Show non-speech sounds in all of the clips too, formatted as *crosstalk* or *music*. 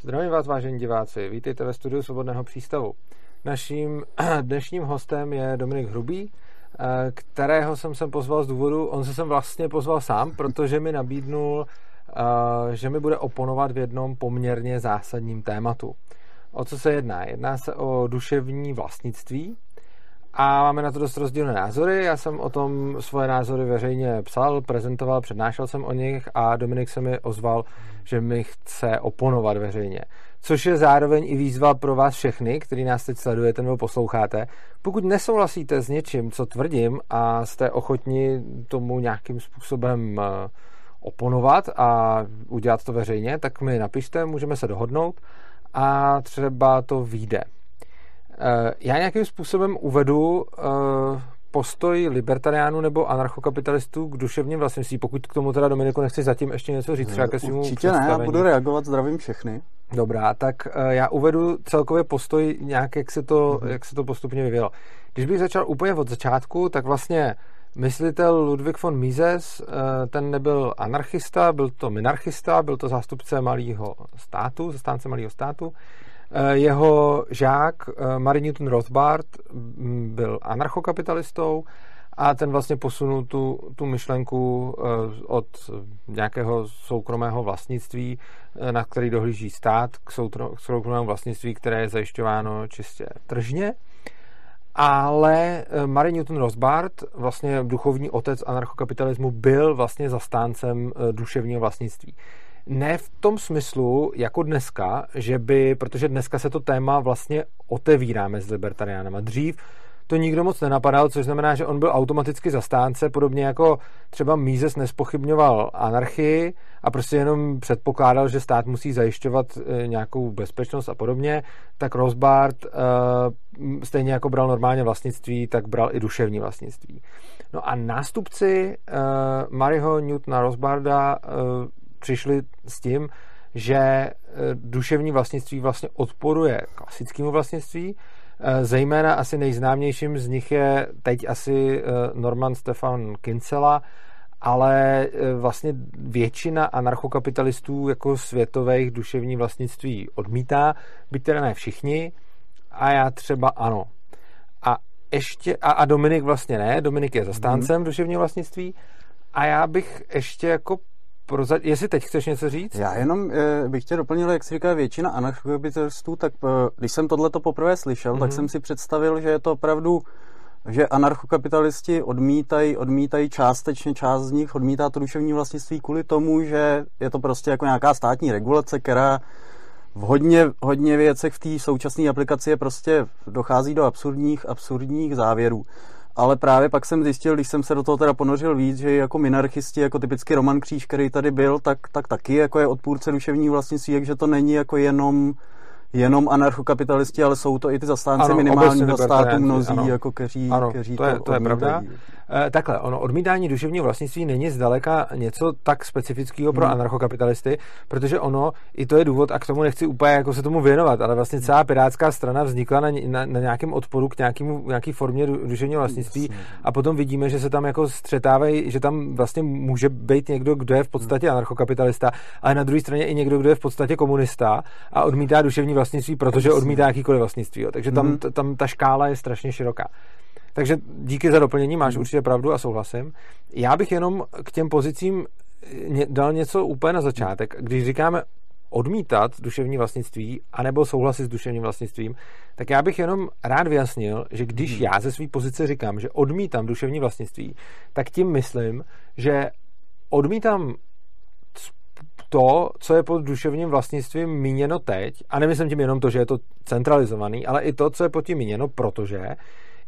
Zdravím vás, vážení diváci. Vítejte ve studiu Svobodného přístavu. Naším *clears throat* dnešním hostem je Dominik Hrubý, eh, kterého jsem sem pozval z důvodu, on se sem vlastně pozval sám, protože mi nabídnul, eh, že mi bude oponovat v jednom poměrně zásadním tématu. O co se jedná? Jedná se o duševní vlastnictví, a máme na to dost rozdílné názory. Já jsem o tom svoje názory veřejně psal, prezentoval, přednášel jsem o nich a Dominik se mi ozval, že mi chce oponovat veřejně. Což je zároveň i výzva pro vás všechny, který nás teď sledujete nebo posloucháte. Pokud nesouhlasíte s něčím, co tvrdím a jste ochotni tomu nějakým způsobem eh, oponovat a udělat to veřejně, tak mi napište, můžeme se dohodnout a třeba to vyjde. Eh, já nějakým způsobem uvedu eh, postoj libertariánů nebo anarchokapitalistů k duševním vlastnictví, pokud k tomu teda Dominiku nechci zatím ještě něco říct, třeba ke svýmu Určitě ne, já budu reagovat, zdravím všechny. Dobrá, tak eh, já uvedu celkově postoj nějak, jak se to, mm-hmm. jak se to postupně vyvíjelo. Když bych začal úplně od začátku, tak vlastně myslitel Ludwig von Mises, ten nebyl anarchista, byl to minarchista, byl to zástupce malého státu, zastánce malého státu, Eh, jeho žák eh, Mary Newton Rothbard mm, byl anarchokapitalistou a ten vlastně posunul tu, tu myšlenku eh, od nějakého soukromého vlastnictví, na který dohlíží stát, k soukromému vlastnictví, které je zajišťováno čistě tržně. Ale Mary Newton Rothbard, vlastně duchovní otec anarchokapitalismu, byl vlastně zastáncem duševního vlastnictví ne v tom smyslu, jako dneska, že by, protože dneska se to téma vlastně otevírá mezi libertariánama. Dřív to nikdo moc nenapadal, což znamená, že on byl automaticky zastánce, podobně jako třeba Mises nespochybňoval anarchii a prostě jenom předpokládal, že stát musí zajišťovat e, nějakou bezpečnost a podobně, tak Rothbard e, stejně jako bral normálně vlastnictví, tak bral i duševní vlastnictví. No a nástupci e, Maryho Newtona Rothbarda přišli s tím, že e, duševní vlastnictví vlastně odporuje klasickému vlastnictví. E, zejména asi nejznámějším z nich je teď asi e, Norman Stefan Kinsella, ale vlastně většina anarchokapitalistů jako světových duševní vlastnictví odmítá, byť teda ne všichni, a já třeba ano. A ještě, a, a Dominik vlastně ne, Dominik je zastáncem hmm. duševního vlastnictví, a já bych ještě jako proza... Jestli teď chceš něco říct? Já jenom e, bych tě doplnil, jak si říká většina anarchokapitalistů, tak e, když jsem tohle to poprvé slyšel, mm-hmm. tak mhm. jsem si představil, že je to opravdu že anarchokapitalisti odmítají, odmítají částečně část z nich, odmítá to duševní vlastnictví kvůli tomu, že je to prostě jako nějaká státní regulace, která v hodně, hodně věcech v té současné aplikaci je prostě dochází do absurdních, absurdních závěrů ale právě pak jsem zjistil, když jsem se do toho teda ponořil víc, že jako minarchisti, jako typicky Roman Kříž, který tady byl, tak, tak taky jako je odpůrce duševní vlastnictví, takže to není jako jenom jenom anarchokapitalisti, ale jsou to i ty zastánci minimálního státu mnozí, ano. jako kteří, ano, kteří to, je, to, to je pravda. E, takhle, ono odmítání duševního vlastnictví není zdaleka něco tak specifického pro hmm. anarchokapitalisty, protože ono, i to je důvod, a k tomu nechci úplně jako se tomu věnovat, ale vlastně celá pirátská strana vznikla na, na, na nějakém odporu k nějakému, nějaký formě duševního vlastnictví Jasně. a potom vidíme, že se tam jako střetávají, že tam vlastně může být někdo, kdo je v podstatě hmm. anarchokapitalista, ale na druhé straně i někdo, kdo je v podstatě komunista a odmítá duševní vlastnictví, protože odmítá jakýkoliv vlastnictví. Jo. Takže tam, mm. tam ta škála je strašně široká. Takže díky za doplnění, máš mm. určitě pravdu a souhlasím. Já bych jenom k těm pozicím dal něco úplně na začátek. Když říkáme odmítat duševní vlastnictví anebo souhlasit s duševním vlastnictvím, tak já bych jenom rád vyjasnil, že když hmm. já ze své pozice říkám, že odmítám duševní vlastnictví, tak tím myslím, že odmítám to, co je pod duševním vlastnictvím míněno teď, a nemyslím tím jenom to, že je to centralizovaný, ale i to, co je pod tím míněno, protože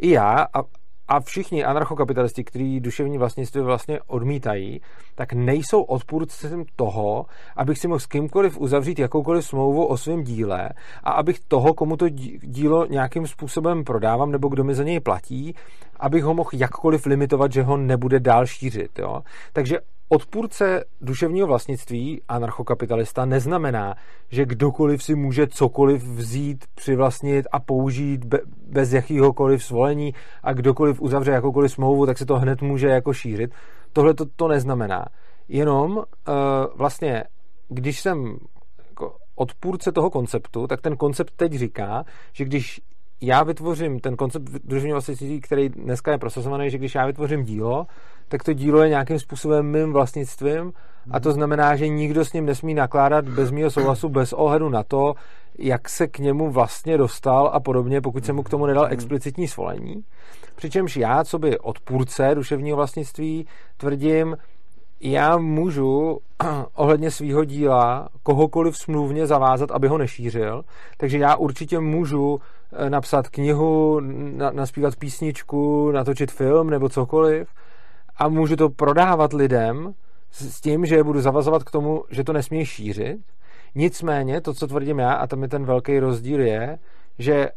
i já a, a všichni anarchokapitalisti, kteří duševní vlastnictví vlastně odmítají, tak nejsou odpůrcem toho, abych si mohl s kýmkoliv uzavřít jakoukoliv smlouvu o svém díle a abych toho, komu to dílo nějakým způsobem prodávám nebo kdo mi za něj platí, abych ho mohl jakkoliv limitovat, že ho nebude dál šířit. Jo? Takže odpůrce duševního vlastnictví, anarchokapitalista, neznamená, že kdokoliv si může cokoliv vzít, přivlastnit a použít bez jakýhokoliv svolení a kdokoliv uzavře jakoukoliv smlouvu, tak se to hned může jako šířit. Tohle to, to neznamená. Jenom uh, vlastně, když jsem jako odpůrce toho konceptu, tak ten koncept teď říká, že když já vytvořím ten koncept družního vlastnictví, který dneska je prosazovaný, že když já vytvořím dílo, tak to dílo je nějakým způsobem mým vlastnictvím. A to znamená, že nikdo s ním nesmí nakládat bez mého souhlasu, bez ohledu na to, jak se k němu vlastně dostal a podobně, pokud jsem mu k tomu nedal explicitní svolení. Přičemž já, co by odpůrce duševního vlastnictví, tvrdím, já můžu *clears throat* ohledně svého díla kohokoliv smluvně zavázat, aby ho nešířil, takže já určitě můžu eh, napsat knihu, naspívat písničku, natočit film nebo cokoliv a můžu to prodávat lidem s tím, že je budu zavazovat k tomu, že to nesmí šířit. Nicméně, to, co tvrdím já, a tam je ten velký rozdíl, je, že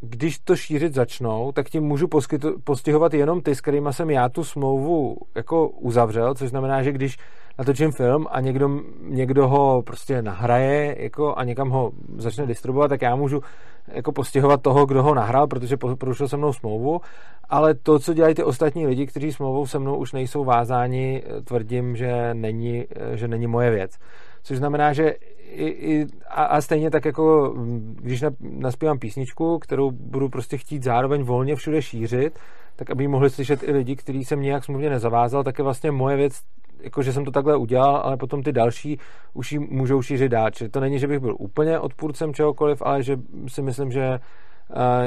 když to šířit začnou, tak tím můžu poskytu, postihovat jenom ty, s kterými jsem já tu smlouvu jako uzavřel, což znamená, že když natočím film a někdo, někdo ho prostě nahraje jako a někam ho začne distribuovat, tak já můžu jako postihovat toho, kdo ho nahrál, protože porušil se mnou smlouvu, ale to, co dělají ty ostatní lidi, kteří smlouvou se mnou už nejsou vázáni, tvrdím, že není, že není moje věc. Což znamená, že i, i, a, a stejně tak jako, když na, naspívám písničku, kterou budu prostě chtít zároveň volně všude šířit, tak aby mohli slyšet i lidi, kteří jsem nějak smluvně nezavázal, tak je vlastně moje věc, jako že jsem to takhle udělal, ale potom ty další už ji můžou šířit dál. Čili to není, že bych byl úplně odpůrcem čehokoliv, ale že si myslím, že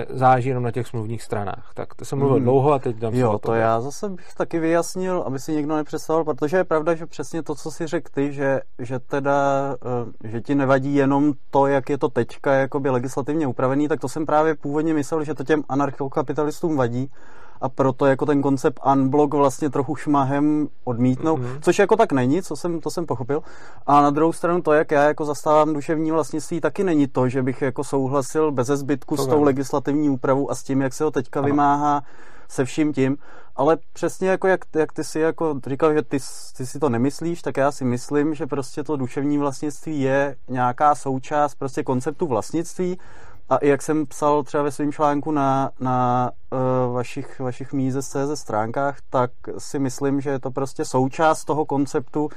záleží jenom na těch smluvních stranách. Tak to jsem mluvil hmm. dlouho a teď dám Jo, to já zase bych taky vyjasnil, aby si někdo nepředstavoval, protože je pravda, že přesně to, co si řekl ty, že, že teda, eh, že ti nevadí jenom to, jak je to teďka jakoby legislativně upravený, tak to jsem právě původně myslel, že to těm anarchokapitalistům vadí, a proto jako ten koncept unblock vlastně trochu šmahem odmítnou, mm-hmm. což jako tak není, co jsem, to jsem pochopil. A na druhou stranu to, jak já jako zastávám duševní vlastnictví, taky není to, že bych jako souhlasil bez zbytku to s tou ne. legislativní úpravou a s tím, jak se ho teďka Aha. vymáhá se vším tím, ale přesně jako jak, jak ty si jako říkal, že ty, ty si to nemyslíš, tak já si myslím, že prostě to duševní vlastnictví je nějaká součást prostě konceptu vlastnictví a jak jsem psal třeba ve svém článku na, na uh, vašich, vašich míze.cz stránkách, tak si myslím, že je to prostě součást toho konceptu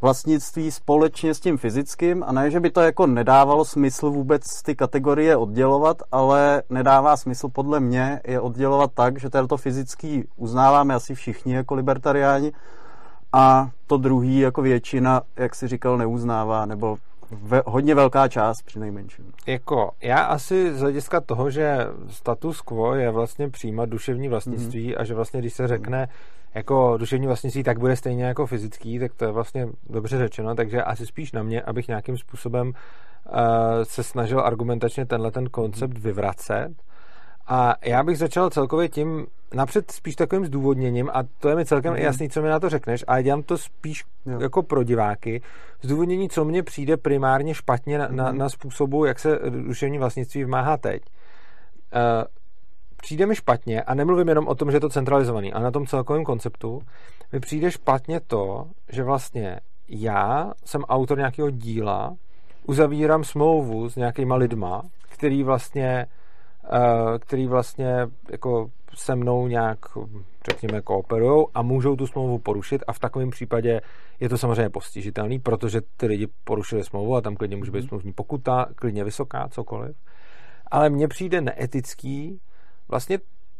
vlastnictví společně s tím fyzickým. A ne, že by to jako nedávalo smysl vůbec ty kategorie oddělovat, ale nedává smysl podle mě je oddělovat tak, že to fyzický uznáváme asi všichni jako libertariáni a to druhý jako většina, jak si říkal, neuznává, nebo ve, hodně velká část při nejmenším. Jako, já asi z hlediska toho, že status quo je vlastně přijímat duševní vlastnictví mm-hmm. a že vlastně, když se řekne jako duševní vlastnictví, tak bude stejně jako fyzický, tak to je vlastně dobře řečeno, takže asi spíš na mě, abych nějakým způsobem uh, se snažil argumentačně tenhle ten koncept vyvracet a já bych začal celkově tím, napřed spíš takovým zdůvodněním, a to je mi celkem mm. jasný, co mi na to řekneš, ale dělám to spíš jo. jako pro diváky. Zdůvodnění, co mně přijde primárně špatně na, mm. na, na způsobu, jak se duševní vlastnictví vymáhá teď. Uh, přijde mi špatně, a nemluvím jenom o tom, že je to centralizovaný, ale na tom celkovém konceptu, mi přijde špatně to, že vlastně já jsem autor nějakého díla, uzavírám smlouvu s nějakýma lidma, který vlastně který vlastně jako se mnou nějak, řekněme, kooperují a můžou tu smlouvu porušit a v takovém případě je to samozřejmě postižitelný, protože ty lidi porušili smlouvu a tam klidně může být mhm. smluvní pokuta, klidně vysoká, cokoliv. Ale mně přijde neetický vlastně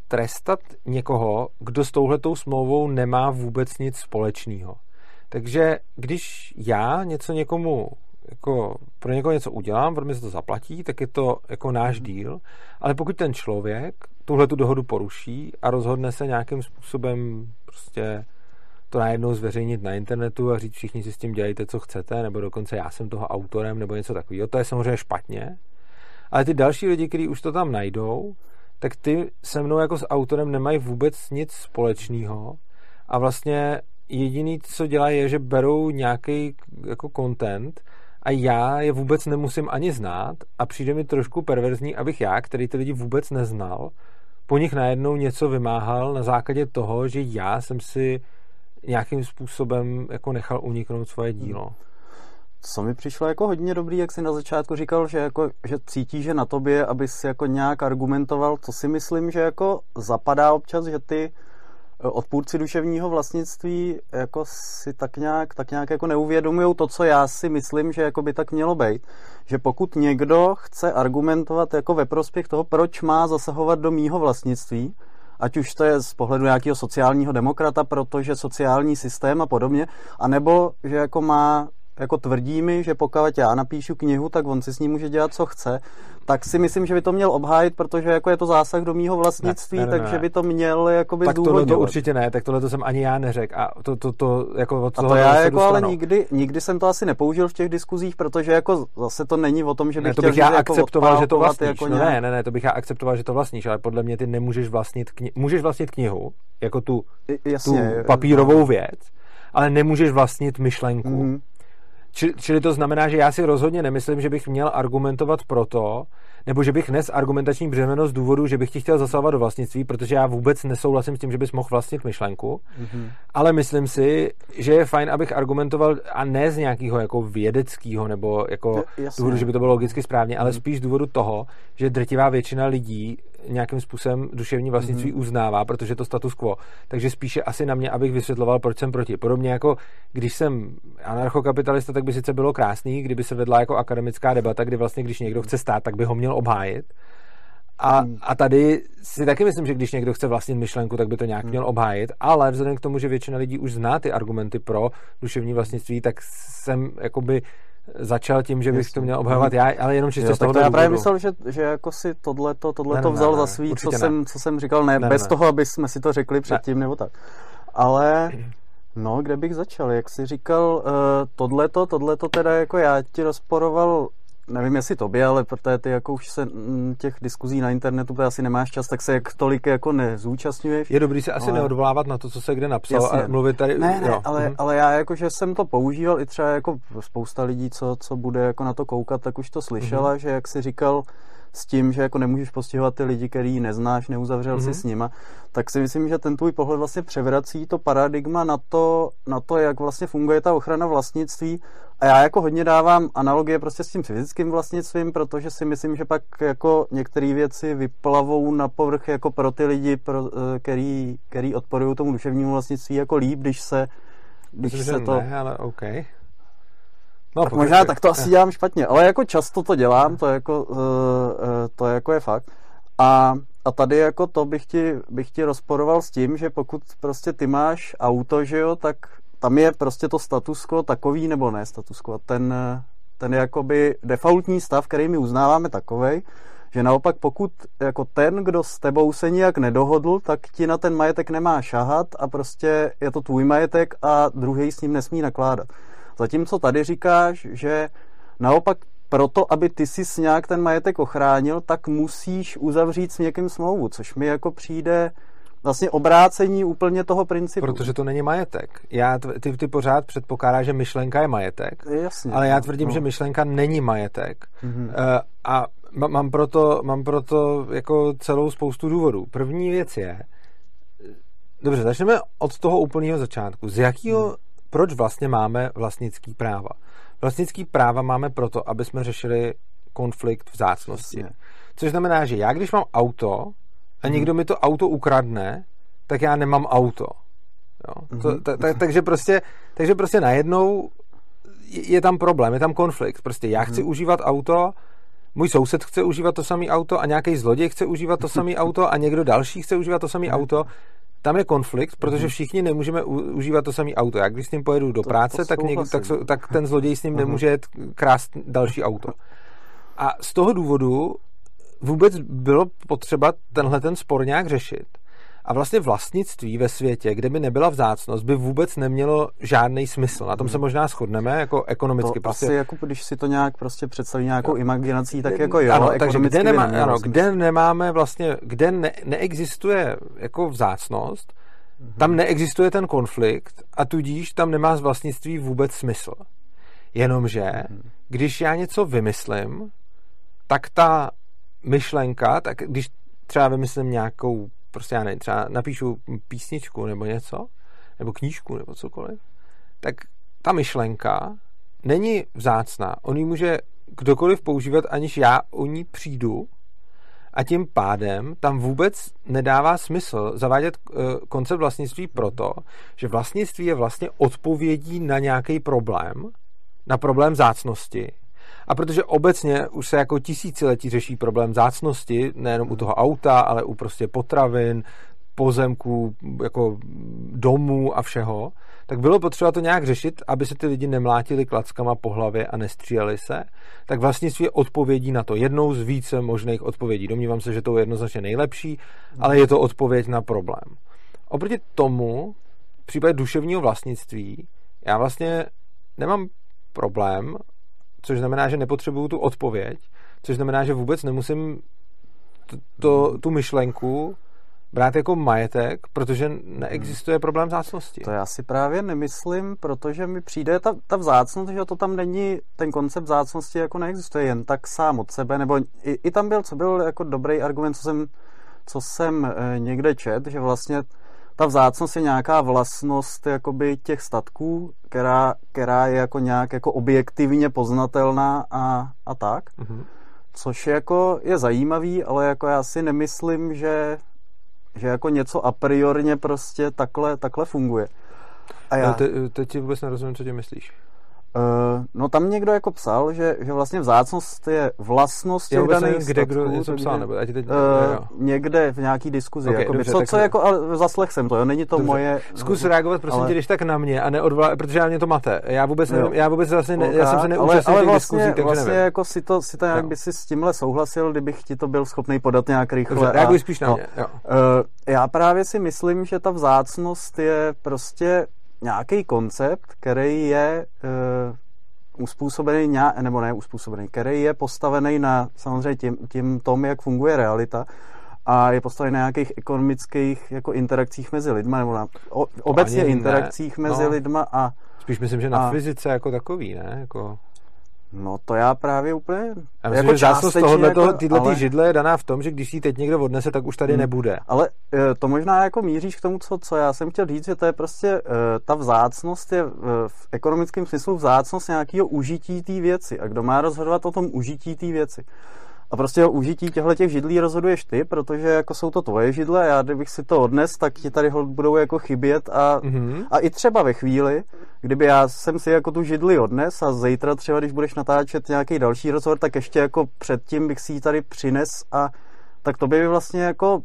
trestat někoho, kdo s touhletou smlouvou nemá vůbec nic společného. Takže když já něco někomu jako pro někoho něco udělám, pro mě se to zaplatí, tak je to jako náš mhm. díl, ale pokud ten člověk tuhle tu dohodu poruší a rozhodne se nějakým způsobem prostě to najednou zveřejnit na internetu a říct všichni si s tím dělejte, co chcete, nebo dokonce já jsem toho autorem, nebo něco takového, to je samozřejmě špatně. Ale ty další lidi, kteří už to tam najdou, tak ty se mnou jako s autorem nemají vůbec nic společného a vlastně jediný, co dělají, je, že berou nějaký jako content a já je vůbec nemusím ani znát a přijde mi trošku perverzní, abych já, který ty lidi vůbec neznal, po nich najednou něco vymáhal na základě toho, že já jsem si nějakým způsobem jako nechal uniknout svoje dílo. Co mi přišlo jako hodně dobrý, jak jsi na začátku říkal, že, jako, že cítí, že na tobě, abys jako nějak argumentoval, to si myslím, že jako zapadá občas, že ty odpůrci duševního vlastnictví jako si tak nějak, tak nějak jako neuvědomují to, co já si myslím, že jako by tak mělo být. Že pokud někdo chce argumentovat jako ve prospěch toho, proč má zasahovat do mýho vlastnictví, ať už to je z pohledu nějakého sociálního demokrata, protože sociální systém a podobně, anebo že jako má jako tvrdí mi, že pokud já napíšu knihu, tak on si s ní může dělat, co chce, tak si myslím, že by to měl obhájit, protože jako je to zásah do mýho vlastnictví, ne, ne, ne, takže by to měl jakoby Tak tohle to určitě ne, tak tohle to jsem ani já neřekl. A to, to, to jako od toho a to já jako ale nikdy, nikdy jsem to asi nepoužil v těch diskuzích, protože jako zase to není o tom, že bych ne, to bych bych já jako akceptoval, že to vlastníš. Jako no ne, ne, ne, to bych já akceptoval, že to vlastníš, ale podle mě ty nemůžeš vlastnit knihu. Můžeš vlastnit knihu, jako tu, Jasně, tu papírovou no. věc, ale nemůžeš vlastnit myšlenku. Mm. Čili, čili to znamená, že já si rozhodně nemyslím, že bych měl argumentovat proto, nebo že bych nes argumentační břemeno z důvodu, že bych ti chtěl zasahovat do vlastnictví, protože já vůbec nesouhlasím s tím, že bys mohl vlastnit myšlenku, mm-hmm. ale myslím si, že je fajn, abych argumentoval a ne z nějakého jako vědeckého nebo jako důvodu, že by to bylo logicky správně, ale mm-hmm. spíš z důvodu toho, že drtivá většina lidí nějakým způsobem duševní vlastnictví mm-hmm. uznává, protože to status quo. Takže spíše asi na mě, abych vysvětloval, proč jsem proti. Podobně jako když jsem anarchokapitalista, tak by sice bylo krásný, kdyby se vedla jako akademická debata, kdy vlastně, když někdo chce stát, tak by ho měl obhájit. A, hmm. a tady si taky myslím, že když někdo chce vlastnit myšlenku, tak by to nějak hmm. měl obhájit, ale vzhledem k tomu, že většina lidí už zná ty argumenty pro duševní vlastnictví, tak jsem jakoby začal tím, že bych to měl obhajovat já, ale jenom čistě jo, z toho to já právě myslel, že, že jako si tohleto, tohleto ne, vzal ne, ne, za svý, co, ne. jsem, co jsem říkal, ne, ne bez ne. toho, aby jsme si to řekli předtím, ne. nebo tak. Ale, no, kde bych začal? Jak jsi říkal, uh, tohleto, tohleto teda jako já ti rozporoval nevím jestli tobě, ale protože ty jako už se mm, těch diskuzí na internetu asi nemáš čas, tak se jak tolik jako nezúčastňuješ. Je dobrý se asi ale... neodvolávat na to, co se kde napsal Jasně. a mluvit tady. Ne, ne, ale, mhm. ale já jako, že jsem to používal i třeba jako spousta lidí, co, co bude jako na to koukat, tak už to slyšela, mhm. že jak si říkal, s tím, že jako nemůžeš postihovat ty lidi, který neznáš, neuzavřel mm-hmm. si mhm. s nima, tak si myslím, že ten tvůj pohled vlastně převrací to paradigma na to, na to, jak vlastně funguje ta ochrana vlastnictví. A já jako hodně dávám analogie prostě s tím fyzickým vlastnictvím, protože si myslím, že pak jako některé věci vyplavou na povrch jako pro ty lidi, pro, eh, který, který odporují tomu duševnímu vlastnictví jako líp, když se když Myslím, se to... Ne, ale OK. No, tak možná tak to asi dělám špatně, ale jako často to dělám, to jako, uh, to jako je fakt. A, a tady jako to bych ti, bych ti rozporoval s tím, že pokud prostě ty máš auto, že jo, tak tam je prostě to status quo takový, nebo ne status quo, ten, ten jakoby defaultní stav, který my uznáváme takovej, že naopak pokud jako ten, kdo s tebou se nijak nedohodl, tak ti na ten majetek nemá šahat a prostě je to tvůj majetek a druhý s ním nesmí nakládat. Zatímco tady říkáš, že naopak proto, aby ty si nějak ten majetek ochránil, tak musíš uzavřít s někým smlouvu, což mi jako přijde vlastně obrácení úplně toho principu. Protože to není majetek. Já, ty, ty pořád předpokládáš, že myšlenka je majetek, Jasně, ale já tvrdím, no. že myšlenka není majetek. Mm-hmm. A mám proto, mám proto jako celou spoustu důvodů. První věc je, dobře, začneme od toho úplného začátku. Z jakého hmm proč vlastně máme vlastnický práva. Vlastnický práva máme proto, aby jsme řešili konflikt vzácnosti. Jasně. Což znamená, že já když mám auto a někdo mm. mi to auto ukradne, tak já nemám auto. Jo? Mm-hmm. To, ta, ta, takže, prostě, takže prostě najednou je tam problém, je tam konflikt. Prostě já chci mm. užívat auto, můj soused chce užívat to samé auto a nějaký zloděj chce užívat to samé auto a někdo další chce užívat to samé auto tam je konflikt, protože mhm. všichni nemůžeme užívat to samé auto. Jak když s ním pojedu do to, práce, to tak, někdo, tak, tak ten zloděj s ním mhm. nemůže jet krást další auto. A z toho důvodu vůbec bylo potřeba tenhle ten spor nějak řešit. A vlastně vlastnictví ve světě, kde by nebyla vzácnost, by vůbec nemělo žádný smysl. Na tom se hmm. možná shodneme, jako ekonomicky. To prostě... asi jako když si to nějak prostě představí nějakou jo. imaginací, tak jako jo, ano, takže kde, nemá, ano, kde nemáme vlastně, kde ne, neexistuje jako vzácnost, hmm. tam neexistuje ten konflikt a tudíž tam nemá z vlastnictví vůbec smysl. Jenomže, hmm. když já něco vymyslím, tak ta myšlenka, tak když třeba vymyslím nějakou prostě já nevím, třeba napíšu písničku nebo něco, nebo knížku nebo cokoliv, tak ta myšlenka není vzácná. On ji může kdokoliv používat, aniž já o ní přijdu A tím pádem tam vůbec nedává smysl zavádět uh, koncept vlastnictví proto, že vlastnictví je vlastně odpovědí na nějaký problém, na problém zácnosti. A protože obecně už se jako tisíciletí řeší problém zácnosti, nejenom u toho auta, ale u prostě potravin, pozemků, jako domů a všeho, tak bylo potřeba to nějak řešit, aby se ty lidi nemlátili klackama po hlavě a nestříleli se, tak vlastnictví je odpovědí na to. Jednou z více možných odpovědí. Domnívám se, že to je jednoznačně nejlepší, ale je to odpověď na problém. Oproti tomu, v případě duševního vlastnictví, já vlastně nemám problém, což znamená, že nepotřebuju tu odpověď, což znamená, že vůbec nemusím to, to, tu myšlenku brát jako majetek, protože neexistuje problém vzácnosti. To já si právě nemyslím, protože mi přijde ta, ta vzácnost, že to tam není, ten koncept vzácnosti jako neexistuje jen tak sám od sebe, nebo i, i tam byl, co byl jako dobrý argument, co jsem, co jsem e, někde čet, že vlastně ta vzácnost je nějaká vlastnost jakoby těch statků, která, která je jako nějak jako objektivně poznatelná a, a tak. Mm-hmm. Což jako je zajímavý, ale jako já si nemyslím, že že jako něco a priorně prostě takhle, takhle funguje. A já... Te, teď ti vůbec nerozumím, co tě myslíš. Uh, no tam někdo jako psal, že, že vlastně vzácnost je vlastnost těch daných kde statků, kdo něco psal, nebo ať teď, uh, někde v nějaký diskuzi. Okay, jakoby, dobře, co, co jako, ale zaslech jsem to, jo, není to dobře. moje... Zkus reagovat, prosím ale... tě, když tak na mě a neodvolá, protože já mě to mate. Já vůbec nevím, já vůbec vlastně ne, já jsem se neúčastnil ale, ale vlastně, diskuzí, takže vlastně nevím. jako si to, si to nějak no. by si s tímhle souhlasil, kdybych ti to byl schopný podat nějak rychle. Dobře, reaguj spíš na no, mě. Jo. Uh, já právě si myslím, že ta vzácnost je prostě nějaký koncept, který je uh, uspůsobený, nebo ne uspůsobený, který je postavený na samozřejmě tím, tím tom, jak funguje realita a je postavený na nějakých ekonomických jako interakcích mezi lidma, nebo na o, obecně interakcích ne. mezi no, lidma a... Spíš myslím, že na a, fyzice jako takový, ne? Jako... No to já právě úplně... Já myslím, jako že zásnost tohohle, jako, tyhle ale... židle je daná v tom, že když ji teď někdo odnese, tak už tady hmm. nebude. Ale e, to možná jako míříš k tomu, co, co já jsem chtěl říct, že to je prostě, e, ta vzácnost je v ekonomickém smyslu vzácnost nějakého užití té věci. A kdo má rozhodovat o tom užití té věci? A prostě o užití těchto těch židlí rozhoduješ ty, protože jako jsou to tvoje židle a já kdybych si to odnes, tak ti tady budou jako chybět a, mm-hmm. a i třeba ve chvíli, kdyby já jsem si jako tu židli odnes a zítra třeba, když budeš natáčet nějaký další rozhovor, tak ještě jako předtím bych si ji tady přines a tak to by vlastně jako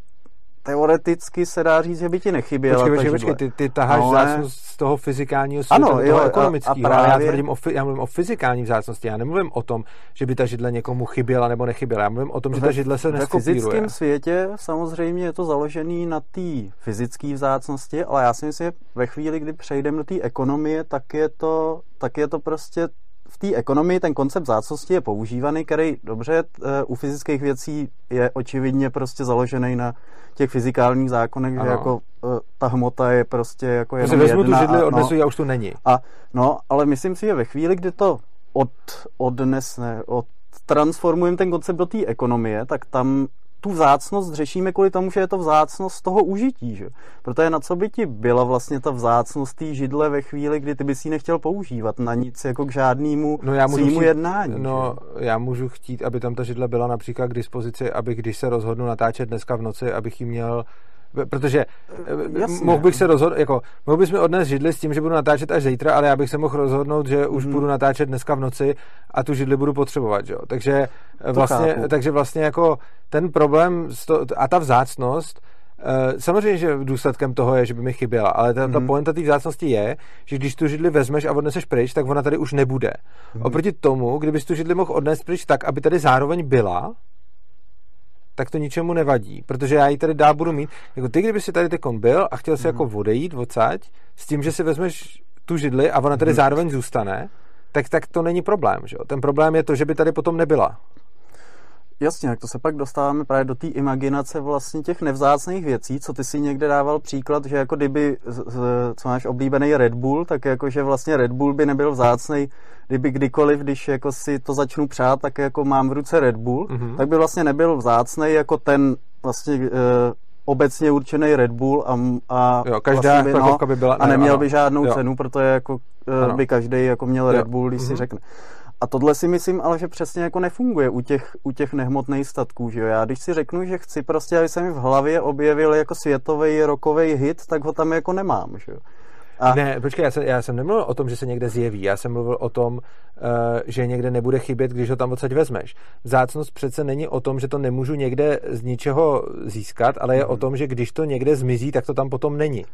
teoreticky se dá říct, že by ti nechyběla počkej, počkej, počkej, ty, ty taháš ale... vzácnost z toho fyzikálního světa, ano, toho jo, ekonomického, a, právě... ale já, tvrdím o, já mluvím o fyzikální vzácnosti, já nemluvím o tom, že by ta židle někomu chyběla nebo nechyběla, já mluvím o tom, že ta židle se neskopíruje. Ve fyzickém světě samozřejmě je to založený na té fyzické vzácnosti, ale já si myslím, že ve chvíli, kdy přejdeme do té ekonomie, tak je to, tak je to prostě v té ekonomii ten koncept zácnosti je používaný, který dobře eh, u fyzických věcí je očividně prostě založený na těch fyzikálních zákonech, ano. že jako eh, ta hmota je prostě jako jenom prostě vezmu jedna. tu židli, odnesu no, a už tu není. A, no, ale myslím si, že ve chvíli, kdy to od, odnesne, od transformujeme ten koncept do té ekonomie, tak tam tu vzácnost řešíme kvůli tomu, že je to vzácnost toho užití. Že? Protože na co by ti byla vlastně ta vzácnost té židle ve chvíli, kdy ty bys ji nechtěl používat na nic jako k žádnému no já můžu chtít, jednání. No že? já můžu chtít, aby tam ta židle byla například k dispozici, aby když se rozhodnu natáčet dneska v noci, abych ji měl protože eh, Jasně. mohl bych se rozhodnout, jako, mohl bys mi odnést židli s tím, že budu natáčet až zítra, ale já bych se mohl rozhodnout, že už hmm. budu natáčet dneska v noci a tu židli budu potřebovat, jo. Takže to vlastně, takže vlastně jako ten problém a ta vzácnost, eh, Samozřejmě, že důsledkem toho je, že by mi chyběla, ale ta, mm-hmm. ta poenta té vzácnosti je, že když tu židli vezmeš a odneseš pryč, tak ona tady už nebude. Mm-hmm. Oproti tomu, kdybys tu židli mohl odnést pryč tak, aby tady zároveň byla, tak to ničemu nevadí, protože já ji tady dál budu mít. Jako ty, kdyby si tady tekon byl a chtěl si mm. jako odejít odsaď, s tím, že si vezmeš tu židli a ona tady mm. zároveň zůstane, tak, tak to není problém. Že? Ten problém je to, že by tady potom nebyla. Jasně, tak to se pak dostáváme právě do té imaginace vlastně těch nevzácných věcí, co ty si někde dával příklad, že jako kdyby, co máš oblíbený Red Bull, tak jako že vlastně Red Bull by nebyl vzácný, kdyby kdykoliv, když jako si to začnu přát, tak jako mám v ruce Red Bull, mm-hmm. tak by vlastně nebyl vzácný jako ten vlastně e, obecně určený Red Bull a, a jo, každá vlastně by, no, by byla, a neměl by žádnou jo. cenu, protože jako e, by každý jako měl jo. Red Bull, když mm-hmm. si řekne. A tohle si myslím, ale že přesně jako nefunguje u těch, u těch nehmotných statků, že jo? Já když si řeknu, že chci prostě, aby se mi v hlavě objevil jako světový rokový hit, tak ho tam jako nemám, že jo? A... Ne, počkej, já jsem, já jsem nemluvil o tom, že se někde zjeví, já jsem mluvil o tom, uh, že někde nebude chybět, když ho tam odsaď vezmeš. Vzácnost přece není o tom, že to nemůžu někde z ničeho získat, ale je mm. o tom, že když to někde zmizí, tak to tam potom není.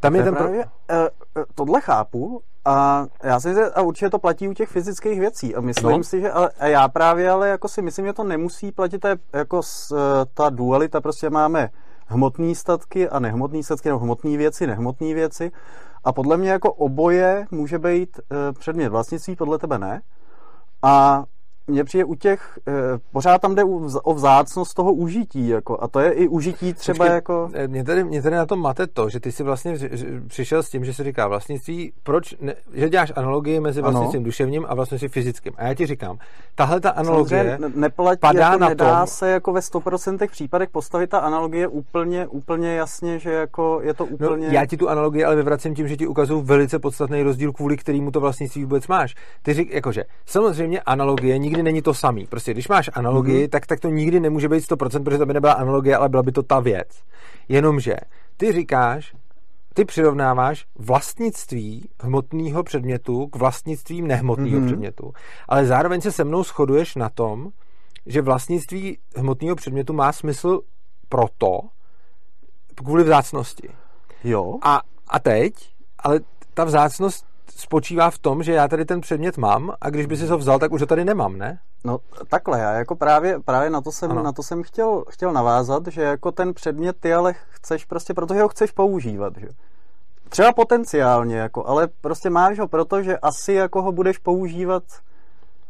Tam je ten právě, pro... uh, tohle chápu a já si a určitě to platí u těch fyzických věcí a myslím no. si, že a já právě ale jako si myslím, že to nemusí platit je jako s, ta dualita, prostě máme hmotné statky a nehmotné statky, nebo hmotné věci, nehmotné věci. A podle mě jako oboje může být e, předmět vlastnictví, podle tebe ne. A mně přijde u těch, e, pořád tam jde o vzácnost toho užití, jako, a to je i užití třeba Počkej, jako... Eh, mě tady, mě tady na tom mate to, že ty si vlastně přišel s tím, že se říká vlastnictví, proč, ne, že děláš analogii mezi vlastnictvím ano. duševním a vlastnictvím fyzickým. A já ti říkám, tahle ta analogie neplatí, padá jako na nedá tom, se jako ve 100% případech postavit ta analogie úplně, úplně jasně, že jako je to no, úplně... No, já ti tu analogii ale vyvracím tím, že ti ukazuju velice podstatný rozdíl, kvůli kterému to vlastnictví vůbec máš. Ty řík, jakože, samozřejmě analogie nikdy nikdy není to samý. Prostě když máš analogii, mm-hmm. tak, tak to nikdy nemůže být 100%, protože to by nebyla analogie, ale byla by to ta věc. Jenomže ty říkáš, ty přirovnáváš vlastnictví hmotného předmětu k vlastnictvím nehmotného mm-hmm. předmětu, ale zároveň se se mnou shoduješ na tom, že vlastnictví hmotného předmětu má smysl proto, kvůli vzácnosti. Jo. A, a teď, ale ta vzácnost spočívá v tom, že já tady ten předmět mám a když by si ho vzal, tak už ho tady nemám, ne? No takhle, já jako právě, právě na to jsem, na to jsem chtěl, chtěl navázat, že jako ten předmět ty ale chceš prostě, protože ho chceš používat, že? Třeba potenciálně, jako, ale prostě máš ho proto, že asi jako ho budeš používat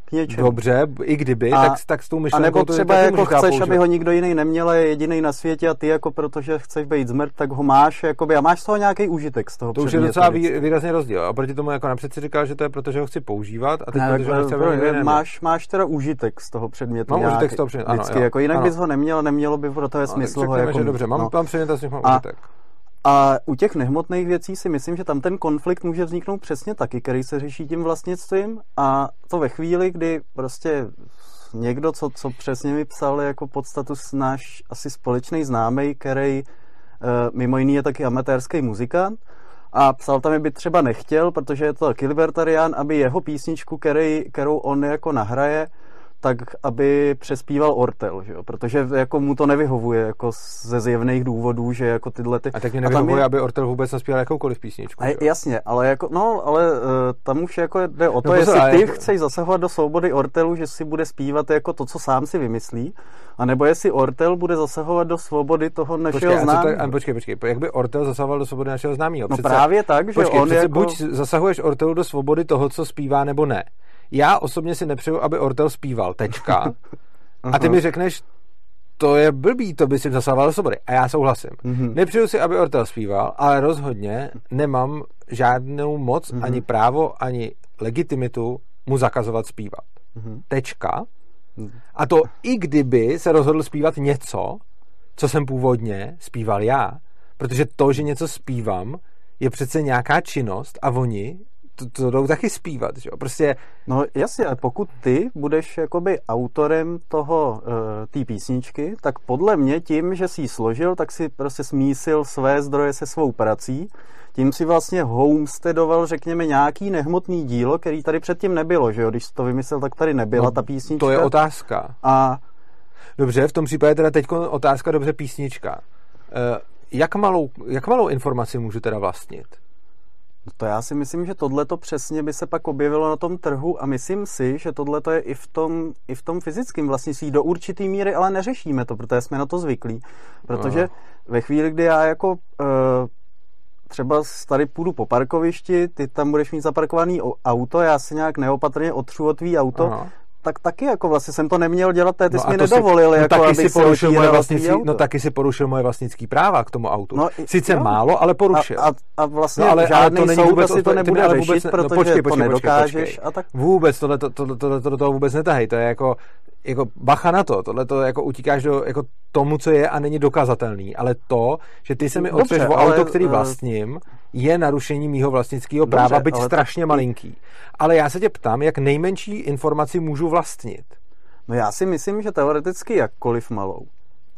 k něčemu. Dobře, i kdyby, a, tak, tak s tou myšlenkou... A nebo třeba to jako chceš, používat. aby ho nikdo jiný neměl, je jediný na světě a ty jako protože chceš být zmrt, tak ho máš, jakoby, a máš z toho nějaký užitek z toho To už je docela vý, výrazně rozdíl. A proti tomu jako napřed si říkal, že to je protože ho chci používat a teď ne, protože ho chci, pro, máš, máš teda užitek z toho předmětu. Mám užitek z toho předmětu, ano, vždycky, jako jinak ano. bys ho neměl, nemělo by pro to no, smysl ho jako... Dobře, mám, no. mám předmět a z nich mám užitek. A u těch nehmotných věcí si myslím, že tam ten konflikt může vzniknout přesně taky, který se řeší tím vlastnictvím a to ve chvíli, kdy prostě někdo, co, co přesně mi psal jako podstatu náš asi společný známý, který uh, mimo jiný je taky amatérský muzikant a psal tam, by třeba nechtěl, protože je to libertarián, aby jeho písničku, který, kterou on jako nahraje, tak aby přespíval Ortel, že jo? protože jako mu to nevyhovuje jako ze zjevných důvodů, že jako tyhle ty... A tak nevyhovuje, je... aby Ortel vůbec naspíval jakoukoliv písničku. A, jasně, ale jako, no, ale uh, tam už jako jde o to, no, pozor, jestli ty jako... chceš zasahovat do svobody Ortelu, že si bude zpívat jako to, co sám si vymyslí, a nebo jestli Ortel bude zasahovat do svobody toho našeho počkej, známého. Tak, počkej, počkej, jak by Ortel zasahoval do svobody našeho známého? No právě tak, že počkej, on jako... buď zasahuješ Ortelu do svobody toho, co zpívá, nebo ne. Já osobně si nepřeju, aby Ortel zpíval, tečka. *laughs* A ty mi řekneš, to je blbý, to by si zasahoval do svobody. A já souhlasím. Mm-hmm. Nepřeju si, aby Ortel zpíval, ale rozhodně nemám žádnou moc, mm-hmm. ani právo, ani legitimitu mu zakazovat zpívat. Mm-hmm. Tečka. A to i kdyby se rozhodl zpívat něco, co jsem původně zpíval já. Protože to, že něco zpívám, je přece nějaká činnost a oni to, to jdou taky zpívat, že jo? Prostě... No jasně, ale pokud ty budeš jakoby autorem toho, uh, té písničky, tak podle mě tím, že jsi ji složil, tak si prostě smísil své zdroje se svou prací, tím si vlastně homesteadoval, řekněme, nějaký nehmotný dílo, který tady předtím nebylo, že jo? Když jsi to vymyslel, tak tady nebyla no, ta písnička. To je otázka. A... Dobře, v tom případě teda teď otázka, dobře, písnička. Uh, jak malou, jak malou informaci můžu teda vlastnit? No to já si myslím, že tohle to přesně by se pak objevilo na tom trhu a myslím si, že tohle to je i v tom, i v tom fyzickém vlastnictví do určitý míry, ale neřešíme to, protože jsme na to zvyklí. Protože Aha. ve chvíli, kdy já jako uh, třeba tady půjdu po parkovišti, ty tam budeš mít zaparkovaný auto, já si nějak neopatrně otřu o tvý auto, Aha tak taky jako vlastně jsem to neměl dělat, ty no jsi mi nedovolil, si, no, jako, taky si porušil moje vlastnický, No taky si porušil moje vlastnický práva k tomu autu. No, Sice jo. málo, ale porušil. A, a, a vlastně no, ale, žádný ale to není soud vůbec, asi to nebude ale vůbec, řešit, no, protože počkej, počkej, to nedokážeš. Počkej, počkej. A tak... Vůbec, tohle, to, to, to, to, to, to vůbec netahej, to je jako jako bacha na to, tohle to jako utíkáš do jako tomu, co je a není dokazatelný, ale to, že ty se mi otřeš o auto, který eh, vlastním, je narušení mýho vlastnického práva, byť strašně to... malinký. Ale já se tě ptám, jak nejmenší informaci můžu vlastnit. No já si myslím, že teoreticky jakkoliv malou.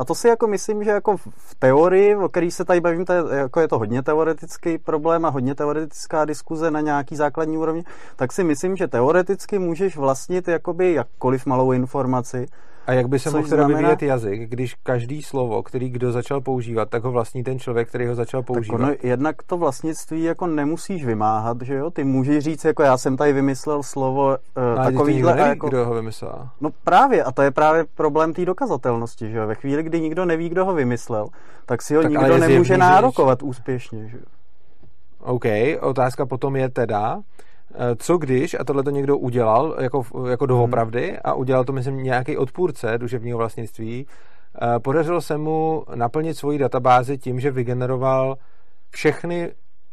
A to si jako myslím, že jako v teorii, o který se tady bavím, to je, jako je to hodně teoretický problém a hodně teoretická diskuze na nějaký základní úrovni, tak si myslím, že teoreticky můžeš vlastnit jakoby jakkoliv malou informaci, a jak by se mohl znamená... vyvíjet jazyk, když každý slovo, který kdo začal používat, tak ho vlastní ten člověk, který ho začal používat? Tak ono, jednak to vlastnictví jako nemusíš vymáhat, že jo? Ty můžeš říct, jako já jsem tady vymyslel slovo uh, takovýhle. Neví, jako... kdo ho vymyslel. No právě, a to je právě problém té dokazatelnosti, že jo? Ve chvíli, kdy nikdo neví, kdo ho vymyslel, tak si ho tak nikdo nemůže nárokovat úspěšně, že jo? OK, otázka potom je teda, co když, a tohle to někdo udělal jako, jako doopravdy a udělal to, myslím, nějaký odpůrce duševního vlastnictví, eh, podařilo se mu naplnit svoji databázi tím, že vygeneroval všechny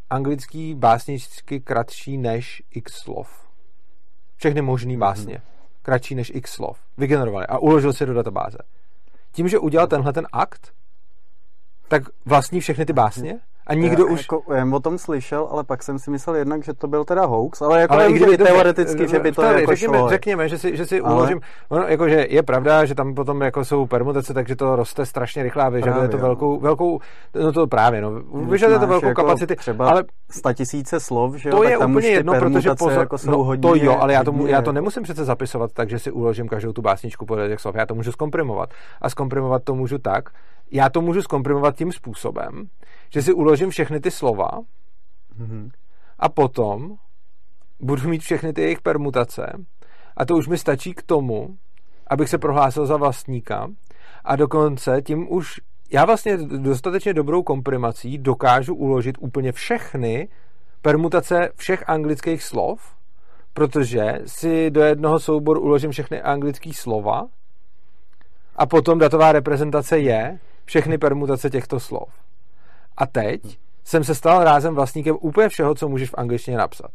anglický básničky kratší než x slov. Všechny možný mhm. básně. Kratší než x slov. Vygenerovali a uložil si do databáze. Tím, že udělal tenhle ten akt, tak vlastní všechny ty básně a nikdo já, už... Jako, já o tom slyšel, ale pak jsem si myslel jednak, že to byl teda hoax, ale jako ale nevím, že teoreticky, že by to tady, jako řekněme, šlo. Řekněme, že si, že si ale... uložím, ono, jako, že je pravda, že tam potom jako jsou permutace, takže to roste strašně rychle a vyžaduje to velkou, velkou, no to právě, no, vyžaduje to velkou jako kapacity, třeba ale sta tisíce slov, že to jo, je úplně jedno, protože pozor, jako jsou no, hodně, to jo, ale já to, já to nemusím přece zapisovat tak, že si uložím každou tu básničku podle těch slov, já to můžu zkomprimovat. A zkomprimovat to můžu tak, já to můžu zkomprimovat tím způsobem, že si uložím všechny ty slova mm-hmm. a potom budu mít všechny ty jejich permutace a to už mi stačí k tomu, abych se prohlásil za vlastníka a dokonce tím už já vlastně dostatečně dobrou komprimací dokážu uložit úplně všechny permutace všech anglických slov, protože si do jednoho souboru uložím všechny anglické slova a potom datová reprezentace je všechny permutace těchto slov. A teď jsem se stal rázem vlastníkem úplně všeho, co můžeš v angličtině napsat.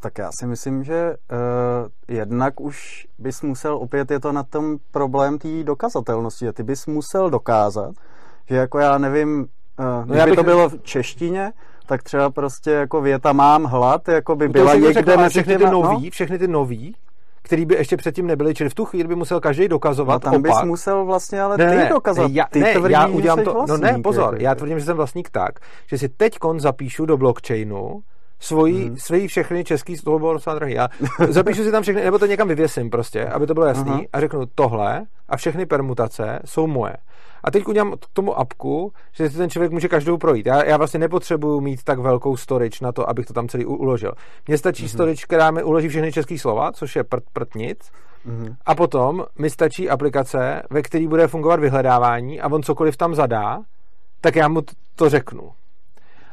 Tak já si myslím, že uh, jednak už bys musel, opět je to na tom problém té dokazatelnosti, že ty bys musel dokázat, že jako já nevím, uh, no já bych... to bylo v češtině, tak třeba prostě jako věta mám hlad, jako by byla někde řekl, mezi všechny ty nový, no? všechny ty nový, který by ještě předtím nebyli, čili v tu chvíli by musel každý dokazovat no, tam opak. bys musel vlastně ale ne, ty ne. Já, ty ne, tvrdí, já udělám to, vlastník, no ne, pozor, já tvrdím, že jsem vlastník tak, že si teď zapíšu do blockchainu svoji, hmm. svoji všechny český, docela drahý, já *laughs* zapíšu si tam všechny, nebo to někam vyvěsím prostě, aby to bylo jasný uh-huh. a řeknu tohle a všechny permutace jsou moje. A teď udělám k tomu apku, že si ten člověk může každou projít. Já, já vlastně nepotřebuju mít tak velkou storage na to, abych to tam celý uložil. Mně stačí mm-hmm. storage, která mi uloží všechny české slova, což je prt, prt nic. Mm-hmm. A potom mi stačí aplikace, ve které bude fungovat vyhledávání a on cokoliv tam zadá, tak já mu to řeknu.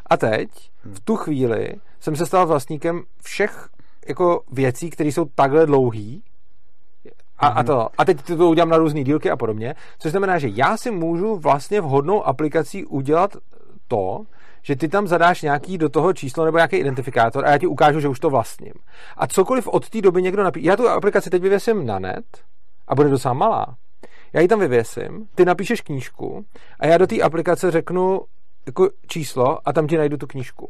A teď, v tu chvíli, jsem se stal vlastníkem všech jako věcí, které jsou takhle dlouhý, a, a, to, a teď to udělám na různé dílky a podobně, což znamená, že já si můžu vlastně vhodnou aplikací udělat to, že ty tam zadáš nějaký do toho číslo nebo nějaký identifikátor a já ti ukážu, že už to vlastním. A cokoliv od té doby někdo napíše, já tu aplikaci teď vyvěsím na net a bude docela malá. Já ji tam vyvěsím, ty napíšeš knížku a já do té aplikace řeknu jako číslo a tam ti najdu tu knížku.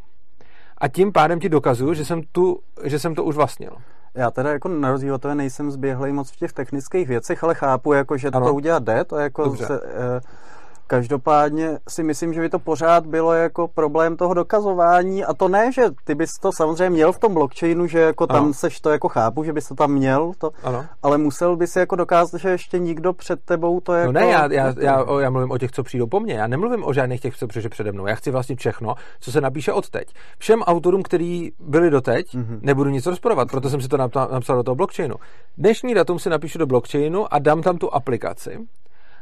A tím pádem ti dokazuju, že jsem, tu, že jsem to už vlastnil. Já teda jako na rozdíl od toho nejsem zběhlej moc v těch technických věcech, ale chápu, jako, že ano. to udělat jde, to jako se, eh, Každopádně si myslím, že by to pořád bylo jako problém toho dokazování a to ne, že ty bys to samozřejmě měl v tom blockchainu, že jako tam ano. seš to jako chápu, že bys to tam měl, to, ano. ale musel bys jako dokázat, že ještě nikdo před tebou to jako... No ne, já, já, já, já mluvím o těch, co přijdou po mně, já nemluvím o žádných těch, co přišli přede mnou, já chci vlastně všechno, co se napíše od teď. Všem autorům, kteří byli doteď, mm-hmm. nebudu nic rozporovat, proto jsem si to napsal do toho blockchainu. Dnešní datum si napíšu do blockchainu a dám tam tu aplikaci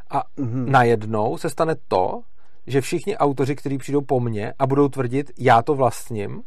a mm-hmm. najednou se stane to, že všichni autoři, kteří přijdou po mně a budou tvrdit, já to vlastním,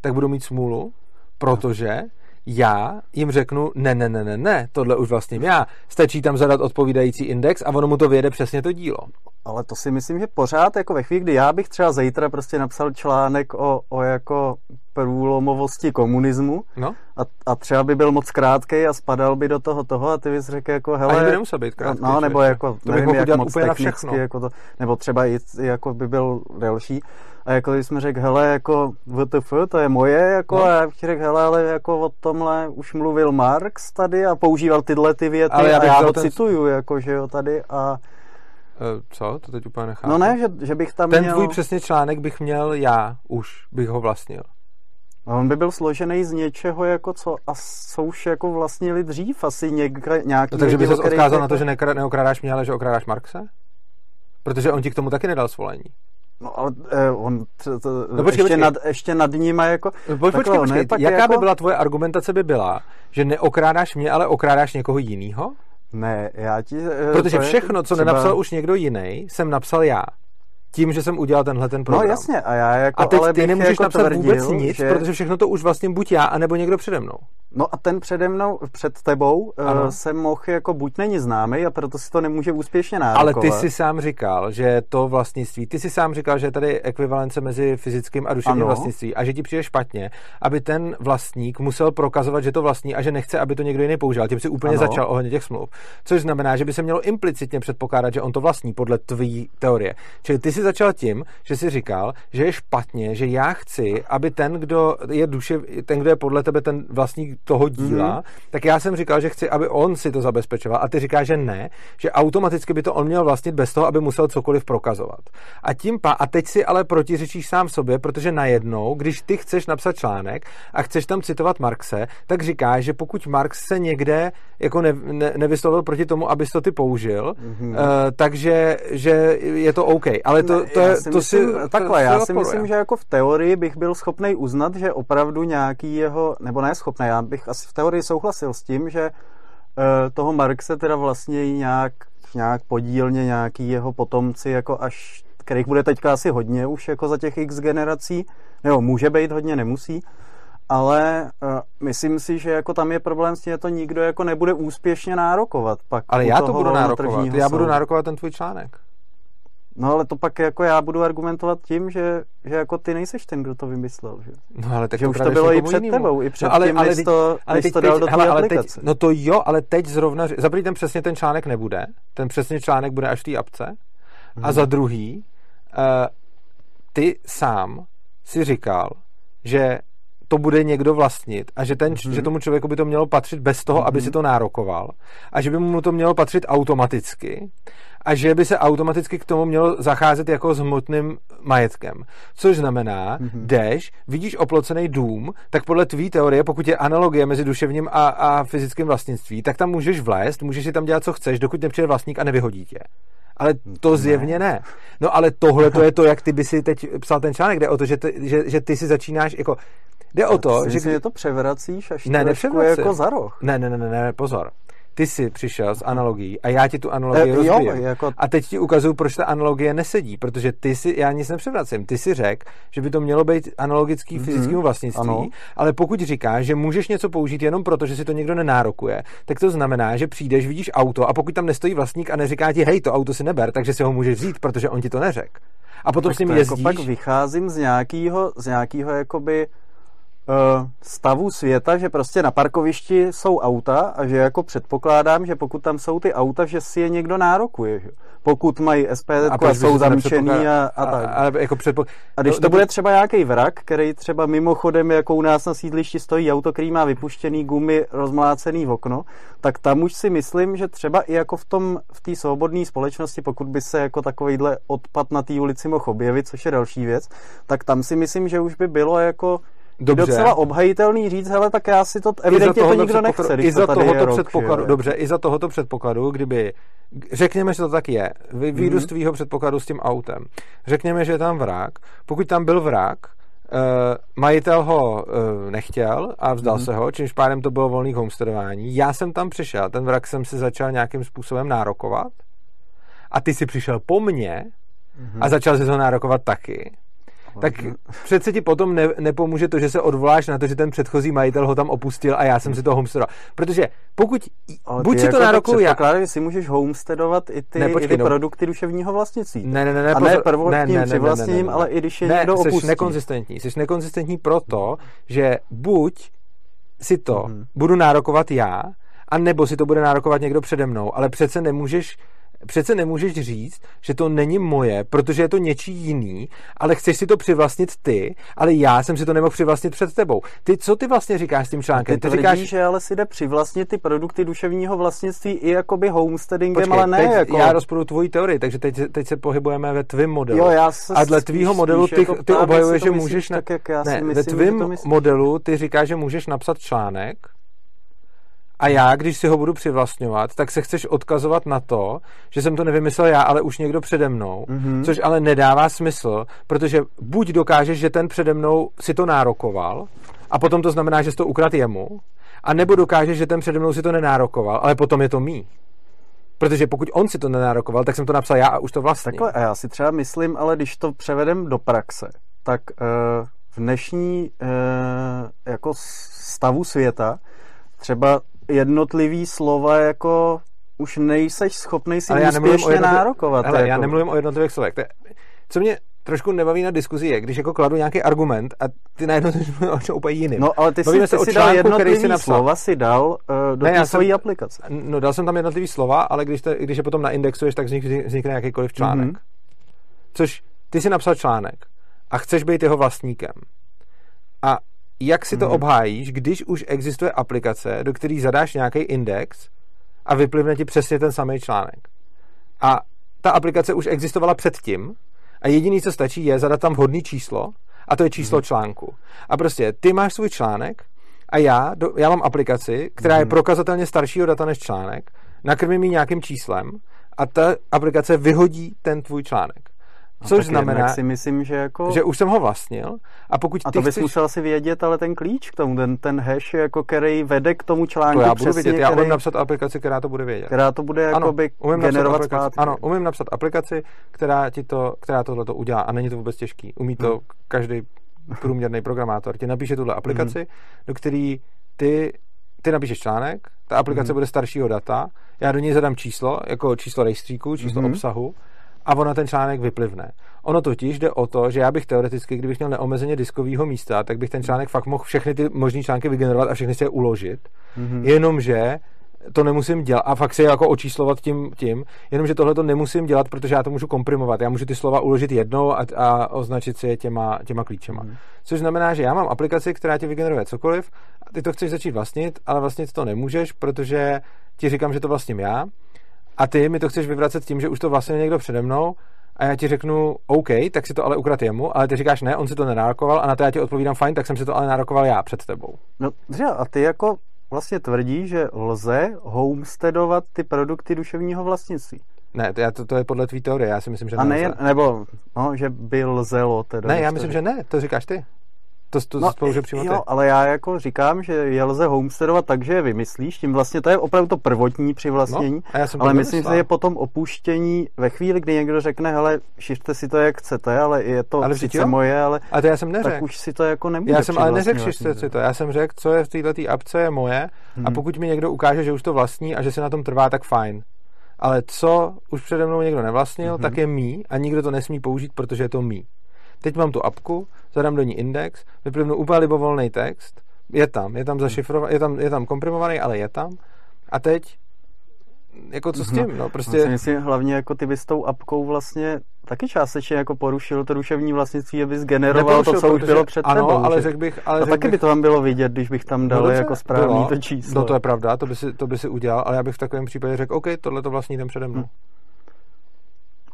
tak budou mít smůlu, protože já jim řeknu, ne, ne, ne, ne, ne, tohle už vlastním já. Stačí tam zadat odpovídající index a ono mu to vyjede přesně to dílo. Ale to si myslím, že pořád jako ve chvíli, kdy já bych třeba zítra prostě napsal článek o, o jako průlomovosti komunismu No, a, a třeba by byl moc krátkej a spadal by do toho toho a ty bys řekl jako hele... Ani by nemusel být krátký, No, nebo člověče. jako, To nevím, jak moc úplně na technicky, jako to, nebo třeba i, jako by byl delší. A jako když jsme řekl, hele, jako VTF, to je moje, jako, No. a já bych řekl, hele, ale jako o tomhle už mluvil Marx tady a používal tyhle ty věty Ale já a já ho ten- cituju, jako, že jo, tady a co? To teď úplně nechápu. no ne, že, že bych tam Ten měl... tvůj přesně článek bych měl já už, bych ho vlastnil. A On by byl složený z něčeho, jako co a co už jako vlastnili dřív, asi někde, nějaký No, takže o se odkázal jako- na to, že nekra- neokrádáš mě, ale že okrádáš Marxe? Protože on ti k tomu taky nedal svolení. No ale eh, on t, t, No, počkej, ještě, počkej. Nad, ještě nad ním jako... Pojď, počkej, takhle, počkej, ne, tak jaká jako, by byla tvoje argumentace by byla, že neokrádáš mě, ale okrádáš někoho jiného? Ne, já ti... eh, Protože všechno, co třeba- nenapsal už někdo jiný, jsem napsal já. Tím, že jsem udělal tenhle ten No program. jasně, a já jako... A teď ale ty nemůžeš jako napsat tvrdil, vůbec nic, že... protože všechno to už vlastně buď já, anebo někdo přede mnou. No a ten přede mnou, před tebou Ano. uh, se mohl jako buď není známý a proto si to nemůže úspěšně Ale nárokovat. ty si sám říkal, že to vlastnictví, ty si sám říkal, že je tady ekvivalence mezi fyzickým a duševním Ano. vlastnictví a že ti přijde špatně, aby ten vlastník musel prokazovat, že to vlastní a že nechce, aby to někdo jiný používal. Tím si úplně Ano. začal ohledně těch smluv. Což znamená, že by se mělo implicitně předpokládat, že on to vlastní podle tvý teorie. Čili ty si začal tím, že si říkal, že je špatně, že já chci, aby ten, kdo je duše, ten, kdo je podle tebe ten vlastník toho díla, Mhm. tak já jsem říkal, že chci, aby on si to zabezpečoval a ty říkáš, že ne, že automaticky by to on měl vlastnit bez toho, aby musel cokoliv prokazovat. A tím pa, a teď si ale protiřečíš sám sobě, protože najednou, když ty chceš napsat článek a chceš tam citovat Marxe, tak říkáš, že pokud Marx se někde jako ne, ne, nevyslovil proti tomu, abys to ty použil, mm-hmm. uh, takže že je to OK. Ale to, To, já si to myslím, si takhle, já si odporuje. myslím, že jako v teorii bych byl schopný uznat, že opravdu nějaký jeho, nebo ne schopný, já bych asi v teorii souhlasil s tím, že eh, toho Marxe teda vlastně nějak, nějak podílně nějaký jeho potomci, jako až, kterých bude teďka asi hodně už jako za těch x generací, nebo může být hodně, nemusí, ale uh, myslím si, že jako tam je problém s tím, že to nikdo jako nebude úspěšně nárokovat. Pak Ale já to toho budu nárokovat. Já budu nárokovat ten tvůj článek. No ale to pak jako já budu argumentovat tím, že, že jako ty nejseš ten, kdo to vymyslel, že? No, ale tak Že už to bylo i před jinému. tebou, i před no, ale, tím, ale než teď- to, ale než teď, to dal teď, do té hele, ale teď, aplikace. no to jo, ale teď zrovna, za prvý ten přesně ten článek nebude, ten přesně článek bude až v té apce, Mhm. a za druhý, uh, ty sám si říkal, že to bude někdo vlastnit a že, ten, Mhm. mm-hmm. že tomu člověku by to mělo patřit bez toho, mm-hmm. aby si to nárokoval a že by mu to mělo patřit automaticky a že by se automaticky k tomu mělo zacházet jako s hmotným majetkem. Což znamená, mm-hmm. jdeš, vidíš oplocený dům, tak podle tvý teorie, pokud je analogie mezi duševním a, a fyzickým vlastnictví, tak tam můžeš vlézt, můžeš si tam dělat, co chceš, dokud nepřijde vlastník a nevyhodí tě. Ale to zjevně ne. No ale tohle to je to, jak ty by si teď psal ten článek, jde o to, že ty, že, že ty si začínáš jako Jde o to, že... myslím, že to převracíš až Ne, jako za roh. Ne, ne, ne, ne, ne, pozor. Ty jsi přišel s analogií a já ti tu analogii Eh, e, jo, rozbiju. jako- A teď ti ukazuju, proč ta analogie nesedí, protože ty si, já nic nepřevracím, ty si řekl, že by to mělo být analogický fyzickému vlastnictví, ano. ale pokud říkáš, že můžeš něco použít jenom proto, že si to někdo nenárokuje, tak to znamená, že přijdeš, vidíš auto a pokud tam nestojí vlastník a neříká ti, hej, to auto si neber, takže si ho můžeš vzít, protože on ti to neřekl. A potom s ním to jezdíš. Jako pak vycházím z nějakého, z nějakého jakoby stavu světa, že prostě na parkovišti jsou auta a že jako předpokládám, že pokud tam jsou ty auta, že si je někdo nárokuje. Že? Pokud mají SPD a, a jsou zamčený a, a tak. A, a, jako předpo... A když no, to bude třeba nějaký vrak, který třeba mimochodem, jako u nás na sídlišti stojí auto, který má vypuštěný gumy, rozmlácený v okno, tak tam už si myslím, že třeba i jako v tom v té svobodné společnosti, pokud by se jako takovýhle odpad na té ulici mohl objevit, což je další věc, tak tam si myslím, že už by bylo jako Dobře. docela obhajitelný říct, hele, tak já si to, evidentně to nikdo nechce, I za je tohoto rok, předpokladu, jo. dobře, i za tohoto předpokladu, kdyby, řekněme, že to tak je, výjdu z tvýho předpokladu s tím autem, řekněme, že je tam vrak, pokud tam byl vrak, Uh, majitel ho uh, nechtěl a vzdal Mhm. se ho, čímž pádem to bylo volný homesteadování. Já jsem tam přišel, ten vrak jsem si začal nějakým způsobem nárokovat a ty si přišel po mně Mhm. a začal si to nárokovat taky. Tak přece ti potom ne, nepomůže to, že se odvoláš na to, že ten předchozí majitel ho tam opustil a já jsem si to homestedoval. Protože pokud, Ale buď si to jako nárokuju já, předpokládám, že si můžeš homesteadovat i ty, Ne, i počkej, ty no. produkty duševního vlastnictví. Ne, ne, ne, ne, a ne prvotním Ne, ne, ne, ne, přivlastněním, ale i když je ne, někdo jsi opustí. nekonzistentní. Jsi nekonzistentní proto, že buď si to Mhm. budu nárokovat já, a nebo si to bude nárokovat někdo přede mnou, ale přece nemůžeš Přece nemůžeš říct, že to není moje, protože je to něčí jiný, ale chceš si to přivlastnit ty, ale já jsem si to nemohl přivlastnit před tebou. Ty, co ty vlastně říkáš s tím článkem? Ty tvrdíš, říkáš... že ale si jde přivlastnit ty produkty duševního vlastnictví i jakoby homesteadingem, Počkej, ale ne teď jako... já rozporuji tvoji teorii, takže teď, teď se pohybujeme ve tvém modelu. Jo, já se a dle tvýho modelu ty, jako ty obhajuješ, že můžeš... tak, jak já ne, ve myslím, že tvém modelu ty říkáš, že můžeš napsat článek a já, když si ho budu přivlastňovat, tak se chceš odkazovat na to, že jsem to nevymyslel já, ale už někdo přede mnou, Mhm. což ale nedává smysl, protože buď dokážeš, že ten přede mnou si to nárokoval a potom to znamená, že jsi to ukradl jemu, a nebo dokážeš, že ten přede mnou si to nenárokoval, ale potom je to mý. Protože pokud on si to nenárokoval, tak jsem to napsal já a už to vlastně. Takhle, a já si třeba myslím, ale když to převedem do praxe, tak uh, v dnešní uh, jako stavu světa třeba jednotlivý slova jako už nejseš schopný si Ale úspěšně jednotliv- nárokovat. Hele, jako. já nemluvím o jednotlivých slovech. To je, co mě trošku nebaví na diskuzi je, když jako kladu nějaký argument a ty najednou to mluvíš o čem úplně jiným. No, ale ty jsi, Bavíme ty jsi dal článku, který jednotlivý napsal. slova, si dal uh, do Ne, té svojí aplikace. No, dal jsem tam jednotlivý slova, ale když, te, když je potom naindexuješ, tak z nich vznik- vznikne jakýkoliv článek. Mhm. Což ty si napsal článek a chceš být jeho vlastníkem. Jak si to Mhm. obhájíš, když už existuje aplikace, do který zadáš nějaký index a vyplivne ti přesně ten samý článek. A ta aplikace už existovala předtím a jediný, co stačí, je zadat tam vhodný číslo a to je číslo článku. A prostě ty máš svůj článek a já, do, já mám aplikaci, která je Mhm. prokazatelně staršího data než článek, nakrmím ji nějakým číslem a ta aplikace vyhodí ten tvůj článek. A Což znamená, si myslím, že jako... že už jsem ho vlastnil a pokud a ty to bys chceš... musel si vědět, ale ten klíč k tomu, ten, ten hash, jako, který vede k tomu článku To já budu přesně, vědět, já který, umím napsat aplikaci, která to bude vědět. která to bude jakoby umím generovat aplikaci, ano, umím napsat aplikaci, která, ti to, která tohle to udělá a není to vůbec těžký. Umí to Hmm. každý průměrný programátor. Ti napíše tuhle aplikaci, Hmm. do který ty, ty napíšeš článek, ta aplikace Mhm. bude staršího data, já do něj zadám číslo, jako číslo rejstříku, číslo Mhm. obsahu a ona ten článek vyplivne. Ono totiž jde o to, že já bych teoreticky, kdybych měl neomezeně diskového místa, tak bych ten článek fakt mohl všechny ty možné články vygenerovat a všechny si je uložit. Mhm. Jenomže to nemusím dělat a fakt si je jako očíslovat tím, tím, jenomže tohle to nemusím dělat, protože já to můžu komprimovat. Já můžu ty slova uložit jednou a, a označit si je těma, těma klíčema. Mhm. Což znamená, že já mám aplikaci, která ti vygeneruje cokoliv a ty to chceš začít vlastnit, ale vlastnit to nemůžeš, protože ti říkám, že to vlastním já a ty mi to chceš vyvracet tím, že už to vlastně někdo přede mnou a já ti řeknu, OK, tak si to ale ukrad jemu, ale ty říkáš ne, on si to nenárokoval a na to já ti odpovídám, fajn, tak jsem si to ale nárokoval já před tebou. No, že, a ty jako vlastně tvrdí, že lze homesteadovat ty produkty duševního vlastnictví. Ne, to, já, to, to je podle tvý teorie, já si myslím, že A ne, nebo, no, že by lzelo teda. Ne, já myslím, že ne, to říkáš ty. To, to no, spolu, že přímo jo, ale já jako říkám, že je lze homesteadovat tak, že je vymyslíš, tím vlastně to je opravdu to prvotní přivlastnění, No, a ale myslím, že je potom opuštění ve chvíli, kdy někdo řekne, hele, šiřte si to, jak chcete, ale je to Ale sice jo. moje, ale A to já jsem tak neřekl. už si to jako nemůže Já jsem ale neřekl, že si to. Já jsem řekl, co je v této apce je moje a Hmm. pokud mi někdo ukáže, že už to vlastní a že se na tom trvá, tak fajn. Ale co už přede mnou někdo nevlastnil, Mhm. tak je mý a nikdo to nesmí použít, protože je to mý. Teď mám tu apku, zadám do ní index, vyplivnu úplně libovolný text, je tam, je tam zašifrovaný, je tam, je tam komprimovaný, ale je tam. A teď, jako co s tím, no, si prostě, myslím, hlavně jako ty bys s tou apkou vlastně taky částečně jako porušil to duševní vlastnictví, abys generoval to, co už bylo před Ano, tebou. ale řekl bych, ale a řekl taky bych, by to tam bylo vidět, když bych tam dal No dobře, jako správný bylo. to číslo. No to je pravda, to by si, to by si udělal, ale já bych v takovém případě řekl, OK, tohle to vlastní ten přede mnou. Hm.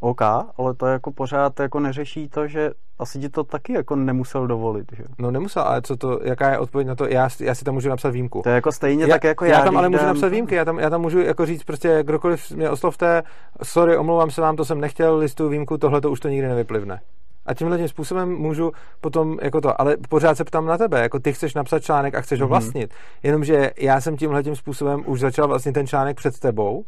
OK, ale to jako pořád jako neřeší to, že asi ti to taky jako nemusel dovolit, že? No nemusel, ale co to, jaká je odpověď na to, já, si- já si tam můžu napsat výjimku. To je jako stejně já, tak jako já. já tam ale můžu dám- napsat výjimky, já tam, já tam můžu jako říct prostě, kdokoliv mě oslovte, sorry, omlouvám se vám, to jsem nechtěl, listu výjimku, tohle to už to nikdy nevyplivne. A tímhle tím způsobem můžu potom jako to, ale pořád se ptám na tebe, jako ty chceš napsat článek a chceš ho Mhm. vlastnit, jenomže já jsem tímhle tím způsobem už začal vlastně ten článek před tebou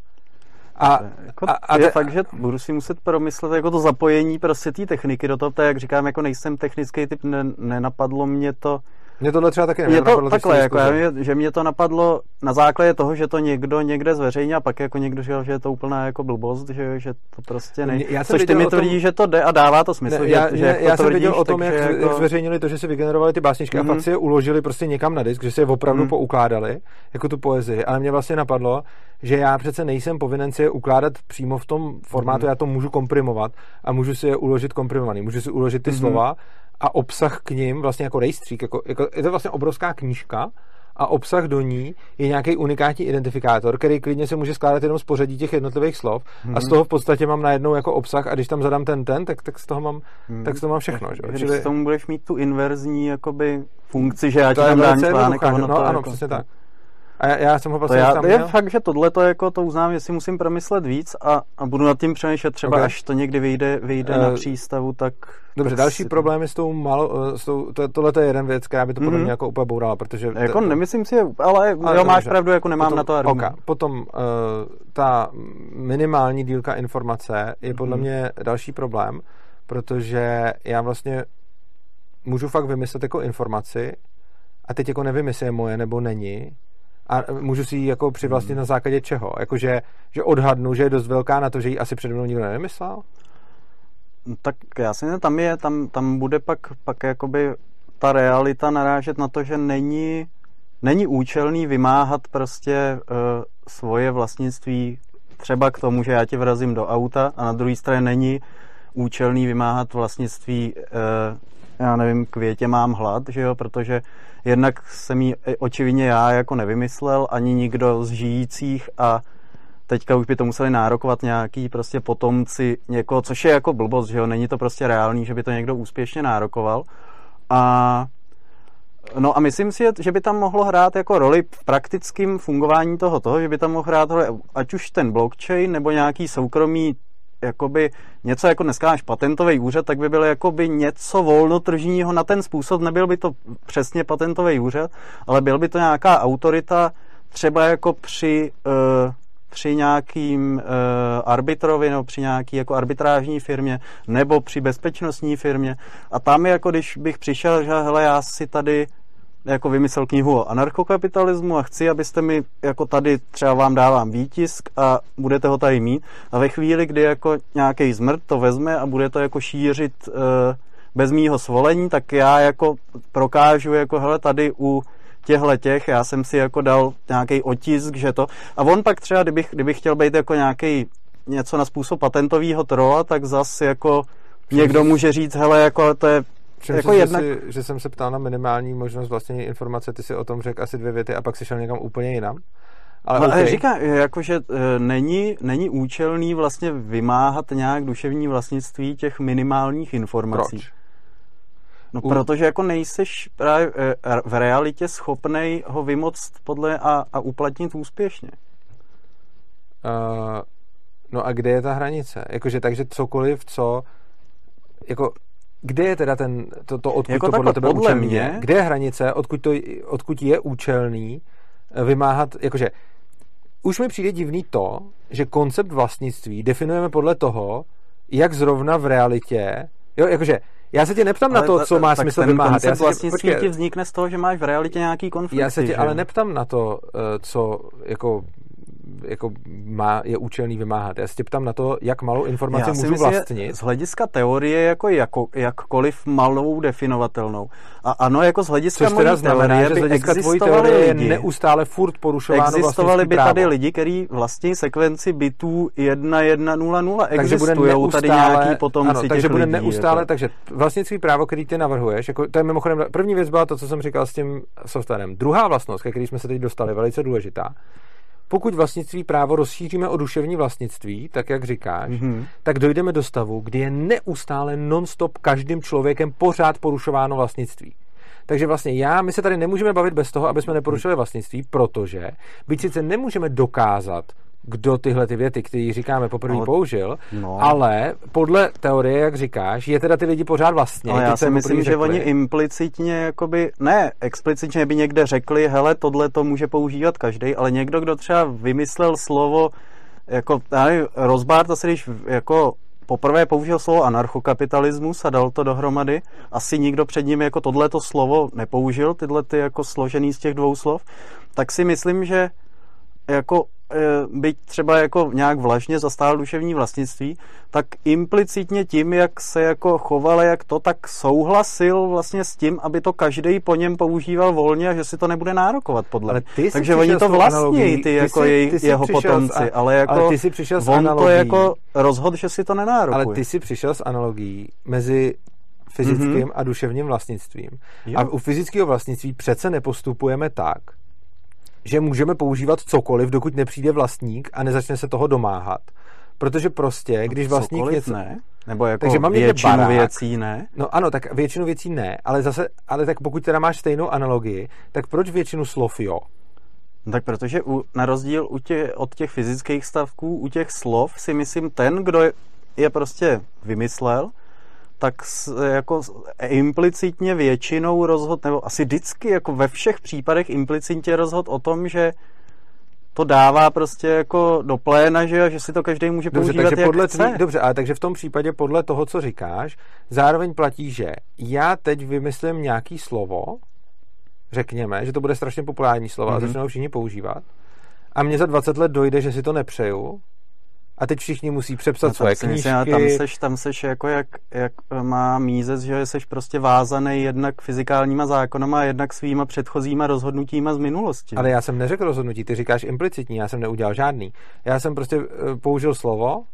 A, jako, a, a je fakt, že budu si muset promyslet jako to zapojení prostě té techniky do toho, to, jak říkám, jako nejsem technický typ, ne, nenapadlo mě to, mě tohle třeba taky mě to takhle, jako já, že mě to napadlo na základě toho, že to někdo někde zveřejní a pak jako někdo říkal, že je to úplná jako blbost, že, že to prostě ne. Já Což ty mi tvrdí, tom... že to jde a dává to smysl. Ne, já, že, že já jsem viděl o tom, jak, jako... jak zveřejnili to, že si vygenerovali ty básničky mm-hmm. a mhm. fakt si je uložili prostě někam na disk, že si je opravdu mm-hmm. poukládali, jako tu poezii. Ale mě vlastně napadlo, že já přece nejsem povinen si je ukládat přímo v tom formátu, mm-hmm. já to můžu komprimovat a můžu si je uložit komprimovaný. Můžu si uložit ty mm-hmm. slova a obsah k ním vlastně jako rejstřík, jako, jako, je to vlastně obrovská knížka a obsah do ní je nějaký unikátní identifikátor, který klidně se může skládat jenom z pořadí těch jednotlivých slov hmm. a z mhm. toho v podstatě mám najednou jako obsah a když tam zadám ten ten, tak, tak z toho mám, hmm. tak z toho mám všechno. Že? Když Čili... tomu budeš mít tu inverzní jakoby funkci, že já ti tam dám článek no, ano, jako, přesně tak. A já, já jsem ho vlastně já, je měl. fakt, že tohle to jako to uznám, jestli musím promyslet víc a, a budu nad tím přemýšlet třeba, okay. až to někdy vyjde, vyjde uh, na přístavu, tak... Dobře, další si... problém je s tou malou, eh, s tou, to, tohle je jeden věc, která by to podle mm-hmm. mě jako úplně bourala, protože... Jako to, nemyslím si, ale, ale jo, máš dobře. pravdu, jako nemám potom, na to argument. Okay. Potom uh, ta minimální dílka informace je podle mm-hmm. mě další problém, protože já vlastně můžu fakt vymyslet jako informaci a teď jako nevím, jestli je moje nebo není, a můžu si ji jako přivlastnit hmm. na základě čeho? Jakože že odhadnu, že je dost velká na to, že ji asi přede mnou nikdo nevymyslel? No, tak já si ne, tam je, tam, tam bude pak, pak jakoby ta realita narážet na to, že není, není účelný vymáhat prostě uh, svoje vlastnictví třeba k tomu, že já ti vrazím do auta a na druhé straně není účelný vymáhat vlastnictví, uh, já nevím, květě mám hlad, že jo, protože jednak jsem ji očividně já jako nevymyslel, ani nikdo z žijících a teďka už by to museli nárokovat nějaký prostě potomci někoho, což je jako blbost, že jo, není to prostě reálný, že by to někdo úspěšně nárokoval. A No a myslím si, že by tam mohlo hrát jako roli v praktickém fungování toho, toho, že by tam mohl hrát roli ať už ten blockchain nebo nějaký soukromý jakoby něco jako dneska máš patentový úřad, tak by byl jakoby něco volnotržního na ten způsob, nebyl by to přesně patentový úřad, ale byl by to nějaká autorita třeba jako při uh, při nějakým uh, arbitrovi nebo při nějaký jako arbitrážní firmě nebo při bezpečnostní firmě. A tam jako když bych přišel, že hele, já si tady jako vymyslel knihu o anarchokapitalismu a chci, abyste mi jako tady třeba vám dávám výtisk a budete ho tady mít. A ve chvíli, kdy jako nějaký zmrt to vezme a bude to jako šířit e, bez mýho svolení, tak já jako prokážu jako hele tady u těchhle těch, já jsem si jako dal nějaký otisk, že to. A on pak třeba, kdybych, kdybych chtěl být jako nějaký něco na způsob patentového trola, tak zas jako někdo může říct, hele, jako to je Všem jako si, jednak... že, si, že jsem se ptal na minimální možnost vlastně informace, ty si o tom řekl asi dvě věty a pak si šel někam úplně jinam. Ale, no, okay. ale říká, jako, že e, není, není účelný vlastně vymáhat nějak duševní vlastnictví těch minimálních informací. Proč? No, U... protože jako nejseš právě e, v realitě schopnej ho vymoct podle a, a uplatnit úspěšně. Uh, no a kde je ta hranice? Jakože takže cokoliv, co jako kde je teda ten, to, to odkud jako to podle tebe podle účelný mě... Kde je hranice, odkud, to, odkud je účelný eh, vymáhat, jakože už mi přijde divný to, že koncept vlastnictví definujeme podle toho, jak zrovna v realitě, jo, jakože já se tě neptám ale na to, co má smysl vymáhat. Já se vlastnictví tě, ti vznikne z toho, že máš v realitě nějaký konflikt. Já se tě že? ale neptám na to, eh, co jako jako má, je účelný vymáhat. Já se tě ptám na to, jak malou informaci Já můžu myslím, vlastnit. Z hlediska teorie jako, jako jakkoliv malou definovatelnou. A ano, jako z hlediska Což teda znamená, že z hlediska tvojí teorie je neustále furt porušováno Existovali by právo. tady lidi, kteří vlastní sekvenci bitů 1100. Existují tady nějaký potomci ano, takže bude lidí, neustále, jako. takže vlastnictví právo, který ty navrhuješ, jako, to je mimochodem, první věc byla to, co jsem říkal s tím softwarem. Druhá vlastnost, ke který jsme se teď dostali, velice důležitá, pokud vlastnictví právo rozšíříme o duševní vlastnictví, tak jak říkáš, mm-hmm. tak dojdeme do stavu, kdy je neustále non-stop každým člověkem pořád porušováno vlastnictví. Takže vlastně já, my se tady nemůžeme bavit bez toho, aby jsme neporušili vlastnictví, protože byť sice nemůžeme dokázat kdo tyhle ty věty, které říkáme poprvé no, použil, no. ale podle teorie, jak říkáš, je teda ty lidi pořád vlastně. Ale já si myslím, že oni implicitně, jakoby, ne explicitně by někde řekli, hele, tohle to může používat každý, ale někdo, kdo třeba vymyslel slovo jako tady Rozbart asi když jako poprvé použil slovo anarchokapitalismus a dal to dohromady. Asi nikdo před ním jako tohleto slovo nepoužil, tyhle ty jako složený z těch dvou slov. Tak si myslím, že jako byť třeba jako nějak vlažně zastál duševní vlastnictví, tak implicitně tím, jak se jako choval, jak to, tak souhlasil vlastně s tím, aby to každý po něm používal volně a že si to nebude nárokovat podle ale ty Takže oni to vlastní, ty, jako ty jej, ty jeho potomci, a, ale jako ale ty jsi přišel s on analogií. to jako rozhod, že si to nenárokuje. Ale ty si přišel s analogií mezi fyzickým mm-hmm. a duševním vlastnictvím. Jo. A u fyzického vlastnictví přece nepostupujeme tak, že můžeme používat cokoliv, dokud nepřijde vlastník a nezačne se toho domáhat. Protože prostě, no, když vlastník cokoliv něco... ne? Nebo jako Takže mám většinu barák, věcí ne? No ano, tak většinu věcí ne, ale zase, ale tak pokud teda máš stejnou analogii, tak proč většinu slov jo? No tak protože u, na rozdíl u tě, od těch fyzických stavků, u těch slov si myslím ten, kdo je, je prostě vymyslel, tak jako implicitně většinou rozhod, nebo asi vždycky, jako ve všech případech implicitně rozhod o tom, že to dává prostě jako do pléna, že, že si to každý může dobře, používat takže jak podle chce. Tvý, dobře, ale takže v tom případě podle toho, co říkáš, zároveň platí, že já teď vymyslím nějaký slovo, řekněme, že to bude strašně populární slovo mm-hmm. a začnou všichni používat, a mně za 20 let dojde, že si to nepřeju, a teď všichni musí přepsat no, svoje knížky. Myslím, tam seš, tam seš jako jak, jak má mízes, že seš prostě vázaný jednak fyzikálníma zákonama a jednak svýma předchozíma rozhodnutíma z minulosti. Ale já jsem neřekl rozhodnutí, ty říkáš implicitní, já jsem neudělal žádný. Já jsem prostě eh, použil slovo,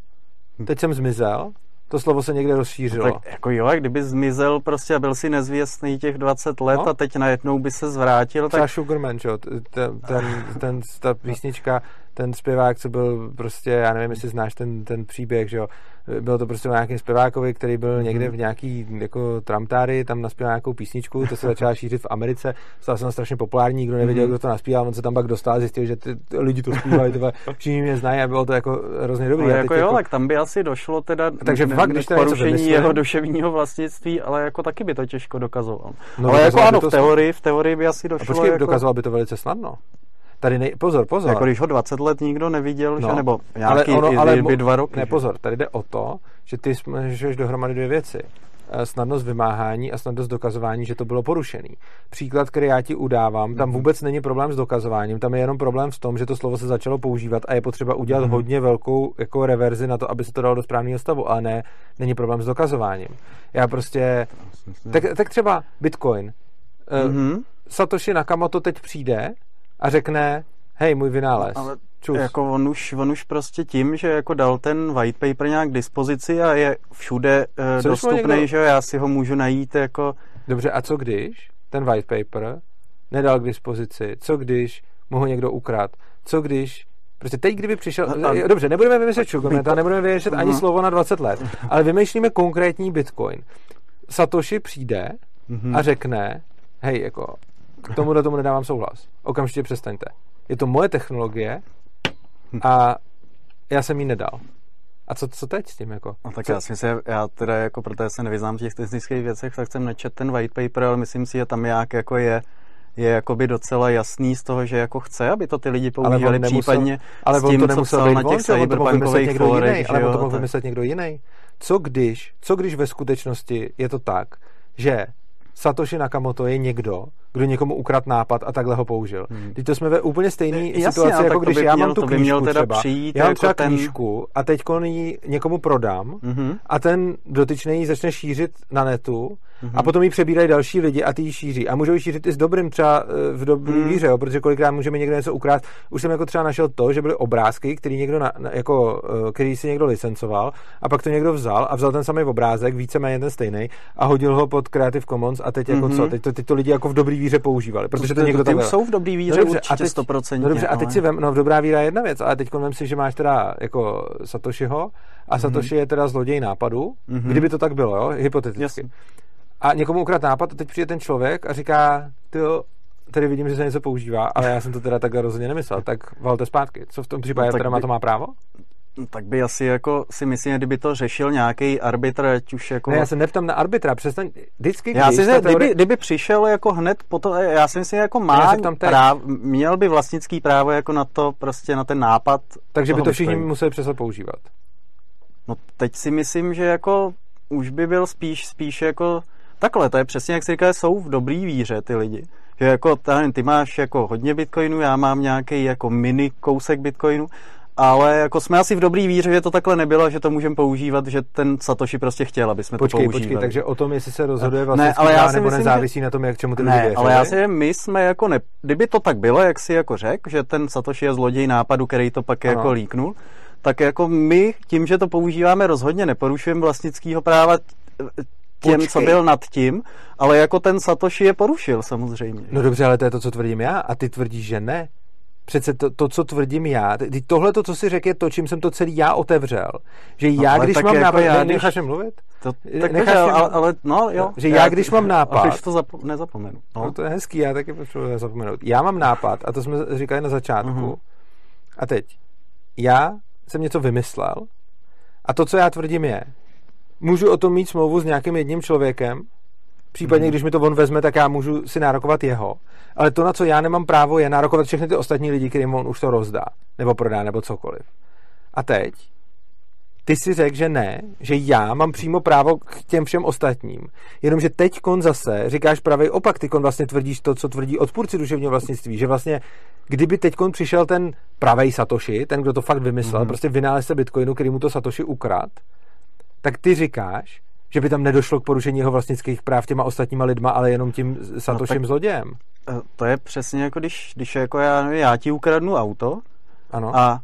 teď jsem zmizel to slovo se někde rozšířilo. No tak jako jo, kdyby zmizel prostě a byl si nezvěstný těch 20 let no? a teď najednou by se zvrátil. Třeba tak... Sugarman, čo? Ten, ten, ten, ta písnička, ten zpěvák, co byl prostě, já nevím, jestli znáš ten, ten příběh, že jo, bylo to prostě o nějakém zpěvákovi, který byl mm-hmm. někde v nějaký jako tramtáry, tam naspíval nějakou písničku, to se začala šířit v Americe, stala se strašně populární, nikdo nevěděl, mm-hmm. kdo to naspíval, on se tam pak dostal, zjistil, že ty, ty lidi to zpívali, tyhle, všichni mě znají a bylo to jako hrozně dobrý. No, jako jo, jako... tak tam by asi došlo teda Takže ne, fakt, když porušení jeho duševního vlastnictví, ale jako taky by to těžko dokazoval. No, ale jako ano, v teorii, v teorii by asi došlo. A počkej, jako... dokazoval by to velice snadno. Tady nej... Pozor, pozor. Jako když ho 20 let nikdo neviděl, no, že? nebo nějaký ale ono, ale by dva roky. Ne, pozor, tady jde o to, že ty směšuješ dohromady dvě věci. Eh, snadnost vymáhání a snadnost dokazování, že to bylo porušený. Příklad, který já ti udávám, tam mhm. vůbec není problém s dokazováním, tam je jenom problém v tom, že to slovo se začalo používat a je potřeba udělat mm-hmm. hodně velkou jako reverzi na to, aby se to dalo do správného stavu, ale ne, není problém s dokazováním. Já prostě, tak, tak třeba Bitcoin. Mm-hmm. Satoshi Nakamoto teď přijde a řekne, hej, můj vynález. Ale Čus. jako on už, on už prostě tím, že jako dal ten white paper nějak k dispozici a je všude uh, dostupný, někdo... že já si ho můžu najít jako... Dobře, a co když ten white paper nedal k dispozici? Co když mu ho někdo ukrad? Co když Prostě teď, kdyby přišel... A... Dobře, nebudeme vymyslet a nebudeme vymyslet ani slovo na 20 let, ale vymýšlíme konkrétní Bitcoin. Satoshi přijde mm-hmm. a řekne, hej, jako, k tomu do tomu nedávám souhlas. Okamžitě přestaňte. Je to moje technologie a já jsem ji nedal. A co, co teď s tím? Jako? No, tak co? já si myslím, já teda jako, protože se nevyznám v těch technických věcech, tak jsem nečet ten white paper, ale myslím si, že tam jak jako je je jakoby docela jasný z toho, že jako chce, aby to ty lidi používali ale nemusel, případně ale s tím, to nemusel být na těch cyberpunkových fórech. Ale on to mohl vymyslet někdo jiný. Co když, co když ve skutečnosti je to tak, že Satoshi Nakamoto je někdo, kdo někomu ukrad nápad a takhle ho použil. Hmm. Teď to jsme ve úplně stejné situaci, jako když já mám tu knížku měl teda třeba. Přijít já mám jako třeba ten... knížku a teď ji někomu prodám mm-hmm. a ten dotyčný ji začne šířit na netu mm-hmm. a potom ji přebírají další lidi a ty ji šíří. A můžou ji šířit i s dobrým třeba eh, v dobrý mm. víře, jo, protože kolikrát můžeme někdo něco ukrást. Už jsem jako třeba našel to, že byly obrázky, který někdo na, jako, eh, který si někdo licencoval a pak to někdo vzal a vzal ten samý obrázek, víceméně ten stejný a hodil ho pod Creative Commons a teď jako mm-hmm. co? Teď to, teď to lidi jako v dobrý víře používali, protože to, to někdo tam jsou v dobrý víře no dobře, určitě a teď, 100%. No dobře, a teď si vem, no v dobrá víra je jedna věc, ale teď vem si, že máš teda jako Satoshiho a mm-hmm. Satoshi je teda zloděj nápadu, mm-hmm. kdyby to tak bylo, jo, hypoteticky. Jasně. A někomu ukrát nápad a teď přijde ten člověk a říká, ty tady vidím, že se něco používá, ale já jsem to teda takhle rozhodně nemyslel, tak valte zpátky. Co v tom případě, no, teda má to má právo? Tak by asi jako si myslím, kdyby to řešil nějaký arbitr, ať už jako... Ne, já se neptám na arbitra, přestaň, vždycky, já si myslím, teorie... kdyby, kdyby, přišel jako hned potom, já si myslím, jako má práv, měl by vlastnický právo jako na to, prostě na ten nápad. Takže by to všichni museli přesat používat. No teď si myslím, že jako už by byl spíš, spíš jako takhle, to je přesně, jak si říká, jsou v dobrý víře ty lidi. Že jako ty máš jako hodně bitcoinů, já mám nějaký jako mini kousek bitcoinu ale jako jsme asi v dobrý víře, že to takhle nebylo, že to můžeme používat, že ten Satoshi prostě chtěl, aby jsme počkej, to používali. Počkej, takže o tom, jestli se rozhoduje vlastně ne, ale já si nebo myslím, nezávisí že... na tom, jak čemu ty ne, lidi ale já si my jsme jako ne... Kdyby to tak bylo, jak si jako řekl, že ten Satoshi je zloděj nápadu, který to pak ano. jako líknul, tak jako my tím, že to používáme, rozhodně neporušujeme vlastnického práva těm, Počkej. co byl nad tím, ale jako ten Satoshi je porušil samozřejmě. No dobře, ale to je to, co tvrdím já a ty tvrdíš, že ne. Přece to, to co tvrdím já, tohle, to, co si řekl, je to, čím jsem to celý já otevřel. Že no, já, když mám jako nápad, já, necháš když... mluvit? To, tak necháš ale, ale, ale, no jo. Že já, já když mám *laughs* nápad... Když to zapo- nezapomenu. No. no. to je hezký, já taky potřebuji nezapomenout. Já mám nápad, a to jsme říkali na začátku, uh-huh. a teď, já jsem něco vymyslel, a to, co já tvrdím je, můžu o tom mít smlouvu s nějakým jedním člověkem, Případně, mm. když mi to on vezme, tak já můžu si nárokovat jeho. Ale to, na co já nemám právo, je nárokovat všechny ty ostatní lidi, kterým on už to rozdá, nebo prodá, nebo cokoliv. A teď, ty si řekl, že ne, že já mám přímo právo k těm všem ostatním. Jenomže teď kon zase říkáš pravý opak, ty kon vlastně tvrdíš to, co tvrdí odpůrci duševního vlastnictví, že vlastně kdyby teď kon přišel ten pravý Satoshi, ten, kdo to fakt vymyslel, mm. prostě vynálezce Bitcoinu, který mu to Satoshi ukrad, tak ty říkáš, že by tam nedošlo k porušení jeho vlastnických práv těma ostatníma lidma, ale jenom tím Satošem no, zlodějem. Eh, to je přesně jako když, když jako já, já ti ukradnu auto ano. a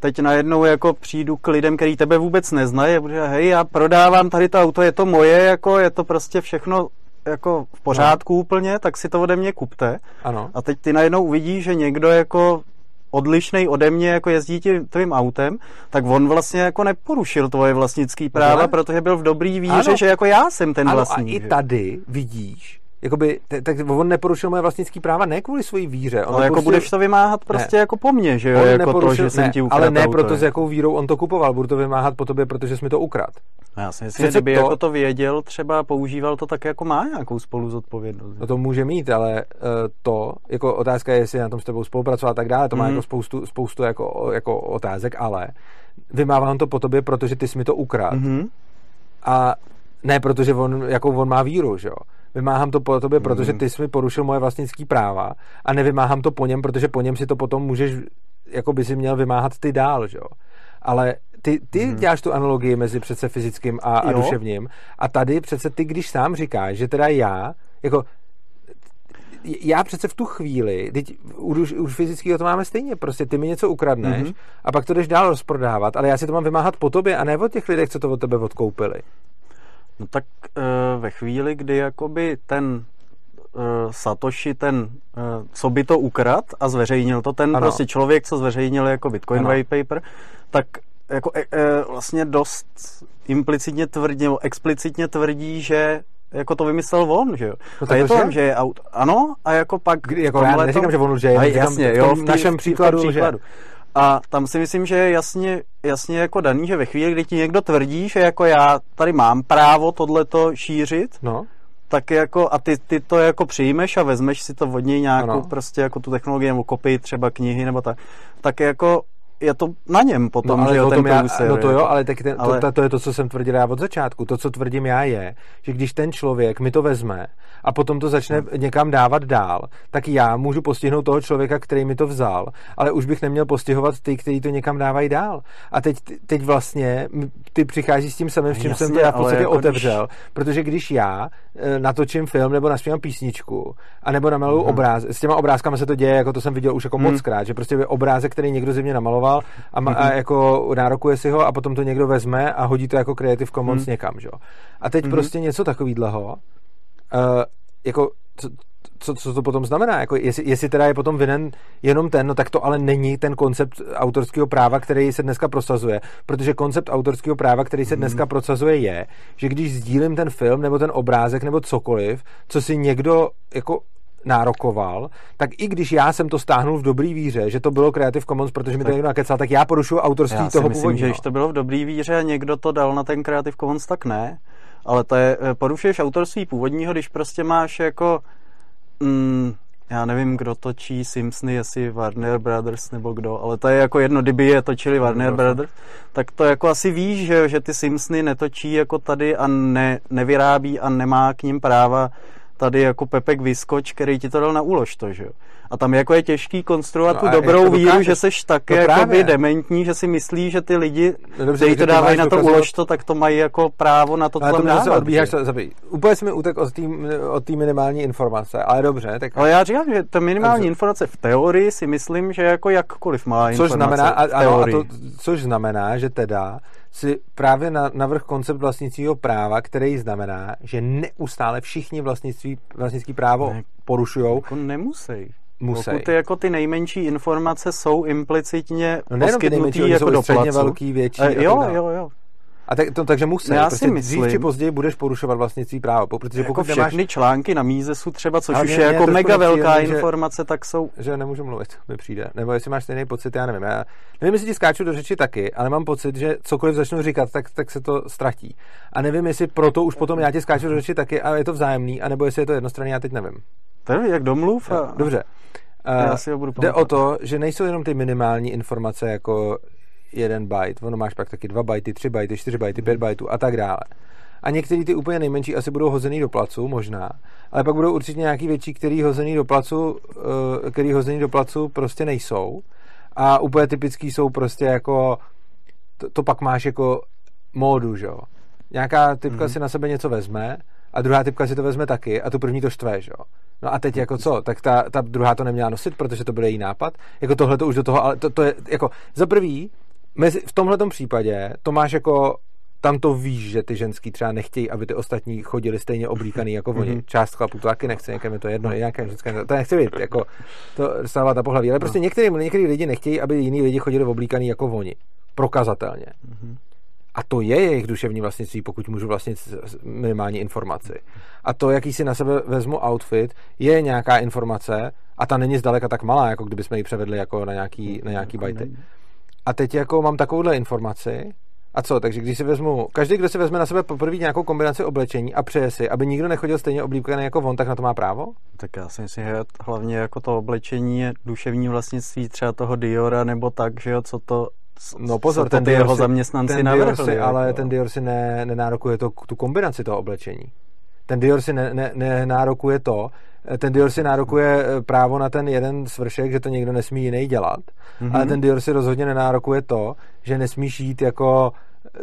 teď najednou jako přijdu k lidem, který tebe vůbec neznají bude, hej, já prodávám tady to auto, je to moje, jako je to prostě všechno jako v pořádku no. úplně, tak si to ode mě kupte. Ano. A teď ty najednou uvidíš, že někdo jako odlišný ode mě, jako jezdí tím tvým autem, tak on vlastně jako neporušil tvoje vlastnický práva, no, protože byl v dobrý víře, ano. že jako já jsem ten ano, vlastník. a i tady vidíš, jakoby, tak on neporušil moje vlastnický práva ne kvůli svojí víře. On ale jako budeš to vymáhat prostě ne. jako po mně, že jo? On jako to, že ne, jsem ti Ale ne proto, s jakou vírou on to kupoval. Budu to vymáhat po tobě, protože jsi mi to ukrad. No já si myslím, že kdyby to... jako to věděl, třeba používal to tak jako má nějakou spolu zodpovědnost. No to může mít, ale uh, to, jako otázka je, jestli na tom s tebou spolupracovat a tak dále, to má mm. jako spoustu, spoustu jako, jako otázek, ale vymávám to po tobě, protože ty jsi mi to ukrad. Mm-hmm. A ne, protože on, jako on má víru, že jo vymáhám to po tobě, mm. protože ty jsi mi porušil moje vlastnické práva a nevymáhám to po něm, protože po něm si to potom můžeš, jako by si měl vymáhat ty dál, že jo. Ale ty, ty mm. děláš tu analogii mezi přece fyzickým a, a duševním a tady přece ty, když sám říkáš, že teda já, jako já přece v tu chvíli, teď už, už fyzického to máme stejně, prostě ty mi něco ukradneš mm-hmm. a pak to jdeš dál rozprodávat, ale já si to mám vymáhat po tobě a ne od těch lidech, co to od tebe odkoupili. No tak e, ve chvíli, kdy jakoby ten e, Satoshi, ten, e, co by to ukrad a zveřejnil to, ten ano. prostě člověk, co zveřejnil jako Bitcoin ano. white paper, tak jako e, e, vlastně dost implicitně tvrdí, nebo explicitně tvrdí, že jako to vymyslel on, že jo. No a je to, že je aut... Ano, a jako pak... Kdy, jako já neříkám, to... že on lže, jasně, jo, v, v našem příkladu, v příkladu. A tam si myslím, že je jasně, jasně jako daný, že ve chvíli, kdy ti někdo tvrdí, že jako já tady mám právo tohleto šířit, no. tak jako a ty, ty to jako přijmeš a vezmeš si to od něj nějakou ano. prostě jako tu technologii nebo kopii třeba knihy nebo tak, tak jako je to na něm potom, no, ale že jo, ten já, No to jo, ale, tak ten, ale... To, to, je to, co jsem tvrdil já od začátku. To, co tvrdím já, je, že když ten člověk mi to vezme a potom to začne hmm. někam dávat dál, tak já můžu postihnout toho člověka, který mi to vzal, ale už bych neměl postihovat ty, kteří to někam dávají dál. A teď, teď vlastně ty přicházíš s tím samým, s čím Jasně, jsem to já v podstatě jako otevřel, když... protože když já e, natočím film nebo naspívám písničku a nebo namaluju hmm. obráz, s těma obrázkama se to děje, jako to jsem viděl už jako hmm. moc krát, že prostě obrázek, který někdo ze mě namaloval, namaloval a, ma, a mhm. jako nárokuje si ho a potom to někdo vezme a hodí to jako Creative Commons mm. někam, že? A teď mm. prostě něco takového, uh, jako co, co, co to potom znamená? Jako jestli, jestli teda je potom vinen jenom ten, no tak to ale není ten koncept autorského práva, který se dneska prosazuje. Protože koncept autorského práva, který se mhm. dneska prosazuje, je, že když sdílím ten film nebo ten obrázek nebo cokoliv, co si někdo jako nárokoval, tak i když já jsem to stáhnul v dobrý víře, že to bylo Creative Commons, protože mi to někdo nakecal, tak já porušuju autorství já toho myslím, původního. že když to bylo v dobrý víře a někdo to dal na ten Creative Commons, tak ne. Ale to je, eh, porušuješ autorství původního, když prostě máš jako mm, já nevím, kdo točí Simpsony, jestli Warner Brothers nebo kdo, ale to je jako jedno, kdyby je točili Warner Brothers, tak to jako asi víš, že, že ty Simpsony netočí jako tady a ne, nevyrábí a nemá k ním práva tady jako Pepek Vyskoč, který ti to dal na úlož to, že jo. A tam jako je těžký konstruovat no tu dobrou víru, že seš tak no jakoby dementní, že si myslí, že ty lidi, no dobře, kteří to dávají na to ulož to, tak to mají jako právo na to, co tam dávat. odbíháš, Úplně jsme utek od té minimální informace, ale dobře. Tak... Ale já říkám, že ta minimální informace v teorii si myslím, že jako jakkoliv má což informace znamená, a, ano, a to, což znamená, že teda si právě na, navrh koncept vlastnicího práva, který znamená, že neustále všichni vlastnictví, vlastnický právo ne, porušují. Jako nemusí. Musí. Pokud ty, jako ty nejmenší informace jsou implicitně no poskytnutý jako do středně velký, větší. E, jo, jo, jo. A tak, to, takže musí. Já prostě si myslím, dřív či později budeš porušovat vlastnictví právo. Protože jako pokud všechny nemáš... články na Mízesu třeba, což už je jako mega velká že, informace, tak jsou... Že nemůžu mluvit, mi přijde. Nebo jestli máš stejný pocit, já nevím. Já nevím, jestli ti skáču do řeči taky, ale mám pocit, že cokoliv začnu říkat, tak, tak se to ztratí. A nevím, jestli proto už potom já ti skáču do řeči taky a je to vzájemný, anebo jestli je to jednostranný, já teď nevím. To je jak domluv. A... Dobře. Já si ho budu jde o to, že nejsou jenom ty minimální informace jako jeden byte, ono máš pak taky dva byty, tři byty, čtyři byty, pět bytů a tak dále. A některý ty úplně nejmenší asi budou hozený do placu, možná, ale pak budou určitě nějaký větší, který hozený do placu, eh, který hozený do placu prostě nejsou. A úplně typický jsou prostě jako, to, to pak máš jako módu, že jo. Nějaká typka mm-hmm. si na sebe něco vezme a druhá typka si to vezme taky a tu první to štve, že jo. No a teď jako co? Tak ta, ta druhá to neměla nosit, protože to byl její nápad. Jako tohle to už do toho, ale to, to je jako za prvý, mezi, v tomhle případě to máš jako tam to víš, že ty ženský třeba nechtějí, aby ty ostatní chodili stejně oblíkaný jako oni. Mm-hmm. Část chlapů to taky nechce, někým je to jedno, nějaké ženské, to nechci být, jako to dostává ta pohlaví, ale prostě no. některý, některý lidi nechtějí, aby jiní lidi chodili oblíkaný jako oni. Prokazatelně. Mm-hmm. A to je jejich duševní vlastnictví, pokud můžu vlastnit minimální informaci. A to, jaký si na sebe vezmu outfit, je nějaká informace a ta není zdaleka tak malá, jako kdybychom ji převedli jako na nějaký, na nějaký bajty. A teď jako mám takovouhle informaci, a co, takže když si vezmu, každý, kdo si vezme na sebe poprvé nějakou kombinaci oblečení a přeje si, aby nikdo nechodil stejně oblíbený jako on, tak na to má právo? Tak já si myslím, že hlavně jako to oblečení je duševní vlastnictví třeba toho Diora nebo tak, že jo, co to No pozor, ten Dior jeho zaměstnanci ten navrhli. Si, ale jako. ten Dior si ne, nenárokuje to, tu kombinaci toho oblečení. Ten Dior si ne, ne, nenárokuje to, ten Dior si nárokuje eh, právo na ten jeden svršek, že to někdo nesmí jiný dělat, mm-hmm. ale ten Dior si rozhodně nenárokuje to, že nesmíš jít jako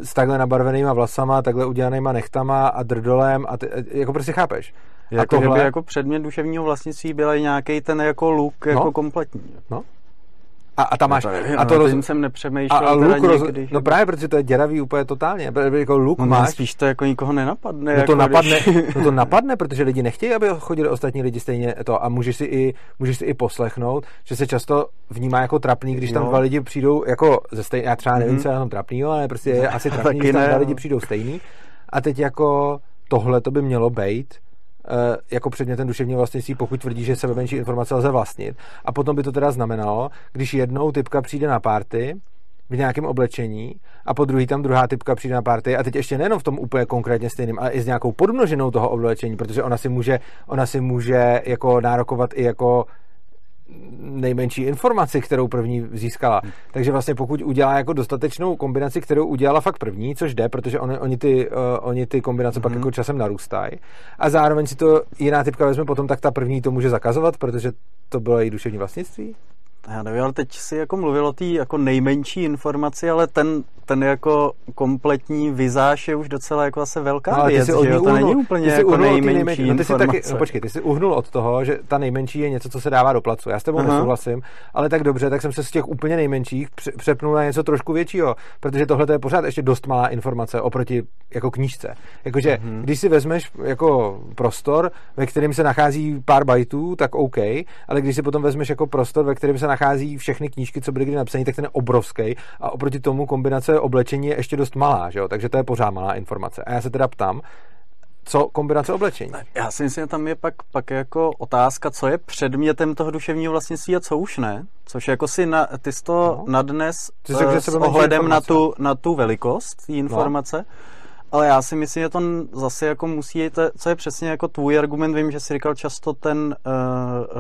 s takhle nabarvenýma vlasama, takhle udělanýma nechtama a drdolem a ty, jako prostě chápeš. Jako, a tohle... jako předmět duševního vlastnictví byl i nějaký ten jako look jako no? kompletní. No, a, a tam máš... No a to roz... jsem nepřemýšlel a, a luk roz... někdy, No právě, protože to je děravý úplně totálně. Jako luk no, máš... Spíš to jako nikoho nenapadne. No to, jako napadne, když... *laughs* no to napadne, protože lidi nechtějí, aby chodili ostatní lidi stejně to a můžeš si i, můžeš si i poslechnout, že se často vnímá jako trapný, když tam no. dva lidi přijdou jako ze stejný, já třeba nevím, mm. co je tam trapný, ale prostě je *laughs* asi trapný, když tam dva lidi přijdou stejný. A teď jako tohle to by mělo být jako předmětem duševního vlastnictví, pokud tvrdí, že sebe menší informace lze vlastnit. A potom by to teda znamenalo, když jednou typka přijde na párty, v nějakém oblečení a po druhý tam druhá typka přijde na party a teď ještě nejenom v tom úplně konkrétně stejným, ale i s nějakou podmnoženou toho oblečení, protože ona si může, ona si může jako nárokovat i jako nejmenší informaci, kterou první získala. Takže vlastně pokud udělá jako dostatečnou kombinaci, kterou udělala fakt první, což jde, protože oni, oni, ty, uh, oni ty kombinace mm-hmm. pak mhm. jako časem narůstají a zároveň si to jiná typka vezme potom, tak ta první to může zakazovat, protože to bylo její duševní vlastnictví? Já nevím, ale teď si jako mluvil o té jako nejmenší informaci, ale ten, ten jako kompletní vizáž je už docela jako zase velká no, věc, že jo? To není úplně jako nejmenší, nejmenší no, ty si taky, no, počkej, ty jsi uhnul od toho, že ta nejmenší je něco, co se dává do placu. Já s tebou Aha. nesouhlasím, ale tak dobře, tak jsem se z těch úplně nejmenších přepnul na něco trošku většího, protože tohle je pořád ještě dost malá informace oproti jako knížce. Jakože, mm-hmm. když si vezmeš jako prostor, ve kterém se nachází pár bajtů, tak OK, ale když si potom vezmeš jako prostor, ve kterém se nachází všechny knížky, co byly kdy napsané, tak ten je obrovský a oproti tomu kombinace oblečení je ještě dost malá, že jo? takže to je pořád malá informace. A já se teda ptám, co kombinace oblečení. Já si myslím, že tam je pak, pak jako otázka, co je předmětem toho duševního vlastnictví a co už ne. Což jako si na, ty jsi to no. nadnes ty uh, s ohledem na tu, na tu velikost té informace. No. Ale já si myslím, že to zase jako musí jít, co je přesně jako tvůj argument, vím, že jsi říkal často ten uh, uh,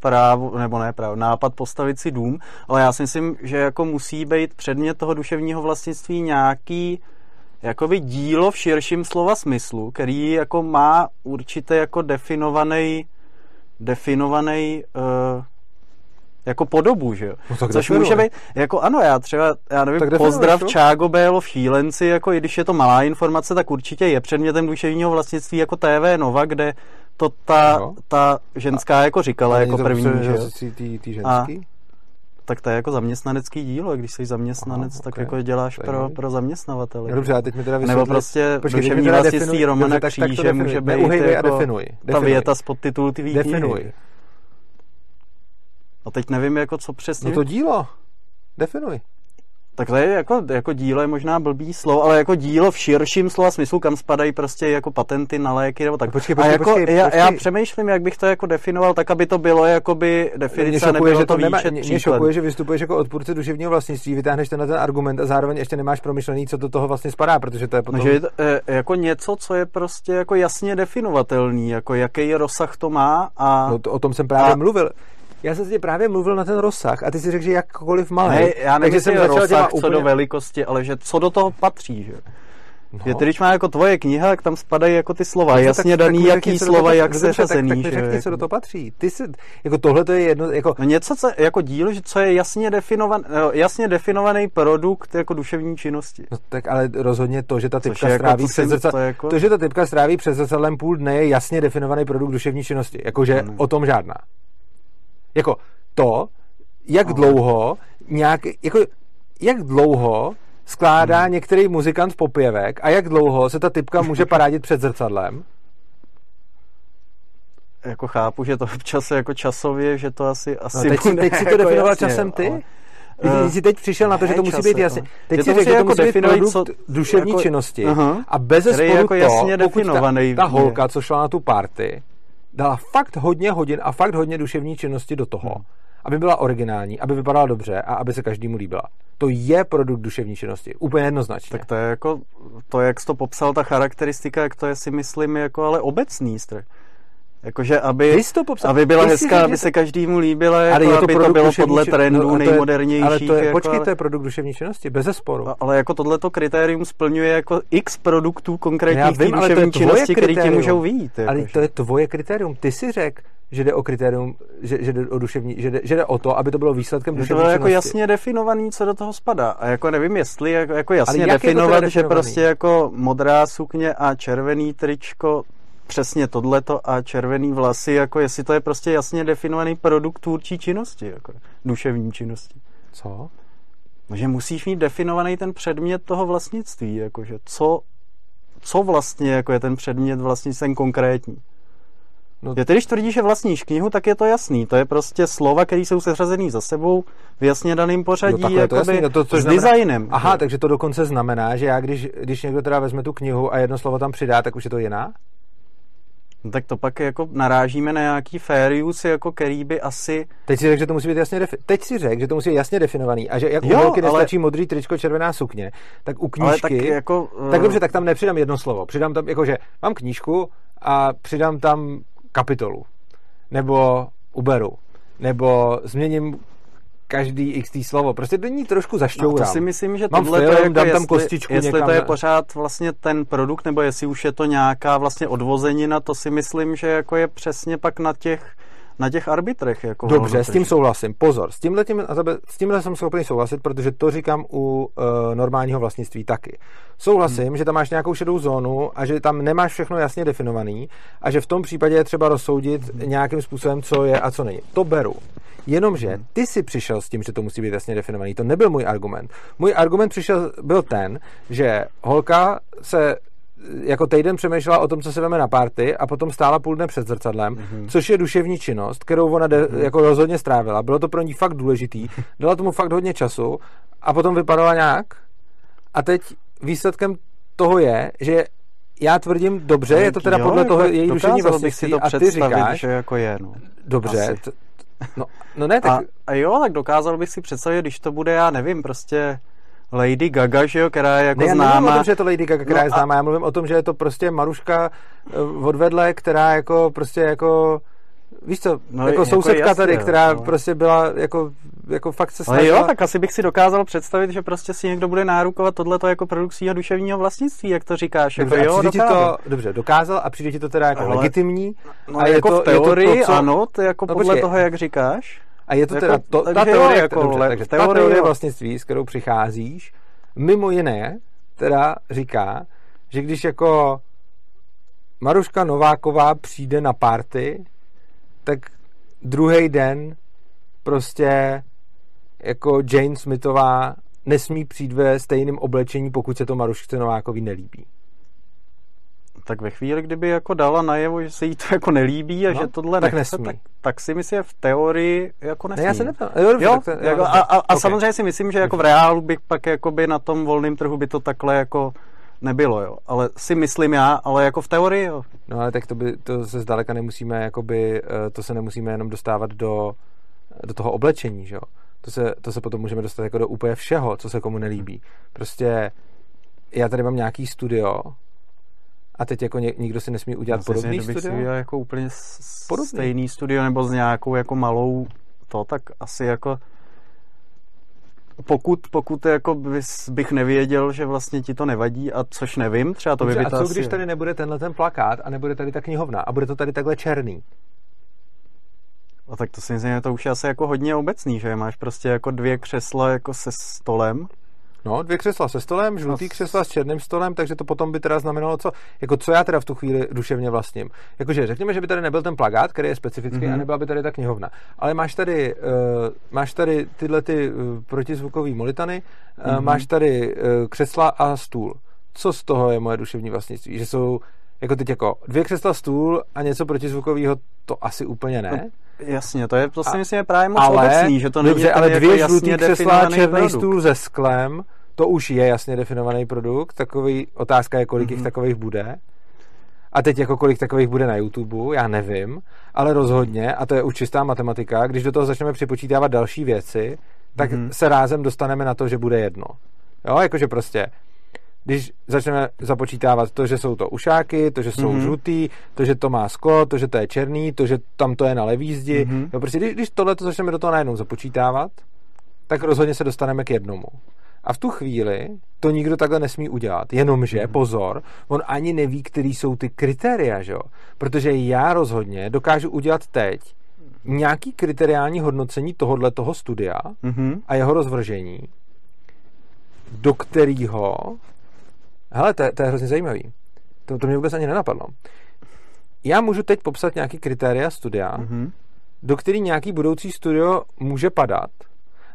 právo, nebo ne právo, nápad postavit si dům, ale já si myslím, že jako musí být předmět toho duševního vlastnictví nějaký jakoby dílo v širším slova smyslu, který jako má určitě jako definovaný definovaný uh, jako podobu, že jo? No, Což definuji. může být, jako ano, já třeba, já nevím, tak pozdrav to? Čágo Bélo v Šílenci, jako i když je to malá informace, tak určitě je předmětem duševního vlastnictví jako TV Nova, kde to ta, no. ta ženská jako říkala jako první, že jo? Ty, ty ženský? A, tak to je jako zaměstnanecký dílo, když jsi zaměstnanec, Aha, tak okay. jako děláš pro, pro zaměstnavatele. No dobře, a teď mi teda vysvětli... Nebo prostě Počkej, duševní vlastnictví Romana dobře, Kříže tak, tak může být jako a definuj, definuj. ta věta z podtitulu tvý Definuj. A teď nevím, jako co přesně... No to dílo. Definuj. Tak to je jako, jako dílo je možná blbý slovo, ale jako dílo v širším slova smyslu, kam spadají prostě jako patenty na léky nebo tak. Počkej, počkej, a jako počkej, já, počkej. já, přemýšlím, jak bych to jako definoval, tak aby to bylo jakoby definice, šokuje, nebylo že to, to nemá, výčet Mě šokuje, že vystupuješ jako odpůrce duševního vlastnictví, vytáhneš ten na ten argument a zároveň ještě nemáš promyšlený, co do toho vlastně spadá, protože to je potom... No, že je to, e, jako něco, co je prostě jako jasně definovatelný, jako jaký rozsah to má a... No to, o tom jsem právě a... mluvil já jsem si právě mluvil na ten rozsah a ty si řekl, že jakkoliv malý. Ne, já nevím, jsem začal rozsah co úplně... do velikosti, ale že co do toho patří, že? No. Že když má jako tvoje kniha, tak tam spadají jako ty slova, no, jasně tak, daný, tak, jaký slova, to, jak se řazený. Tak, tak, tak řekni, co do toho patří. Ty si, jako tohle to je jedno, jako... No něco, co, jako díl, že co je jasně, definovan, jasně definovaný produkt jako duševní činnosti. No tak ale rozhodně to, že ta typka jako stráví přes zrcadlem, to, jako... to, že ta typka stráví přes zrcadlem půl dne je jasně definovaný produkt duševní činnosti. Jakože no. o tom žádná. Jako to, jak Aha. dlouho nějak, jako, jak dlouho skládá hmm. některý muzikant popěvek a jak dlouho se ta typka může *laughs* parádit před zrcadlem? Jako chápu, že to v čase jako časově, že to asi, asi no, teď, bude teď si to jako definoval jasně, časem ty? Ale... Ty jsi teď přišel na to, že to musí být jasně. Teď že si řekl, že to jako musí být produkt co, duševní jako, činnosti uh-huh, a bez sporu jako to, jasně definovaný, ta, ta holka, co šla na tu party, dala fakt hodně hodin a fakt hodně duševní činnosti do toho, hmm. aby byla originální, aby vypadala dobře a aby se každému líbila. To je produkt duševní činnosti, úplně jednoznačně. Tak to je jako, to jak jsi to popsal, ta charakteristika, jak to je si myslím jako ale obecný strach. Jakože aby, to popsal, aby byla hezká, aby se každému líbila, jako ale je to aby to bylo podle trendů no, nejmodernějších. Ale to je, jako, počkej, to je produkt duševní činnosti, bez zesporu. Ale jako tohleto kritérium splňuje jako x produktů konkrétních vím, duševní činnosti, které ti můžou výjít. Jako, ale to je tvoje kritérium. Ty si řekl, že jde o kritérium, že, že jde o duševní, že jde, že jde o to, aby to bylo výsledkem duševní to je jako jasně definovaný, co do toho spadá. A jako nevím, jestli jako, jako jasně definovat, že prostě jako modrá sukně a červený tričko přesně tohleto a červený vlasy, jako jestli to je prostě jasně definovaný produkt tvůrčí činnosti, jako duševní činnosti. Co? No, že musíš mít definovaný ten předmět toho vlastnictví, jakože co, co vlastně jako je ten předmět vlastnictví, ten konkrétní. No, je když tvrdíš, že vlastníš knihu, tak je to jasný. To je prostě slova, které jsou seřazený za sebou v jasně daným pořadí, no, jakoby, to jasný, no to, to s znamená, designem. Aha, takže to dokonce znamená, že já, když, když někdo teda vezme tu knihu a jedno slovo tam přidá, tak už je to jiná? No tak to pak jako narážíme na nějaký fair use, jako který by asi... Teď si řekl, že to musí být jasně defi... Teď si řekl, že to musí být jasně definovaný a že jak jo, u holky ale... nestačí modrý tričko, červená sukně, tak u knížky... tak, jako, uh... tak dobře, tak tam nepřidám jedno slovo. Přidám tam, jako že mám knížku a přidám tam kapitolu. Nebo uberu. Nebo změním každý XT slovo. Prostě do ní trošku zašťourám. No, to si myslím, že Mám tohle film, to je jako dám jestli, tam kostičku jestli někam to je pořád vlastně ten produkt, nebo jestli už je to nějaká vlastně odvozenina, to si myslím, že jako je přesně pak na těch na těch arbitrech. Jako Dobře, s tím souhlasím. Pozor, s tímhle, tím, s tímhle jsem schopný souhlasit, protože to říkám u uh, normálního vlastnictví taky. Souhlasím, hmm. že tam máš nějakou šedou zónu a že tam nemáš všechno jasně definovaný a že v tom případě je třeba rozsoudit hmm. nějakým způsobem, co je a co není. To beru. Jenomže ty si přišel s tím, že to musí být jasně definovaný. To nebyl můj argument. Můj argument přišel, byl ten, že holka se jako týden přemýšlela o tom, co se veme na party a potom stála půl dne před zrcadlem, mm-hmm. což je duševní činnost, kterou ona de, mm-hmm. jako rozhodně strávila. Bylo to pro ní fakt důležitý, dala tomu fakt hodně času a potom vypadala nějak. A teď výsledkem toho je, že já tvrdím, dobře, je to teda jo, podle toho jako její duševní bych si to a ty říkáš, že jako je, no. dobře, t, no, no ne, tak A, a jo, tak dokázal bych si představit, když to bude, já nevím, prostě Lady Gaga, že jo, která je jako ne, já nemluvím známá. o tom, že je to Lady Gaga, která No je a- známá, já mluvím o tom, že je to prostě Maruška eh, odvedle, která jako prostě jako Víš co, No, no, jako jako sousedka jasně, tady, která no. prostě byla jako, jako fakt se Ale snažila. jo, tak asi bych si dokázal představit, že prostě si někdo bude nárukovat tohleto jako produkcího duševního vlastnictví, jak to říkáš. Dobře, jako a jo, přijde ti dokázal. to, dobře, dokázal a přijde ti to teda jako Ale- legitimní. No, a je jako to- v je to to, teorii, co- ano, to je jako No, podle počkej. toho, jak říkáš. A je to Jako- teda to, ta teorie, jako dobře, le- takže v ta teorii teorie vlastnictví, s kterou přicházíš, mimo jiné, teda říká, že když jako Maruška Nováková přijde na party, tak druhý den prostě jako Jane Smithová nesmí přijít ve stejném oblečení, pokud se to Marušce Novákový nelíbí. Tak ve chvíli, kdyby jako dala najevo, že se jí to jako nelíbí a No, že tohle tak nechce, nesmí. tak, tak si myslím, že v teorii jako nesmí. Ne, já se neptám. Jo, Jo, tak to- jako, a, a, a Ok. samozřejmě si myslím, že jako v reálu bych pak jakoby na tom volném trhu by to takhle jako nebylo, jo. Ale si myslím já, ale jako v teorii, jo. No ale tak to, by, to se zdaleka nemusíme, jakoby, eh, to se nemusíme jenom dostávat do, do toho oblečení, že jo. To se, to se potom můžeme dostat jako do úplně všeho, co se komu nelíbí. Prostě já tady mám nějaký studio a teď jako ně, nikdo si nesmí udělat myslím, podobný že kdybych si studio. udělal jako úplně s- Podobný. stejný studio nebo s nějakou jako malou to, tak asi jako pokud, pokud jako bys, bych nevěděl, že vlastně ti to nevadí a což nevím, třeba to to a co když tady nebude tenhle ten plakát a nebude tady ta knihovna a bude to tady takhle černý? A tak to si myslím, že to už je asi jako hodně obecný, že máš prostě jako dvě křesla jako se stolem. No, dvě křesla se stolem, žlutý s- křesla s černým stolem, takže to potom by teda znamenalo co? Jako co já teda v tu chvíli duševně vlastním? Jakože řekněme, že by tady nebyl ten plagát, který je specifický Mhm. a nebyla by tady ta knihovna. Ale máš tady, uh, máš tady tyhle ty uh, protizvukové molitany, uh, Mhm. máš tady uh, křesla a stůl. Co z toho je moje duševní vlastnictví? Že jsou jako teď jako dvě křesla, stůl a něco protizvukového, to asi úplně ne. Jasně, to je, to si myslím, je právě moc ale, obecný, že to není dobře, ale jako dvě jasně žlutý křesla černý produkt. stůl se sklem, to už je jasně definovaný produkt. Takový, otázka je, kolik mm-hmm. Mhm. jich takových bude. A teď jako kolik takových bude na YouTube, já nevím, ale rozhodně, a to je už čistá matematika, když do toho začneme připočítávat další věci, tak mm-hmm. Mhm. se rázem dostaneme na to, že bude jedno. Jo, jakože prostě když začneme započítávat to, že jsou to ušáky, to, že jsou mm-hmm. Mhm. žlutý, to, že to má sklo, to, že to je černý, to, že tam to je na levý zdi. Mhm. Jo, prostě když, když tohle to začneme do toho najednou započítávat, tak rozhodně se dostaneme k jednomu. A v tu chvíli to nikdo takhle nesmí udělat. Jenomže, Mhm. pozor, on ani neví, který jsou ty kritéria, že jo? Protože já rozhodně dokážu udělat teď nějaký kriteriální hodnocení tohohle toho studia Mhm. a jeho rozvržení, do kterého... Hele, to, je- to je hrozně zajímavý. To, to mě vůbec ani nenapadlo. Já můžu teď popsat nějaký kritéria studia, Mhm. do který nějaký budoucí studio může padat,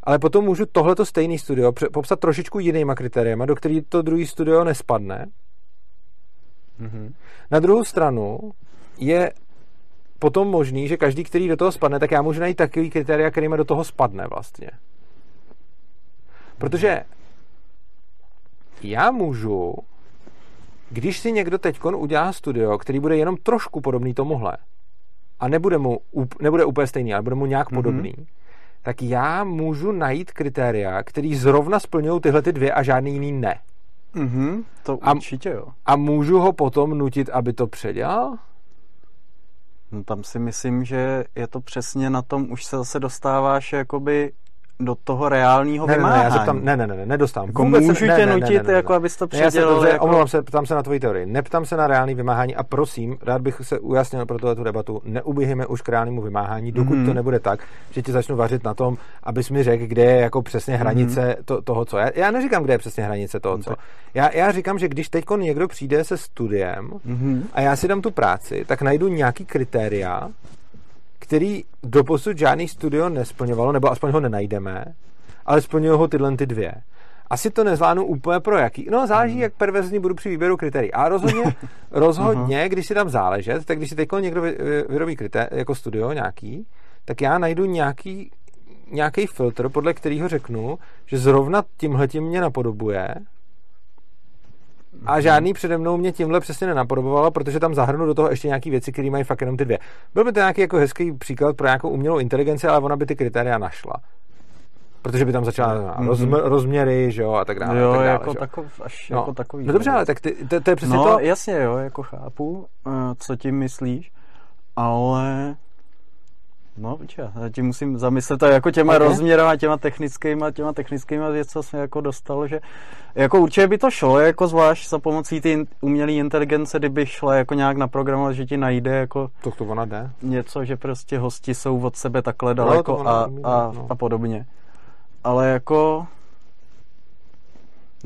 ale potom můžu tohleto stejný studio popsat trošičku jinýma kritériama, do který to druhý studio nespadne. Mhm. Na druhou stranu je potom možný, že každý, který do toho spadne, tak já můžu najít takový kritéria, kterými do toho spadne vlastně. Protože já můžu, když si někdo teď udělá studio, který bude jenom trošku podobný tomuhle, a nebude mu nebude úplně stejný, ale bude mu nějak Mhm. podobný, tak já můžu najít kritéria, který zrovna splňují tyhle ty dvě a žádný jiný ne. Mhm. To A- určitě jo. A můžu ho potom nutit, aby to předělal? No, tam si myslím, že je to přesně na tom, už se zase dostáváš jakoby do toho reálního Ne, ne, ne, vymáhání. já se ptám, ne, ne, ne, ne, nedostávám. Jako Vůbec můžu ne, tě ne, ne, nutit, ne, ne, ne. jako abys to Ne, já se, předělal. dobře, jako... omlouvám se, ptám se na tvoji teorii. Neptám se na reálný vymáhání a prosím, rád bych se ujasnil pro tuhle debatu, neuběhejme už k reálnému vymáhání, dokud Mhm. to nebude tak, že ti začnu vařit na tom, abys mi řekl, kde je jako přesně hranice to, toho, co. Já, já neříkám, kde je přesně hranice toho, co. Já, já říkám, že když teď někdo přijde se studiem Mhm. a já si dám tu práci, tak najdu nějaký kritéria, který doposud žádný studio nesplňovalo, nebo aspoň ho nenajdeme, ale splňují ho tyhle ty dvě. Asi to nezvládnu úplně pro jaký. No, záleží, Hmm. jak perverzní budu při výběru kritérií. A rozhodně, *laughs* rozhodně, když si dám záležet, tak když si teď někdo vy- vy- vyrobí kritéria, jako studio nějaký, tak já najdu nějaký, nějaký filtr, podle kterého řeknu, že zrovna tímhletím mě napodobuje A žádný přede mnou mě tímhle přesně nenapodobovalo, protože tam zahrnu do toho ještě nějaké věci, které mají fakt jenom ty dvě. Byl by to nějaký jako hezký příklad pro nějakou umělou inteligenci, ale ona by ty kritéria našla. Protože by tam začala mm-hmm. roz, rozměry, že jo, a tak dále. Jo, a tak dále, jako, že? takov, až no. jako takový. No dobře, ale tak ty, to, to je přesně no, to. jasně, jo, jako chápu, uh, co tím myslíš, ale No, já tím musím zamyslet a jako těma okay. rozměrama, těma technickýma, těma technickýma věc, co jsem jako dostal, že jako určitě by to šlo, jako zvlášť za pomocí ty umělé inteligence, kdyby šla jako nějak naprogramovat, že ti najde jako to, to ona jde. něco, že prostě hosti jsou od sebe takhle daleko no, a, a, no. a podobně. Ale jako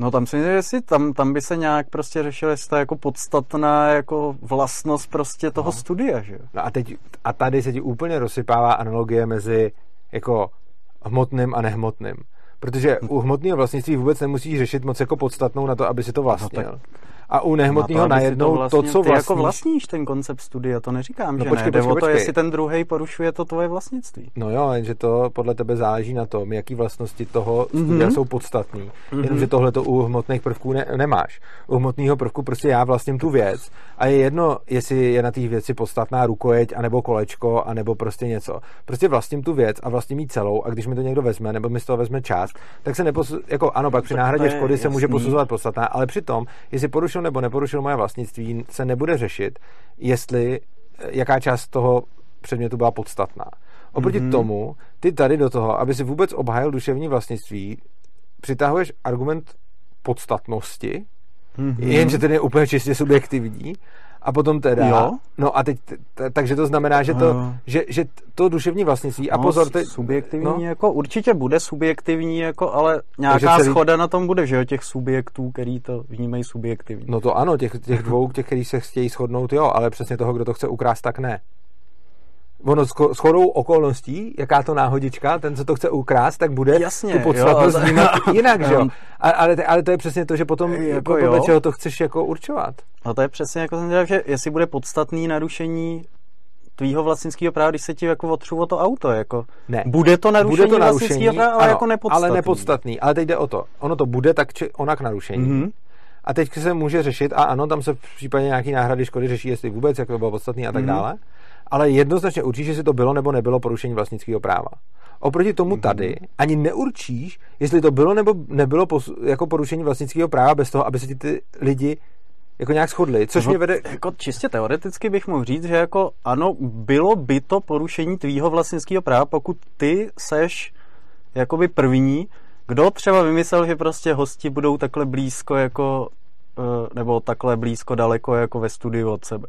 No tam si myslím, že si, tam, tam by se nějak prostě řešilo, jestli to jako podstatná jako vlastnost prostě toho no. studia, že No a teď, a tady se ti úplně rozsypává analogie mezi jako hmotným a nehmotným. Protože u hmotného vlastnictví vůbec nemusíš řešit moc jako podstatnou na to, aby si to vlastnil. No, tak a u nehmotného najednou to, vlastně, to, co vlastníš... Jako vlastníš ten koncept studia, to neříkám, no, že počkej, ne. Počkej, počkej. to, jestli ten druhý porušuje to tvoje vlastnictví. No jo, jenže to podle tebe záleží na tom, jaký vlastnosti toho studia mm-hmm. jsou podstatné. Mm-hmm. Jenomže tohle to u hmotných prvků ne, nemáš. U hmotného prvku prostě já vlastním tu věc a je jedno, jestli je na té věci podstatná rukojeť, anebo kolečko, anebo prostě něco. Prostě vlastním tu věc a vlastním ji celou a když mi to někdo vezme, nebo mi z toho vezme část, tak se neposu... jako ano, pak při náhradě škody se může posuzovat podstatná, ale přitom, jestli porušil nebo neporušil moje vlastnictví, se nebude řešit, jestli jaká část toho předmětu byla podstatná. Oproti mm-hmm. tomu, ty tady do toho, aby si vůbec obhájil duševní vlastnictví, přitahuješ argument podstatnosti, mm-hmm. jenže ten je úplně čistě subjektivní a potom teda, jo? no a teď, t- takže to znamená, že to, že, že to duševní vlastnictví a no, pozor, teď, subjektivní no? jako určitě bude subjektivní, jako, ale nějaká celý... schoda na tom bude, že jo, těch subjektů, který to vnímají subjektivně. No to ano, těch, těch dvou, těch, který se chtějí shodnout, jo, ale přesně toho, kdo to chce ukrást, tak ne ono s chodou okolností, jaká to náhodička, ten, co to chce ukrást, tak bude Jasně, tu podstatnost vnímat *laughs* jinak, že jo? Ale, ale to je přesně to, že potom jako podle čeho to chceš jako určovat. No to je přesně jako jsem říkal, že jestli bude podstatný narušení tvýho vlastnického práva, když se ti jako otřu o to auto, jako. Ne. Bude to narušení, bude to narušení vlastnického práva, ale ano, jako nepodstatný. Ale nepodstatný. Ale teď jde o to. Ono to bude tak či onak narušení. Mm-hmm. A teď se může řešit, a ano, tam se v případě nějaký náhrady škody řeší, jestli vůbec, jak to bylo podstatný a tak mm-hmm. dále ale jednoznačně určíš, jestli to bylo nebo nebylo porušení vlastnického práva. Oproti tomu tady ani neurčíš, jestli to bylo nebo nebylo jako porušení vlastnického práva bez toho, aby se ti ty lidi jako nějak shodli, což no, mě vede... Jako čistě teoreticky bych mohl říct, že jako ano, bylo by to porušení tvýho vlastnického práva, pokud ty seš jakoby první, kdo třeba vymyslel, že prostě hosti budou takhle blízko jako eh, nebo takhle blízko daleko jako ve studiu od sebe.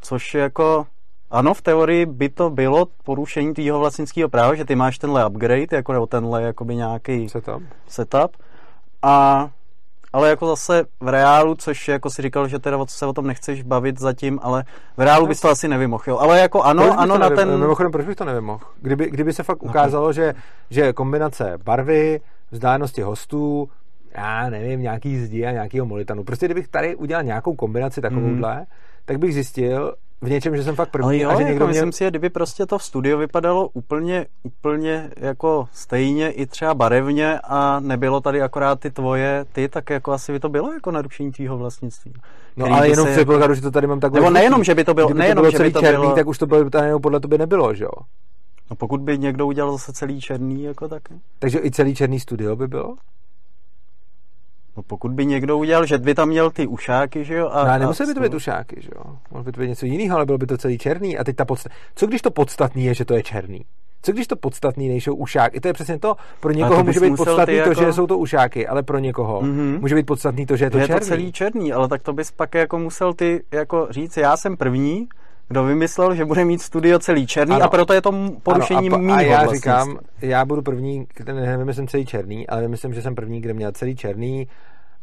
Což jako ano, v teorii by to bylo porušení tvýho vlastnického práva, že ty máš tenhle upgrade, jako, nebo tenhle jakoby nějaký setup. setup. A, ale jako zase v reálu, což jako si říkal, že teda se o tom nechceš bavit zatím, ale v reálu bys to asi nevymohl. Jo. Ale jako ano, ano na ten... Mimochodem, proč bych to nevymohl? Kdyby, kdyby se fakt ukázalo, že, že kombinace barvy, vzdálenosti hostů, já nevím, nějaký zdi a nějakýho molitanu. Prostě kdybych tady udělal nějakou kombinaci takovouhle, hmm. tak bych zjistil, v něčem, že jsem fakt první. Ale jo, a že jako někdo myslím mě... si, že kdyby prostě to v studiu vypadalo úplně, úplně jako stejně i třeba barevně a nebylo tady akorát ty tvoje, ty, tak jako asi by to bylo jako narušení tvýho vlastnictví. No ale jenom předpokladu, jako... že to tady mám takhle. Nebo nejenom, že by to bylo, Kdyby nejenom, to bylo že celý by to černý, bylo... tak už to bylo, podle tebe nebylo, že jo? No pokud by někdo udělal zase celý černý, jako tak. Takže i celý černý studio by bylo? No pokud by někdo udělal, že by tam měl ty ušáky, že jo? A, no, nemusel by to být ušáky, že jo? Mohl by to být něco jiného, ale bylo by to celý černý. A teď ta podsta... Co když to podstatný je, že to je černý? Co když to podstatný nejsou ušáky? To je přesně to. Pro někoho může být podstatný to, jako... že jsou to ušáky, ale pro někoho mm-hmm. může být podstatný to, že je to je černý. Je to celý černý, ale tak to bys pak jako musel ty jako říct, já jsem první, kdo vymyslel, že bude mít studio celý černý ano. a proto je to porušení ano, a, a já říkám, já budu první, nevymyslím celý černý, ale myslím, že jsem první, kde měl celý černý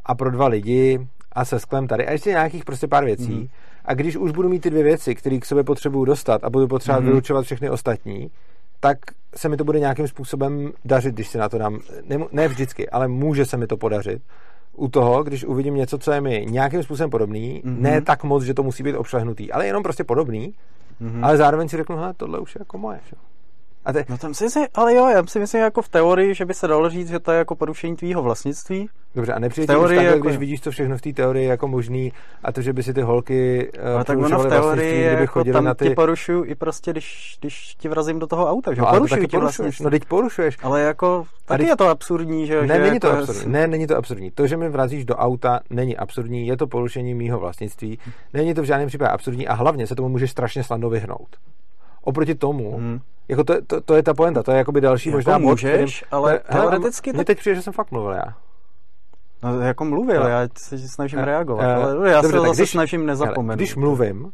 a pro dva lidi a se sklem tady a ještě nějakých prostě pár věcí. Mm. A když už budu mít ty dvě věci, které k sobě potřebuju dostat a budu potřebovat mm. vylučovat všechny ostatní, tak se mi to bude nějakým způsobem dařit, když si na to dám. Ne, ne vždycky, ale může se mi to podařit. U toho, když uvidím něco, co je mi nějakým způsobem podobný, mm-hmm. ne tak moc, že to musí být obšlehnutý, ale jenom prostě podobný, mm-hmm. ale zároveň si řeknu, hele, tohle už je jako moje. Že? A te... No tam si myslím, ale jo, já si myslím jako v teorii, že by se dalo říct, že to je jako porušení tvýho vlastnictví. Dobře, a nepřijde teorii jako... když vidíš to všechno v té teorii jako možný a to, že by si ty holky uh, ale tak ono v teorii jako tam na ty... ti porušuju i prostě, když, když ti vrazím do toho auta, že no, porušuju ti porušuješ, no teď porušuješ. Ale jako, taky je to absurdní, že Ne, že není to jako... absurdní, ne, není to absurdní. To, že mi vrazíš do auta, není absurdní, je to porušení mýho vlastnictví, není to v žádném případě absurdní a hlavně se tomu můžeš strašně snadno vyhnout. Oproti tomu, hmm jako to, to, to, je ta poenta, to je jakoby další jako možná můžeš, bod, ale teoreticky... Mně teď přijde, že jsem fakt mluvil já. No, jako mluvil, no. já se snažím a, reagovat, a, ale já dobře, se zase když, snažím nezapomenout. Když mluvím,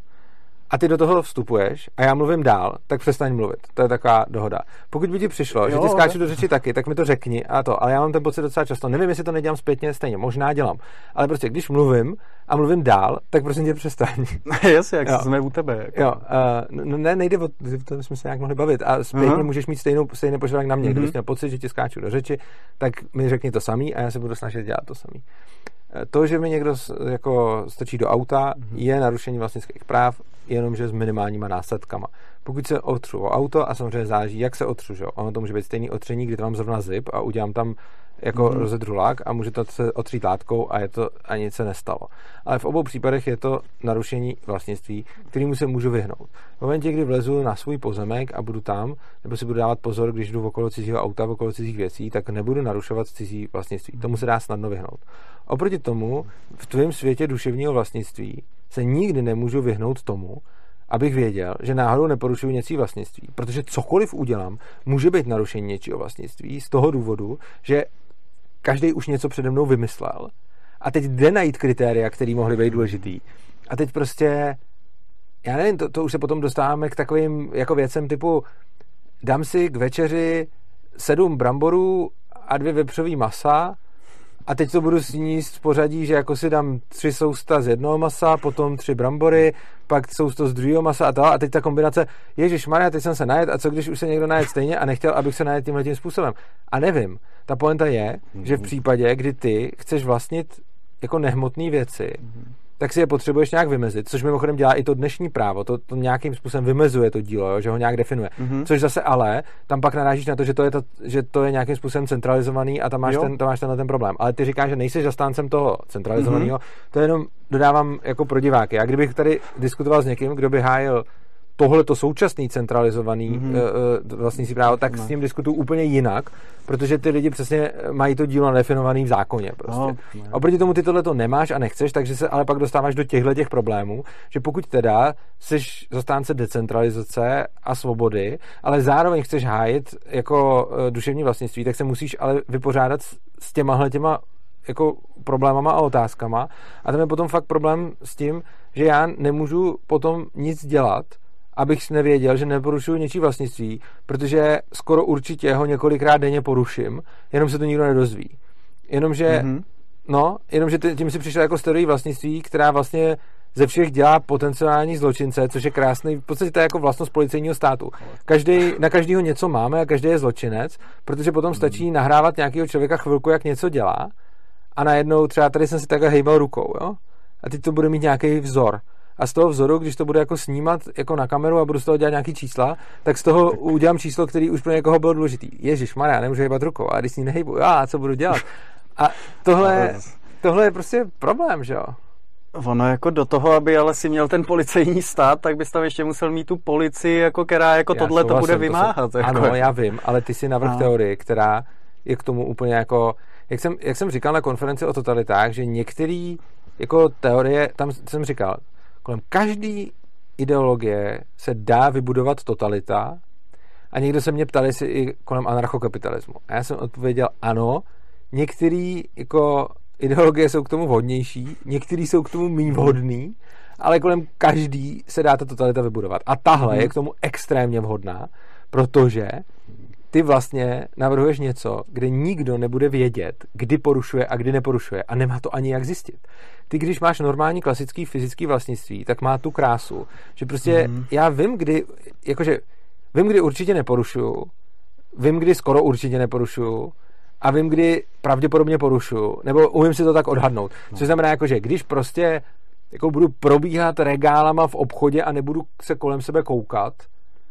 a ty do toho vstupuješ a já mluvím dál, tak přestaň mluvit. To je taková dohoda. Pokud by ti přišlo, jo, že ti skáču do řeči taky, tak mi to řekni a to. Ale já mám ten pocit docela často. Nevím, jestli to nedělám zpětně, stejně. Možná dělám. Ale prostě, když mluvím a mluvím dál, tak prostě tě přestaň. *laughs* Jasně, jak jo. jsme u tebe. Jako. Jo, uh, no, ne, nejde o to, jsme se nějak mohli bavit. A zpětně uh-huh. můžeš mít stejnou, stejný požadavek na mě. Uh-huh. Kdybys měl pocit, že ti skáču do řeči, tak mi řekni to samý a já se budu snažit dělat to samý. To, že mi někdo jako stočí do auta, mm-hmm. je narušení vlastnických práv, jenomže s minimálníma následkama. Pokud se otřu o auto, a samozřejmě záží, jak se otřu, že? ono to může být stejný otření, kdy to mám zrovna zip a udělám tam jako mm-hmm. rozedrulák a může to se otřít látkou a, je to, a nic se nestalo. Ale v obou případech je to narušení vlastnictví, kterému se můžu vyhnout. V momentě, kdy vlezu na svůj pozemek a budu tam, nebo si budu dávat pozor, když jdu okolo cizího auta, okolo cizích věcí, tak nebudu narušovat cizí vlastnictví. Tomu se dá snadno vyhnout. Oproti tomu, v tvém světě duševního vlastnictví se nikdy nemůžu vyhnout tomu, abych věděl, že náhodou neporušuju něčí vlastnictví. Protože cokoliv udělám, může být narušení něčího vlastnictví z toho důvodu, že každý už něco přede mnou vymyslel a teď jde najít kritéria, které mohly být důležitý. A teď prostě, já nevím, to, to už se potom dostáváme k takovým jako věcem typu dám si k večeři sedm bramborů a dvě vepřový masa a teď to budu sníst v pořadí, že jako si dám tři sousta z jednoho masa, potom tři brambory, pak sousto z druhého masa a tak. A teď ta kombinace, Ježíš Maria, teď jsem se najet a co když už se někdo najet stejně a nechtěl, abych se najet tímhle tím způsobem. A nevím. Ta poenta je, že v případě, kdy ty chceš vlastnit jako nehmotné věci, tak si je potřebuješ nějak vymezit, což mimochodem dělá i to dnešní právo, to, to nějakým způsobem vymezuje to dílo, jo, že ho nějak definuje. Mm-hmm. Což zase ale, tam pak narážíš na to, že to je, to, že to je nějakým způsobem centralizovaný a tam máš, ten, tam máš tenhle ten problém. Ale ty říkáš, že nejsi zastáncem toho centralizovaného, mm-hmm. to jenom dodávám jako pro diváky. Já kdybych tady diskutoval s někým, kdo by hájil tohle to současný centralizovaný mm-hmm. uh, vlastnící právo, tak no. s ním diskutuju úplně jinak, protože ty lidi přesně mají to dílo nadefinovaný v zákoně. Prostě. No, no. Oproti tomu ty tohle to nemáš a nechceš, takže se ale pak dostáváš do těchto těch problémů, že pokud teda jsi zastánce decentralizace a svobody, ale zároveň chceš hájit jako uh, duševní vlastnictví, tak se musíš ale vypořádat s, s těmahle těma jako problémama a otázkama. A tam je potom fakt problém s tím, že já nemůžu potom nic dělat, abych nevěděl, že neporušuju něčí vlastnictví, protože skoro určitě ho několikrát denně poruším, jenom se to nikdo nedozví. Jenomže, mm-hmm. no, jenomže tím si přišel jako teorií vlastnictví, která vlastně ze všech dělá potenciální zločince, což je krásný, v podstatě to je jako vlastnost policejního státu. Každý, na každého něco máme a každý je zločinec, protože potom stačí mhm. nahrávat nějakého člověka chvilku, jak něco dělá a najednou třeba tady jsem si takhle hejbal rukou, jo? A teď to bude mít nějaký vzor a z toho vzoru, když to bude jako snímat jako na kameru a budu z toho dělat nějaký čísla, tak z toho udělám číslo, který už pro někoho byl důležitý. Ježíš Maria, nemůžu hýbat rukou, a když s ní nehejbu, já, co budu dělat? A tohle, *laughs* tohle je prostě problém, že jo? Ono jako do toho, aby ale si měl ten policejní stát, tak bys tam ještě musel mít tu policii, jako která jako já tohle to bude vymáhat. To se, jako. Ano, já vím, ale ty si navrh no. teorii, která je k tomu úplně jako, jak jsem, jak jsem říkal na konferenci o totalitách, že některé jako teorie, tam jsem říkal, kolem každé ideologie se dá vybudovat totalita a někdo se mě ptal, jestli i kolem anarchokapitalismu. A já jsem odpověděl ano, některé jako ideologie jsou k tomu vhodnější, některé jsou k tomu méně vhodný, ale kolem každý se dá ta totalita vybudovat. A tahle hmm. je k tomu extrémně vhodná, protože ty vlastně navrhuješ něco, kde nikdo nebude vědět, kdy porušuje a kdy neporušuje a nemá to ani jak zjistit. Ty, když máš normální klasický fyzický vlastnictví, tak má tu krásu, že prostě mm. já vím, kdy, jakože vím, kdy určitě neporušuju, vím, kdy skoro určitě neporušuju a vím, kdy pravděpodobně porušuju, nebo umím si to tak odhadnout. No. Což znamená, jakože když prostě jako budu probíhat regálama v obchodě a nebudu se kolem sebe koukat,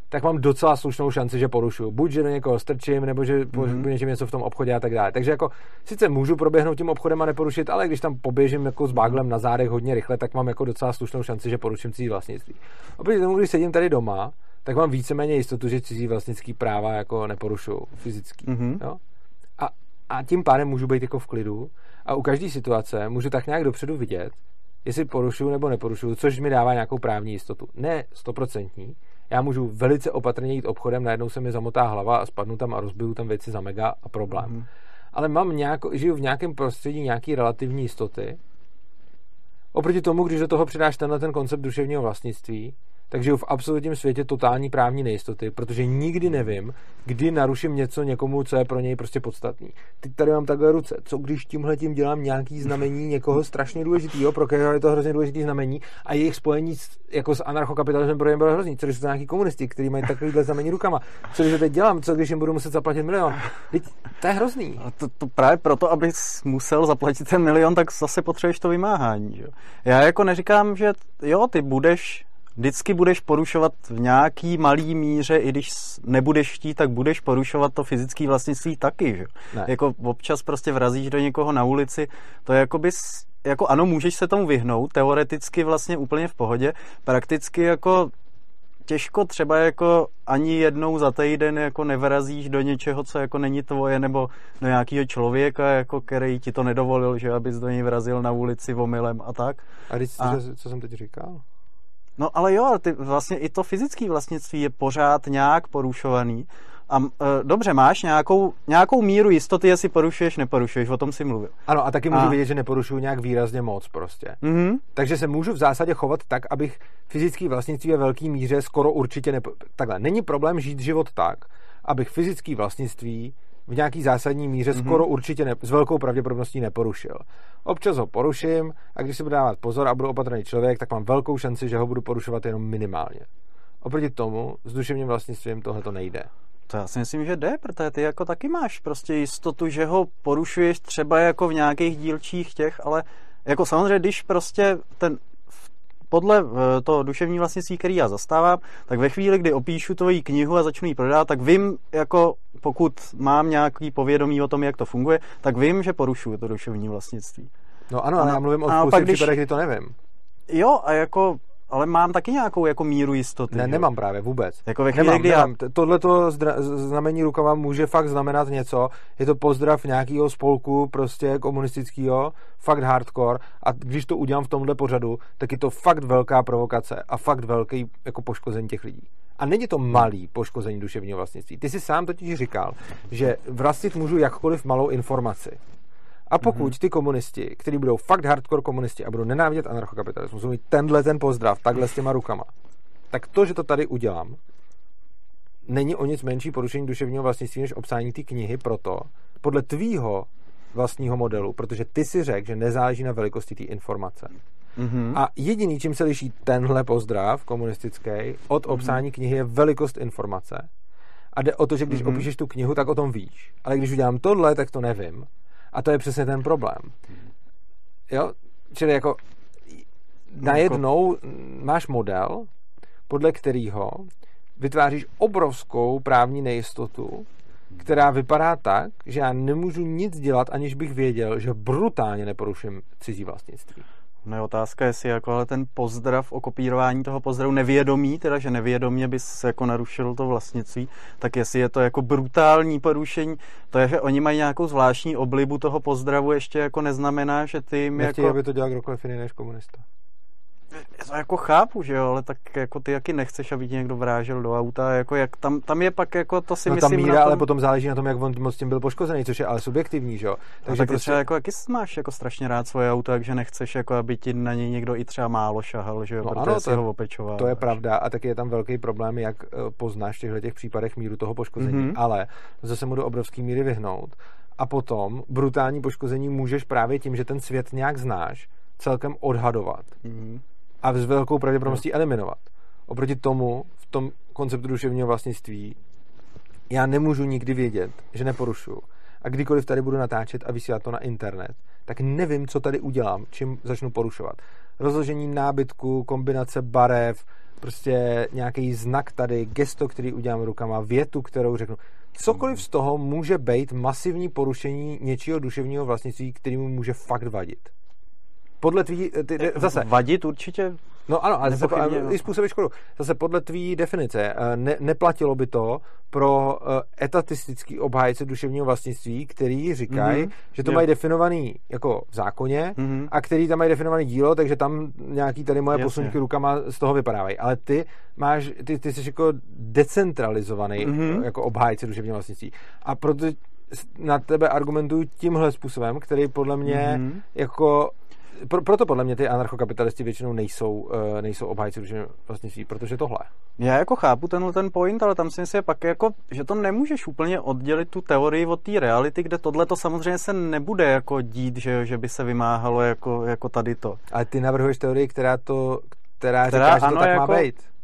tak mám docela slušnou šanci, že porušuju. Buď, že do někoho strčím, nebo že mm-hmm. něčím něco v tom obchodě a tak dále. Takže jako sice můžu proběhnout tím obchodem a neporušit, ale když tam poběžím jako s báglem na zádech hodně rychle, tak mám jako docela slušnou šanci, že poruším cizí vlastnictví. Oproti tomu, když sedím tady doma, tak mám víceméně jistotu, že cizí vlastnický práva jako neporušuju fyzický. Mm-hmm. Jo? A, a tím pádem můžu být jako v klidu a u každé situace můžu tak nějak dopředu vidět, jestli porušuju nebo neporušuju, což mi dává nějakou právní jistotu. Ne stoprocentní, já můžu velice opatrně jít obchodem, najednou se mi zamotá hlava a spadnu tam a rozbiju tam věci za mega a problém. Mm. Ale mám nějako, žiju v nějakém prostředí nějaký relativní jistoty. Oproti tomu, když do toho přidáš tenhle ten koncept duševního vlastnictví, takže v absolutním světě totální právní nejistoty, protože nikdy nevím, kdy naruším něco někomu, co je pro něj prostě podstatný. Teď tady mám takhle ruce. Co když tímhle tím dělám nějaký znamení někoho strašně důležitého, pro kterého je to hrozně důležitý znamení a jejich spojení s, jako s anarchokapitalismem pro ně bylo hrozný. Co když jsou nějaký komunisti, kteří mají takovýhle znamení rukama? Co když to teď dělám? Co když jim budu muset zaplatit milion? Teď to je hrozný. A to, to právě proto, abys musel zaplatit ten milion, tak zase potřebuješ to vymáhání. Že? Já jako neříkám, že jo, ty budeš vždycky budeš porušovat v nějaký malý míře, i když nebudeš chtít, tak budeš porušovat to fyzické vlastnictví taky. Že? Jako občas prostě vrazíš do někoho na ulici, to je jako bys, jako ano, můžeš se tomu vyhnout, teoreticky vlastně úplně v pohodě, prakticky jako těžko třeba jako ani jednou za týden jako nevrazíš do něčeho, co jako není tvoje, nebo do nějakého člověka, jako který ti to nedovolil, že abys do něj vrazil na ulici omylem a tak. A, když, a co jsem teď říkal? No ale jo, ty, vlastně i to fyzické vlastnictví je pořád nějak porušovaný. A e, dobře, máš nějakou, nějakou míru jistoty, jestli porušuješ, neporušuješ, o tom si mluvil. Ano, a taky můžu a... vědět, že neporušuju nějak výrazně moc prostě. Mm-hmm. Takže se můžu v zásadě chovat tak, abych fyzický vlastnictví ve velké míře skoro určitě nepo... Takhle, není problém žít život tak, abych fyzický vlastnictví v nějaký zásadní míře mm-hmm. skoro určitě ne, s velkou pravděpodobností neporušil. Občas ho poruším a když si budu dávat pozor a budu opatrný člověk, tak mám velkou šanci, že ho budu porušovat jenom minimálně. Oproti tomu s duševním vlastnictvím tohle to nejde. To já si myslím, že jde, protože ty jako taky máš prostě jistotu, že ho porušuješ třeba jako v nějakých dílčích těch, ale jako samozřejmě, když prostě ten podle eh, toho duševní vlastnictví, který já zastávám, tak ve chvíli, kdy opíšu tvoji knihu a začnu ji prodávat, tak vím, jako pokud mám nějaký povědomí o tom, jak to funguje, tak vím, že porušuju to duševní vlastnictví. No ano, ale já mluvím o spoustě když... případech, kdy to nevím. Jo, a jako ale mám taky nějakou jako míru jistoty. Ne, jo? nemám právě vůbec. Jako ve chvíli, nemám, kdy nemám. Já... Tohle znamení rukama může fakt znamenat něco. Je to pozdrav nějakého spolku prostě komunistického, fakt hardcore a když to udělám v tomhle pořadu, tak je to fakt velká provokace a fakt velký jako poškození těch lidí. A není to malý poškození duševního vlastnictví. Ty si sám totiž říkal, že vlastnit můžu jakkoliv malou informaci. A pokud mm-hmm. ty komunisti, kteří budou fakt hardcore komunisti a budou nenávidět anarchokapitalismus, budou mít tenhle ten pozdrav, takhle s těma rukama, tak to, že to tady udělám, není o nic menší porušení duševního vlastnictví než obsání té knihy proto, podle tvýho vlastního modelu, protože ty si řekl, že nezáleží na velikosti té informace. Mm-hmm. A jediný, čím se liší tenhle pozdrav komunistický od mhm. obsání mm-hmm. knihy, je velikost informace. A jde o to, že když mm-hmm. opíšeš tu knihu, tak o tom víš. Ale když udělám tohle, tak to nevím. A to je přesně ten problém. Jo? Čili jako najednou máš model, podle kterého vytváříš obrovskou právní nejistotu, která vypadá tak, že já nemůžu nic dělat, aniž bych věděl, že brutálně neporuším cizí vlastnictví. No je otázka, jestli jako ale ten pozdrav o kopírování toho pozdravu nevědomí, teda že nevědomě bys jako narušil to vlastnictví, tak jestli je to jako brutální porušení, to je, že oni mají nějakou zvláštní oblibu toho pozdravu, ještě jako neznamená, že ty jim Nechtějí, jako... aby to dělal kdokoliv jiný než komunista to jako chápu, že jo, ale tak jako ty jaký nechceš, aby ti někdo vrážel do auta, jako jak tam, tam je pak jako to si no, myslím... tam míra, tom... ale potom záleží na tom, jak on moc tím byl poškozený, což je ale subjektivní, že jo. Takže tak prostě... třeba jako, jaký máš jako strašně rád svoje auto, takže nechceš jako, aby ti na něj někdo i třeba málo šahal, že jo, no, protože ano, si to, ho opečoval. To je pravda a taky je tam velký problém, jak eh, poznáš v těchto těch případech míru toho poškození, mm-hmm. ale zase mu do obrovský míry vyhnout. A potom brutální poškození můžeš právě tím, že ten svět nějak znáš, celkem odhadovat. Mm-hmm a s velkou pravděpodobností no. eliminovat. Oproti tomu, v tom konceptu duševního vlastnictví, já nemůžu nikdy vědět, že neporušuju. A kdykoliv tady budu natáčet a vysílat to na internet, tak nevím, co tady udělám, čím začnu porušovat. Rozložení nábytku, kombinace barev, prostě nějaký znak tady, gesto, který udělám rukama, větu, kterou řeknu. Cokoliv z toho může být masivní porušení něčího duševního vlastnictví, kterému může fakt vadit. Podle tvý, ty, zase. Vadit určitě No ano, ale zase, i způsobí škodu. Zase podle tvý definice eh, ne, neplatilo by to pro eh, etatistický obhájce duševního vlastnictví, který říkají, mm-hmm. že to jo. mají definovaný jako v zákoně mm-hmm. a který tam mají definovaný dílo, takže tam nějaký tady moje Jasně. posunky rukama z toho vypadávají. Ale ty máš, ty, ty jsi jako decentralizovaný mm-hmm. jako obhájce duševního vlastnictví. A proto na tebe argumentuju tímhle způsobem, který podle mě mm-hmm. jako pro, proto podle mě ty anarchokapitalisti většinou nejsou, uh, nejsou obhájci duševního vlastnictví, protože tohle. Já jako chápu tenhle ten point, ale tam si myslím pak jako, že to nemůžeš úplně oddělit tu teorii od té reality, kde tohle to samozřejmě se nebude jako dít, že, že by se vymáhalo jako, jako tady to. Ale ty navrhuješ teorii, která to, která, která říká, že to tak jako, má být.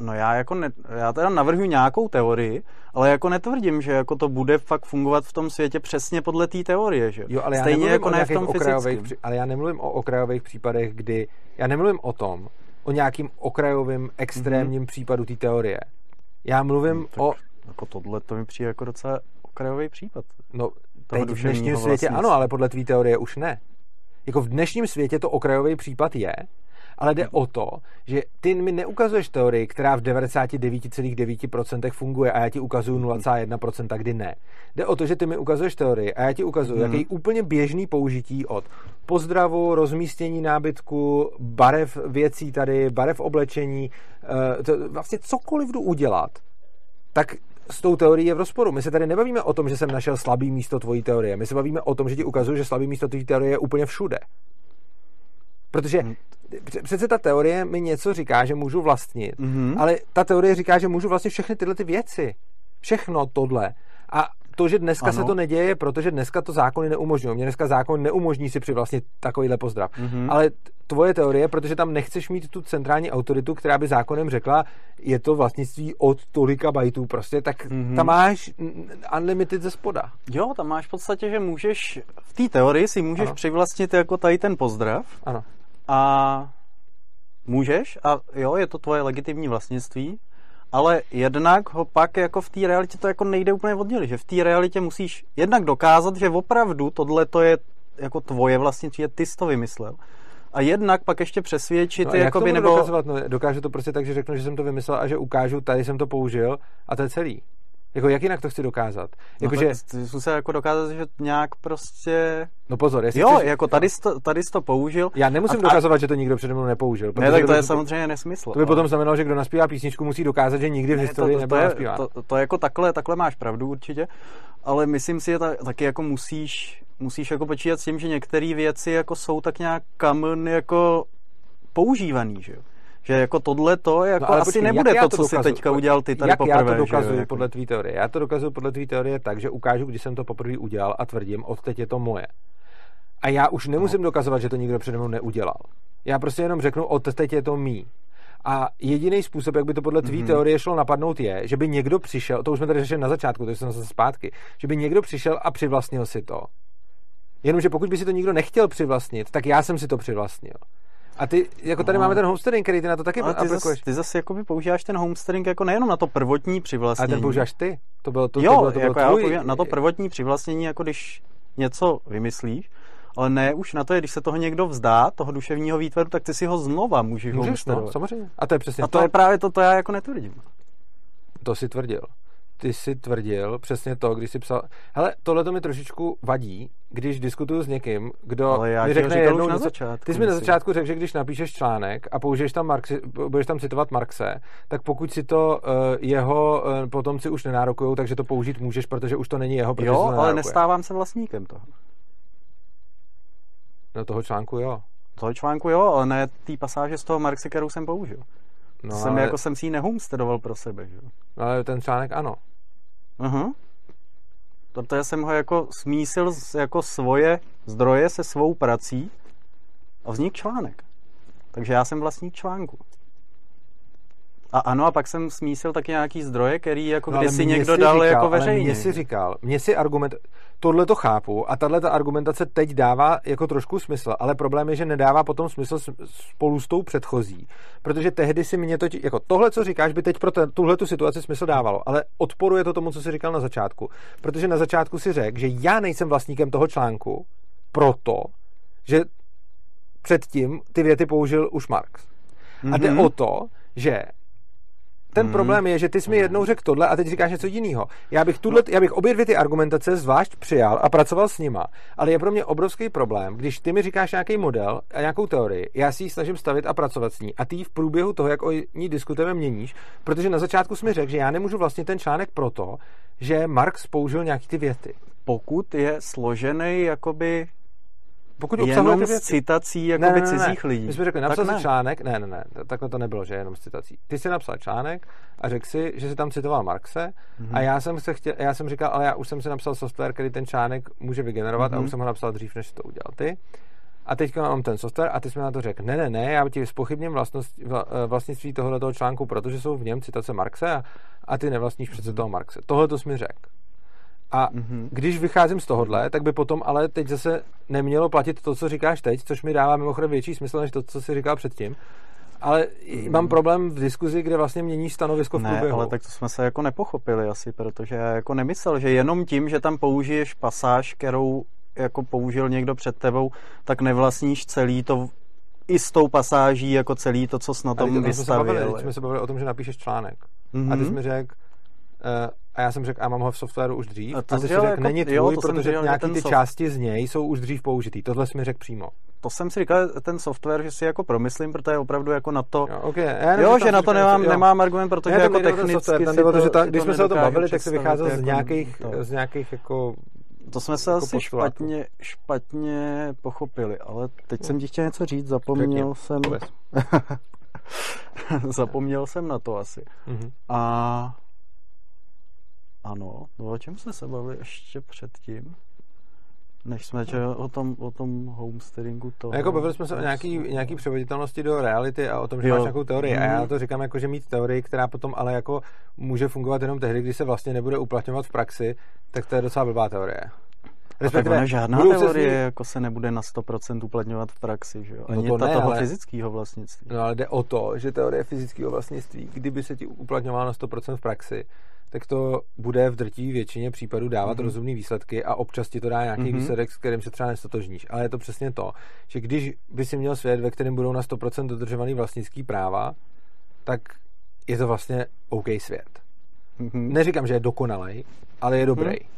No já jako ne, já teda navrhuji nějakou teorii, ale jako netvrdím, že jako to bude fakt fungovat v tom světě přesně podle té teorie, že? Jo, ale já Stejně jako ne v tom okrajových, Ale já nemluvím o okrajových případech, kdy, já nemluvím o tom, o nějakým okrajovým extrémním mm-hmm. případu té teorie. Já mluvím no, o... Jako tohle to mi přijde jako docela okrajový případ. No, teď v dnešním světě ano, ale podle tvý teorie už ne. Jako v dnešním světě to okrajový případ je, ale jde o to, že ty mi neukazuješ teorii, která v 99,9% funguje a já ti ukazuju 0,1%, kdy ne. Jde o to, že ty mi ukazuješ teorii a já ti ukazuju, hmm. jaký úplně běžný použití od pozdravu, rozmístění nábytku, barev věcí tady, barev oblečení, eh, to vlastně cokoliv jdu udělat, tak s tou teorií je v rozporu. My se tady nebavíme o tom, že jsem našel slabý místo tvojí teorie. My se bavíme o tom, že ti ukazuju, že slabý místo tvojí teorie je úplně všude. Protože hmm přece ta teorie mi něco říká, že můžu vlastnit, mm-hmm. ale ta teorie říká, že můžu vlastnit všechny tyhle ty věci. Všechno tohle. A to, že dneska ano. se to neděje, je protože dneska to zákony neumožňují. Mě dneska zákon neumožní si přivlastnit takovýhle pozdrav. Mm-hmm. Ale tvoje teorie, protože tam nechceš mít tu centrální autoritu, která by zákonem řekla, je to vlastnictví od tolika bajtů prostě, tak mm-hmm. tam máš unlimited ze spoda. Jo, tam máš v podstatě, že můžeš, v té teorii si můžeš ano. přivlastnit jako tady ten pozdrav. Ano a můžeš a jo, je to tvoje legitimní vlastnictví, ale jednak ho pak jako v té realitě to jako nejde úplně oddělit, že v té realitě musíš jednak dokázat, že opravdu tohle to je jako tvoje vlastnictví, ty jsi to vymyslel. A jednak pak ještě přesvědčit, no jak jakoby, nebo... Dokazovat? No, dokážu to prostě tak, že řeknu, že jsem to vymyslel a že ukážu, tady jsem to použil a to je celý. Jako jak jinak to chci dokázat? Jako, no, že... Zkusím jako dokázat, že nějak prostě... No pozor, jestli Jo, chceš... jako tady jsi, to, tady jsi to použil. Já nemusím a, dokazovat, že to nikdo přede mnou nepoužil. Ne, tak to je samozřejmě nesmysl. To by potom znamenalo, že kdo naspívá písničku, musí dokázat, že nikdy v ne, historii to, to, nebyl to, je, to, to, to, jako takhle, takhle máš pravdu určitě, ale myslím si, že ta, taky jako musíš, musíš jako počítat s tím, že některé věci jako jsou tak nějak kamen jako používaný, že jo že jako tohle to jako no, asi počkej, nebude to, to co dokazu? si teďka udělal ty tady jak poprvé. já to dokazuju že, podle tvý teorie? Já to dokazuju podle tvý teorie tak, že ukážu, když jsem to poprvé udělal a tvrdím, od teď je to moje. A já už nemusím no. dokazovat, že to nikdo přede mnou neudělal. Já prostě jenom řeknu, od teď je to mý. A jediný způsob, jak by to podle tvý mm-hmm. teorie šlo napadnout, je, že by někdo přišel, to už jsme tady řešili na začátku, to jsem zase zpátky, že by někdo přišel a přivlastnil si to. Jenomže pokud by si to nikdo nechtěl přivlastnit, tak já jsem si to přivlastnil. A ty, jako tady no. máme ten homesteading, který ty na to taky Ale ty aplikuješ. Zas, ty zase jako používáš ten homesteading jako nejenom na to prvotní přivlastnění. A ten používáš ty. To bylo to, jo, to, bylo, to jako bylo tvůj... já na to prvotní přivlastnění, jako když něco vymyslíš, ale ne už na to, když se toho někdo vzdá, toho duševního výtvaru, tak ty si ho znova můžeš, můžeš no, samozřejmě. A to je přesně A to, to je právě to, to já jako netvrdím. To si tvrdil ty si tvrdil přesně to, když si psal, hele, tohle to mi trošičku vadí, když diskutuju s někým, kdo Ale já mi řekne jednou, na začátku, ty jsi mi na začátku řekl, že když napíšeš článek a použiješ tam Marxi, budeš tam citovat Marxe, tak pokud si to uh, jeho uh, potomci už nenárokujou, takže to použít můžeš, protože už to není jeho, protože Jo, ale nestávám se vlastníkem toho. No toho článku jo. Toho článku jo, ale ne té pasáže z toho Marxe, kterou jsem použil. No, jsem ale... jako jsem si ji nehomestedoval pro sebe, že? No, ale ten článek ano. Uh-huh. Protože jsem ho jako smísil jako svoje zdroje se svou prací a vznik článek. Takže já jsem vlastník článku. A ano, a pak jsem smísil taky nějaký zdroje, který jako No, kdysi někdo si dal říkal, jako veřejně. Mně si říkal, mně si argument, tohle to chápu a tahle ta argumentace teď dává jako trošku smysl, ale problém je, že nedává potom smysl spolu s tou předchozí, protože tehdy si mě to, jako tohle, co říkáš, by teď pro tuhle tu situaci smysl dávalo, ale odporuje to tomu, co jsi říkal na začátku, protože na začátku si řekl, že já nejsem vlastníkem toho článku, proto, že předtím ty věty použil už Marx. A jde Mhm. o to, že ten Mhm. problém je, že ty jsi mi jednou řekl tohle a teď říkáš něco jiného. Já bych, tuhle, já bych obě dvě ty argumentace zvlášť přijal a pracoval s nima, ale je pro mě obrovský problém, když ty mi říkáš nějaký model a nějakou teorii, já si ji snažím stavit a pracovat s ní a ty ji v průběhu toho, jak o ní diskutujeme, měníš, protože na začátku jsi mi řekl, že já nemůžu vlastně ten článek proto, že Marx použil nějaký ty věty. Pokud je složený jakoby Pokud jenom věci. citací jakoby cizích lidí. My jsme řekli, tak napsal ne. jsi článek, ne, ne, ne, takhle to nebylo, že jenom z citací. Ty jsi napsal článek a řekl si, že jsi tam citoval Marxe Mhm. a já jsem, se chtěl, já jsem říkal, ale já už jsem si napsal software, který ten článek může vygenerovat a Mhm. už jsem ho napsal dřív, než jsi to udělal ty. A teďka mám ten software a ty jsi mi na to řekl, ne, ne, ne, já ti spochybním vlastnost, vla- eh, vlastnictví tohoto článku, protože jsou v něm citace Marxe a, a ty nevlastníš přece toho Marxe. Tohle to jsi mi řekl. A Mhm. když vycházím z tohohle, tak by potom ale teď zase nemělo platit to, co říkáš teď, což mi dává mimochodem větší smysl, než to, co jsi říkal předtím. Ale mám problém v diskuzi, kde vlastně mění stanovisko v Mhm. Ne, průběhu. ale tak to jsme se jako nepochopili asi, protože já jako nemyslel, že jenom tím, že tam použiješ pasáž, kterou jako použil někdo před tebou, tak nevlastníš celý to i s tou pasáží jako celý to, co jsi na tom teď jsme se, bavili, vystavil. jsme se bavili o tom, že napíšeš článek. Mhm. A ty jsi mi řekl, uh, a já jsem řekl, a mám ho v softwaru už dřív. A A, to ty jsi zřel řekl, jako- není tvůj, jo, to protože že nějaký ten ty soft- části z něj jsou už dřív použitý. Tohle jsi mi řekl přímo. To jsem si říkal, ten software, že si jako promyslím, protože je opravdu jako na to... Jo, okay. já jenom Jo, říkám, že na to nemám, jo. nemám argument, protože Ne, jako technicky software, to, že ta, když jsme se o tom bavili, tak se vycházel z jako nějakých, z nějakých jako To jsme se jako asi špatně, špatně pochopili, ale teď jsem ti chtěl něco říct, zapomněl Řekni, jsem... *laughs* zapomněl jsem na to asi. Mhm. A ano, no o čem jsme se bavili ještě předtím? Než jsme že o tom, o tom homesteadingu toho... A jako bavili jsme se o nějaký, nějaký převoditelnosti do reality a o tom, že Jo. máš nějakou teorii. A já Mhm. to říkám jako, že mít teorii, která potom ale jako může fungovat jenom tehdy, když se vlastně nebude uplatňovat v praxi, tak to je docela blbá teorie. A tak ona žádná teorie ní- jako se nebude na 100% uplatňovat v praxi, že jo? No Ani to ta ne, toho ale- fyzického vlastnictví. No ale jde o to, že teorie fyzického vlastnictví, kdyby se ti uplatňovala na 100% v praxi, tak to bude v drtivé většině případů dávat Mhm. mm-hmm. rozumné výsledky a občas ti to dá nějaký Mhm. mm-hmm. výsledek, s kterým se třeba nestotožníš. Ale je to přesně to, že když by si měl svět, ve kterém budou na 100% dodržovaný vlastnický práva, tak je to vlastně OK svět. Mhm. Neříkám, že je dokonalej, ale je dobrý. Mhm.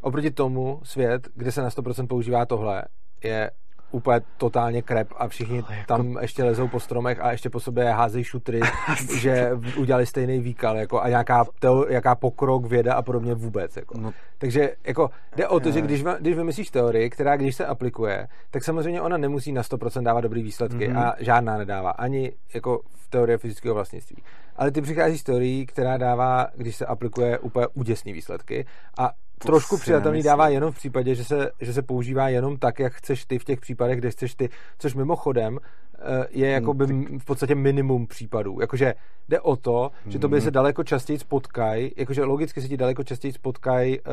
Oproti tomu svět, kde se na 100% používá tohle, je úplně totálně krep a všichni jako- tam ještě lezou po stromech a ještě po sobě házejí šutry, *laughs* že udělali stejný výkal jako, a nějaká, teo, jaká pokrok, věda a podobně vůbec. Jako. No, Takže jako, jde o to, že Je. když, když vymyslíš teorii, která když se aplikuje, tak samozřejmě ona nemusí na 100% dávat dobrý výsledky Mhm. a žádná nedává, ani jako v teorii fyzického vlastnictví. Ale ty přicházíš s teorií, která dává, když se aplikuje úplně úděsný výsledky a trošku přijatelný dává jenom v případě, že se, že se používá jenom tak, jak chceš ty v těch případech, kde chceš ty, což mimochodem eh, je jako by v podstatě minimum případů. Jakože jde o to, že to by se daleko častěji spotkají, jakože logicky se ti daleko častěji spotkají uh,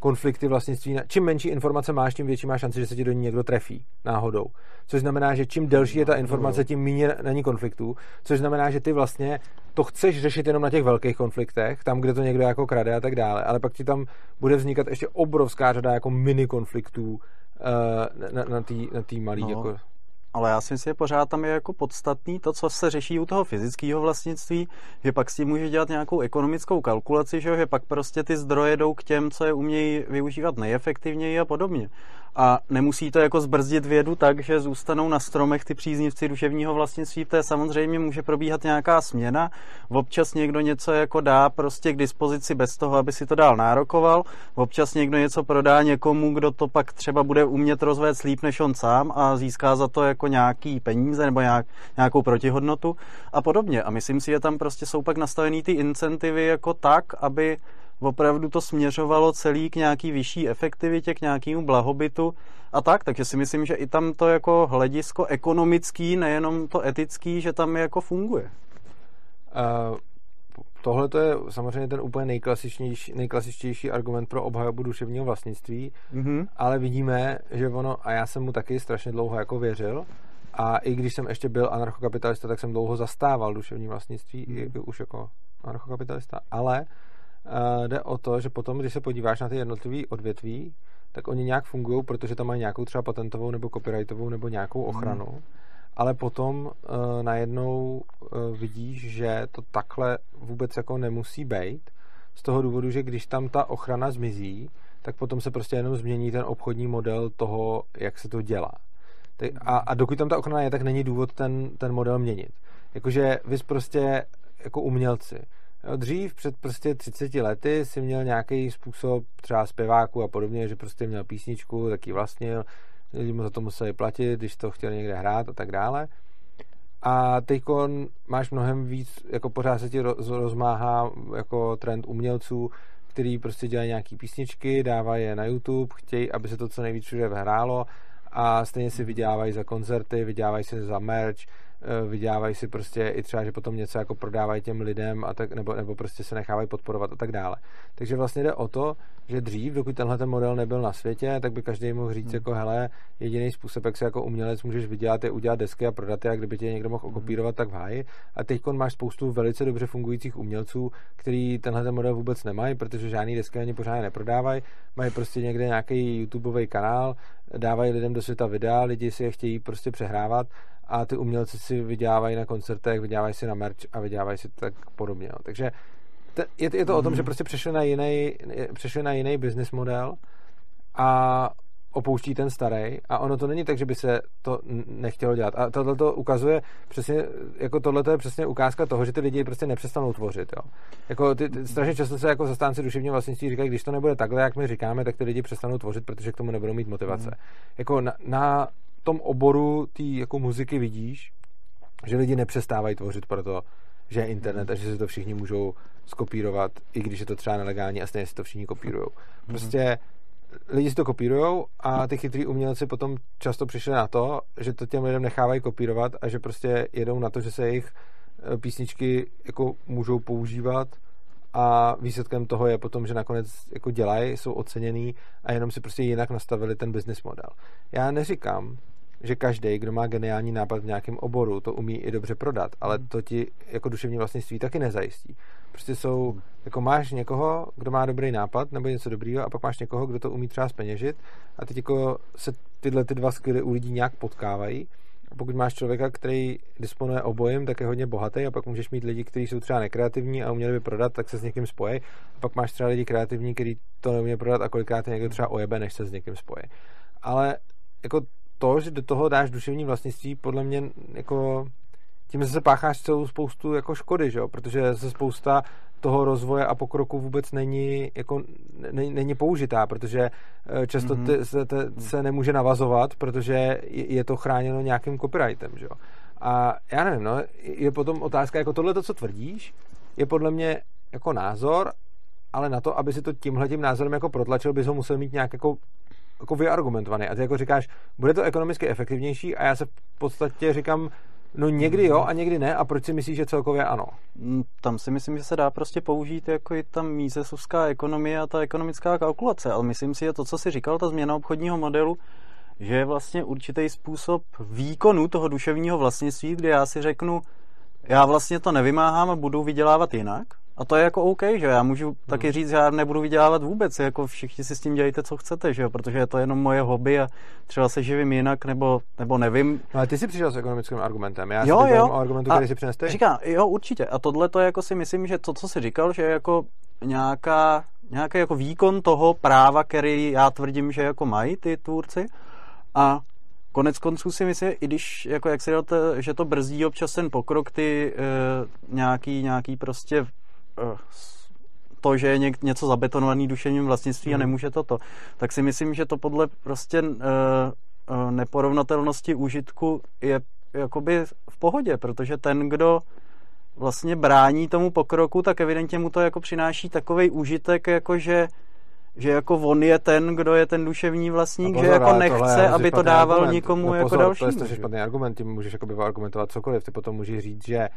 konflikty vlastnictví. Čím menší informace máš, tím větší má šanci, že se ti do ní někdo trefí náhodou. Což znamená, že čím delší je ta informace, tím méně na ní konfliktů. Což znamená, že ty vlastně to chceš řešit jenom na těch velkých konfliktech, tam, kde to někdo jako krade a tak dále. Ale pak ti tam bude vznikat ještě obrovská řada jako mini konfliktů eh, na, na té na tý malý. No. Jako, Ale já si myslím, že pořád tam je jako podstatný to, co se řeší u toho fyzického vlastnictví, že pak s tím může dělat nějakou ekonomickou kalkulaci, že, že pak prostě ty zdroje jdou k těm, co je umějí využívat nejefektivněji a podobně. A nemusí to jako zbrzdit vědu tak, že zůstanou na stromech ty příznivci duševního vlastnictví, je samozřejmě může probíhat nějaká směna, občas někdo něco jako dá prostě k dispozici bez toho, aby si to dál nárokoval, občas někdo něco prodá někomu, kdo to pak třeba bude umět rozvést líp než on sám a získá za to jako nějaký peníze nebo nějak, nějakou protihodnotu a podobně. A myslím si, že tam prostě jsou pak nastavený ty incentivy jako tak, aby opravdu to směřovalo celý k nějaký vyšší efektivitě, k nějakému blahobytu a tak, takže si myslím, že i tam to jako hledisko ekonomický, nejenom to etický, že tam jako funguje. Uh, tohle to je samozřejmě ten úplně nejklasičnější, nejklasičtější argument pro obhajobu duševního vlastnictví, mm-hmm. ale vidíme, že ono, a já jsem mu taky strašně dlouho jako věřil, a i když jsem ještě byl anarchokapitalista, tak jsem dlouho zastával duševní vlastnictví, mm. i, i už jako anarchokapitalista, ale uh, jde o to, že potom, když se podíváš na ty jednotlivé odvětví, tak oni nějak fungují, protože tam mají nějakou třeba patentovou nebo copyrightovou nebo nějakou mhm. ochranu. Mm ale potom uh, najednou uh, vidíš, že to takhle vůbec jako nemusí být, z toho důvodu, že když tam ta ochrana zmizí, tak potom se prostě jenom změní ten obchodní model toho, jak se to dělá. A, a dokud tam ta ochrana je, tak není důvod ten, ten model měnit. Jakože vy prostě jako umělci. Dřív před prostě 30 lety si měl nějaký způsob třeba zpěváku a podobně, že prostě měl písničku, taky vlastnil, lidi mu za to museli platit, když to chtěli někde hrát a tak dále. A teď máš mnohem víc, jako pořád se ti rozmáhá jako trend umělců, který prostě dělají nějaký písničky, dávají je na YouTube, chtějí, aby se to co nejvíc všude hrálo a stejně si vydělávají za koncerty, vydělávají si za merch, vydělávají si prostě i třeba, že potom něco jako prodávají těm lidem a tak, nebo, nebo prostě se nechávají podporovat a tak dále. Takže vlastně jde o to, že dřív, dokud tenhle ten model nebyl na světě, tak by každý mohl říct hmm. jako hele, jediný způsob, jak se jako umělec můžeš vydělat, je udělat desky a prodat je, a kdyby tě někdo mohl hmm. okopírovat, tak v háji. A teď máš spoustu velice dobře fungujících umělců, který tenhle ten model vůbec nemají, protože žádný desky ani pořádně neprodávají, mají prostě někde nějaký YouTubeový kanál, dávají lidem do světa videa, lidi si je chtějí prostě přehrávat a ty umělci si vydělávají na koncertech, vydělávají si na merch a vydělávají si tak podobně. No. Takže te, je, je to mm. o tom, že mhm. prostě přešli na jiný, přešli na jiný business model a opouští ten starý a ono to není tak, že by se to nechtělo dělat. A tohle to ukazuje přesně, jako tohle je přesně ukázka toho, že ty lidi prostě nepřestanou tvořit. Jo. Jako ty, ty, strašně často se jako zastánci duševního vlastnictví říkají, když to nebude takhle, jak my říkáme, tak ty lidi přestanou tvořit, protože k tomu nebudou mít motivace. Mm. Jako na, na tom oboru té jako muziky vidíš, že lidi nepřestávají tvořit proto, že je internet a že si to všichni můžou skopírovat, i když je to třeba nelegální a stejně si to všichni kopírují. Mhm. Prostě lidi si to kopírují a ty chytrý umělci potom často přišli na to, že to těm lidem nechávají kopírovat a že prostě jedou na to, že se jejich eh, písničky jako můžou používat a výsledkem toho je potom, že nakonec jako dělají, jsou oceněný a jenom si prostě jinak nastavili ten business model. Já neříkám, že každý, kdo má geniální nápad v nějakém oboru, to umí i dobře prodat, ale hmm. to ti jako duševní vlastnictví taky nezajistí. Prostě jsou, hmm. jako máš někoho, kdo má dobrý nápad nebo něco dobrýho a pak máš někoho, kdo to umí třeba speněžit a teď jako se tyhle ty dva skily u lidí nějak potkávají a pokud máš člověka, který disponuje obojem, tak je hodně bohatý a pak můžeš mít lidi, kteří jsou třeba nekreativní a uměli by prodat, tak se s někým spojí. A pak máš třeba lidi kreativní, kteří to neumí prodat a kolikrát je někdo třeba ojebe, než se s někým spojí. Ale jako to, že do toho dáš duševní vlastnictví, podle mě jako tím se pácháš celou spoustu jako škody, že jo? protože se spousta toho rozvoje a pokroku vůbec není, jako, není, není použitá, protože eh, často mm-hmm. ty, se, te, se nemůže navazovat, protože je, je to chráněno nějakým copyrightem. Že jo? A já nevím, no, je potom otázka, jako tohle, co tvrdíš, je podle mě jako názor, ale na to, aby si to tímhle tím názorem jako protlačil, bys ho musel mít nějak jako jako vyargumentovaný. A ty jako říkáš, bude to ekonomicky efektivnější a já se v podstatě říkám, no někdy jo a někdy ne a proč si myslíš, že celkově ano? Mm, tam si myslím, že se dá prostě použít jako i ta mízesovská ekonomie a ta ekonomická kalkulace, ale myslím si, že to, co si říkal, ta změna obchodního modelu, že je vlastně určitý způsob výkonu toho duševního vlastnictví, kde já si řeknu, já vlastně to nevymáhám a budu vydělávat jinak, a to je jako OK, že já můžu hmm. taky říct, že já nebudu vydělávat vůbec, jako všichni si s tím dělejte, co chcete, že jo, protože je to jenom moje hobby a třeba se živím jinak, nebo, nebo nevím. No, ale ty si přišel s ekonomickým argumentem, já jo, si jo. o argumentu, který si přinesl Říkám, jo, určitě. A tohle to jako si myslím, že to, co jsi říkal, že je jako nějaká, nějaký jako výkon toho práva, který já tvrdím, že jako mají ty tvůrci. A konec konců si myslím, i když, jako jak se děláte, že to brzdí občas ten pokrok, ty e, nějaký, nějaký prostě to, že je něco zabetonovaný duševním vlastnictví mm. a mhm. nemůže toto, tak si myslím, že to podle prostě uh, uh, neporovnatelnosti užitku je jakoby v pohodě, protože ten, kdo vlastně brání tomu pokroku, tak evidentně mu to jako přináší takový užitek, jako že že jako on je ten, kdo je ten duševní vlastník, pozor, že jako nechce, aby to dával argument. nikomu no jako další. To je strašně špatný argument, ty můžeš jako argumentovat cokoliv, ty potom můžeš říct, že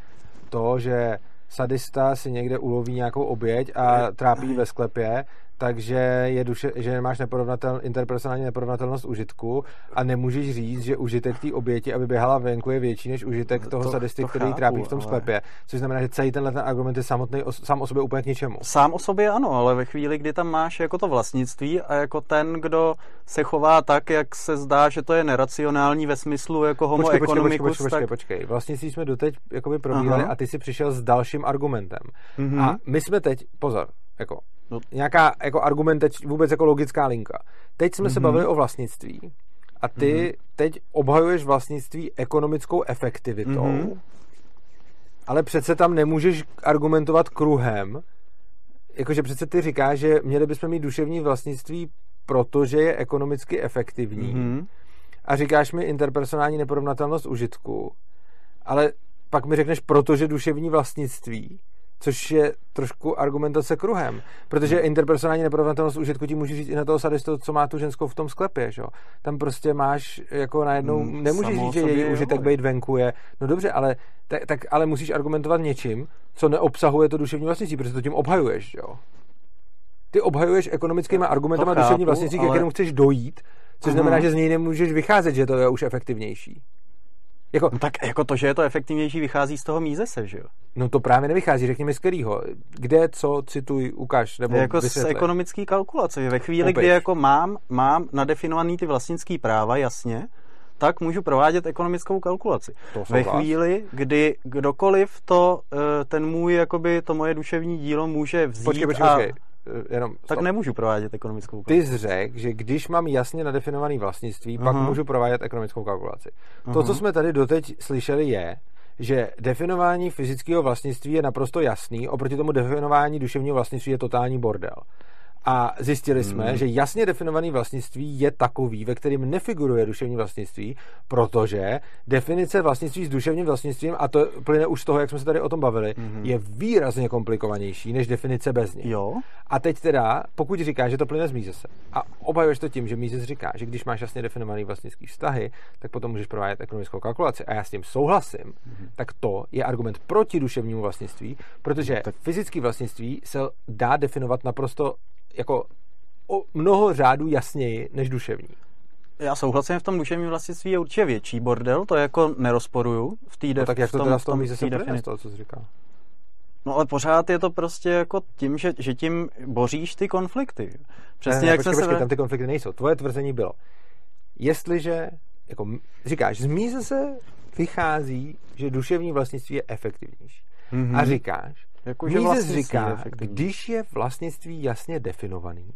to, že sadista si někde uloví nějakou oběť a trápí ve sklepě, takže je duše, že máš neporovnatel, interpersonální neporovnatelnost užitku a nemůžeš říct, že užitek té oběti, aby běhala venku, je větší než užitek toho to, sadisty, to který chápu, trápí v tom ale... sklepě. Což znamená, že celý tenhle ten argument je samotný sám o sobě úplně k ničemu. Sám o sobě ano, ale ve chvíli, kdy tam máš jako to vlastnictví a jako ten, kdo se chová tak, jak se zdá, že to je neracionální ve smyslu jako homo počkej, economicus, počkej, počkej, tak... počkej, počkej. Vlastnictví jsme doteď jakoby probírali Aha. a ty si přišel s dalším argumentem. Mm-hmm. A my jsme teď, pozor, jako no, nějaká jako argumentač, vůbec jako logická linka. Teď jsme mm-hmm. se mhm. bavili o vlastnictví a ty mm-hmm. teď obhajuješ vlastnictví ekonomickou efektivitou, mm-hmm. ale přece tam nemůžeš argumentovat kruhem, jakože přece ty říkáš, že měli bychom mít duševní vlastnictví, protože je ekonomicky efektivní mm-hmm. a říkáš mi interpersonální neporovnatelnost užitku, ale pak mi řekneš, protože duševní vlastnictví což je trošku argumentace kruhem, protože hmm. interpersonální neporovnatelnost užitku ti může říct i na toho sadistu, co má tu ženskou v tom sklepě, že? Tam prostě máš jako najednou, hmm, nemůžeš říct, že její užitek být venku je, no dobře, ale, tak, tak, ale musíš argumentovat něčím, co neobsahuje to duševní vlastnictví, protože to tím obhajuješ, jo? Ty obhajuješ ekonomickými argumentama duševní vlastnictví, ale... k kterému chceš dojít, což znamená, že z něj nemůžeš vycházet, že to je už efektivnější. Jako, no tak jako to, že je to efektivnější, vychází z toho mízese, že jo? No to právě nevychází, řekněme z kterého. Kde, co, cituj, ukaž, nebo Jako vysvětlej. z ekonomické kalkulace, ve chvíli, Opeč. kdy jako mám, mám nadefinovaný ty vlastnický práva, jasně, tak můžu provádět ekonomickou kalkulaci. To Ve chvíli, kdy kdokoliv to, eh, ten můj, jakoby to moje duševní dílo může vzít počkej, počkej, a... Počkej. Eh, jenom tak nemůžu provádět ekonomickou kalkulaci. Ty jsi řekl, že když mám jasně nadefinovaný vlastnictví, uh-huh. pak můžu provádět ekonomickou kalkulaci. Uh-huh. To, co jsme tady doteď slyšeli, je, že definování fyzického vlastnictví je naprosto jasný, oproti tomu definování duševního vlastnictví je totální bordel. A zjistili jsme, hmm. že jasně definovaný vlastnictví je takový, ve kterým nefiguruje duševní vlastnictví, protože definice vlastnictví s duševním vlastnictvím, a to plyne už z toho, jak jsme se tady o tom bavili, hmm. je výrazně komplikovanější než definice bez ní. Jo. A teď teda, pokud říkáš, že to plyne z Mízese, a obhajuješ to tím, že Mízes říká, že když máš jasně definovaný vlastnický vztahy, tak potom můžeš provádět ekonomickou kalkulaci. A já s tím souhlasím, hmm. tak to je argument proti duševnímu vlastnictví, protože tak... fyzické vlastnictví se dá definovat naprosto jako o mnoho řádů jasněji než duševní. Já souhlasím, v tom duševním vlastnictví je určitě větší bordel, to jako nerozporuju. V té no, tak jak to tom, teda v tom, tom se z toho, co jsi říkal? No ale pořád je to prostě jako tím, že, že tím boříš ty konflikty. Přesně ne, ne, jak počkej, počkej, se... tam ty konflikty nejsou. Tvoje tvrzení bylo, jestliže, jako říkáš, z míze se vychází, že duševní vlastnictví je efektivnější. Mm-hmm. A říkáš, jako, Mises říká, když je vlastnictví jasně definovaný,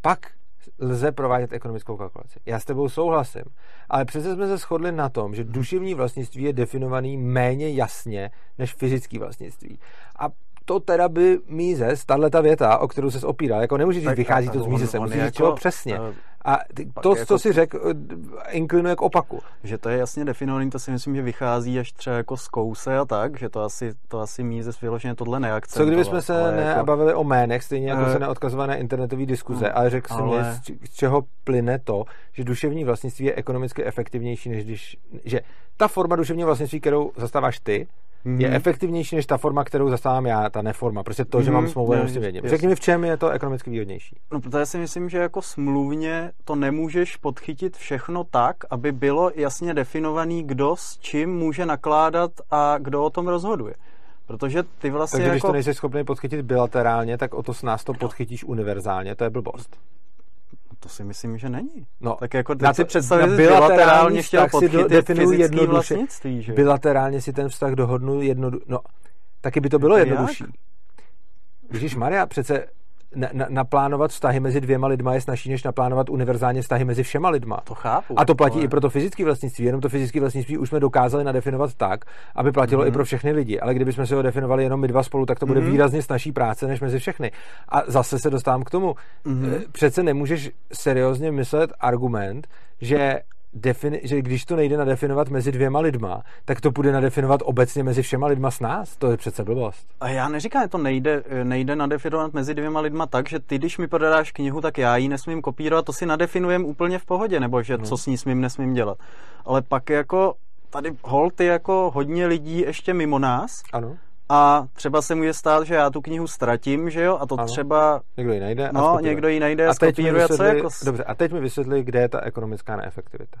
pak lze provádět ekonomickou kalkulaci. Já s tebou souhlasím, ale přece jsme se shodli na tom, že duševní vlastnictví je definovaný méně jasně než fyzický vlastnictví. A to teda by Mises, tahle ta věta, o kterou se opíral, jako nemůžeš říct, vychází to z Misese, musíš říct jako, přesně. Uh, a to, jako, co si řekl, eh, inklinuje k opaku. Že to je jasně definovaný, to si myslím, že vychází až třeba jako z kouse a tak, že to asi, to asi Mises vyloženě tohle neakcentoval. Co kdyby jsme se nebavili jako... o jménech, stejně jako uh, se neodkazované internetové diskuze, uh, ale řekl ale... si mi, z čeho plyne to, že duševní vlastnictví je ekonomicky efektivnější, než když, že ta forma duševního vlastnictví, kterou zastáváš ty, mm-hmm. je efektivnější než ta forma, kterou zastávám já, ta neforma. Prostě to, mm-hmm. že mám mhm. smlouvu, jenom s tím vědím. Řekni mi, v čem je to ekonomicky výhodnější. No, protože si myslím, že jako smluvně to nemůžeš podchytit všechno tak, aby bylo jasně definovaný, kdo s čím může nakládat a kdo o tom rozhoduje. Protože ty vlastně Takže když jako... to nejsi schopný podchytit bilaterálně, tak o to s nás to podchytíš univerzálně, to je blbost. To si myslím, že není. No, tak jako na ty představy bilaterálně chtěl podchytit fyzický vlastnictví, že? Bilaterálně si ten vztah dohodnu jednoduše. No, taky by to bylo jednodušší. Ježíš Maria, přece na, na, naplánovat vztahy mezi dvěma lidma je snažší, než naplánovat univerzálně vztahy mezi všema lidma. To chápu. A to platí ale... i pro to fyzické vlastnictví. Jenom to fyzické vlastnictví už jsme dokázali nadefinovat tak, aby platilo mm-hmm. i pro všechny lidi. Ale kdybychom si ho definovali jenom my dva spolu, tak to bude mm-hmm. výrazně snažší práce než mezi všechny. A zase se dostávám k tomu. Mm-hmm. Přece nemůžeš seriózně myslet argument, že defini- že když to nejde nadefinovat mezi dvěma lidma, tak to bude nadefinovat obecně mezi všema lidma s nás. To je přece blbost. A já neříkám, že to nejde, nejde nadefinovat mezi dvěma lidma tak, že ty, když mi prodáš knihu, tak já ji nesmím kopírovat, to si nadefinujem úplně v pohodě, nebo že no. co s ní smím, nesmím dělat. Ale pak jako tady hold je jako hodně lidí ještě mimo nás, ano a třeba se může stát, že já tu knihu ztratím, že jo, a to ano. třeba... Někdo ji najde No, a někdo ji najde a skopíruje, co jako... Dobře, a teď mi vysvětli, kde je ta ekonomická neefektivita.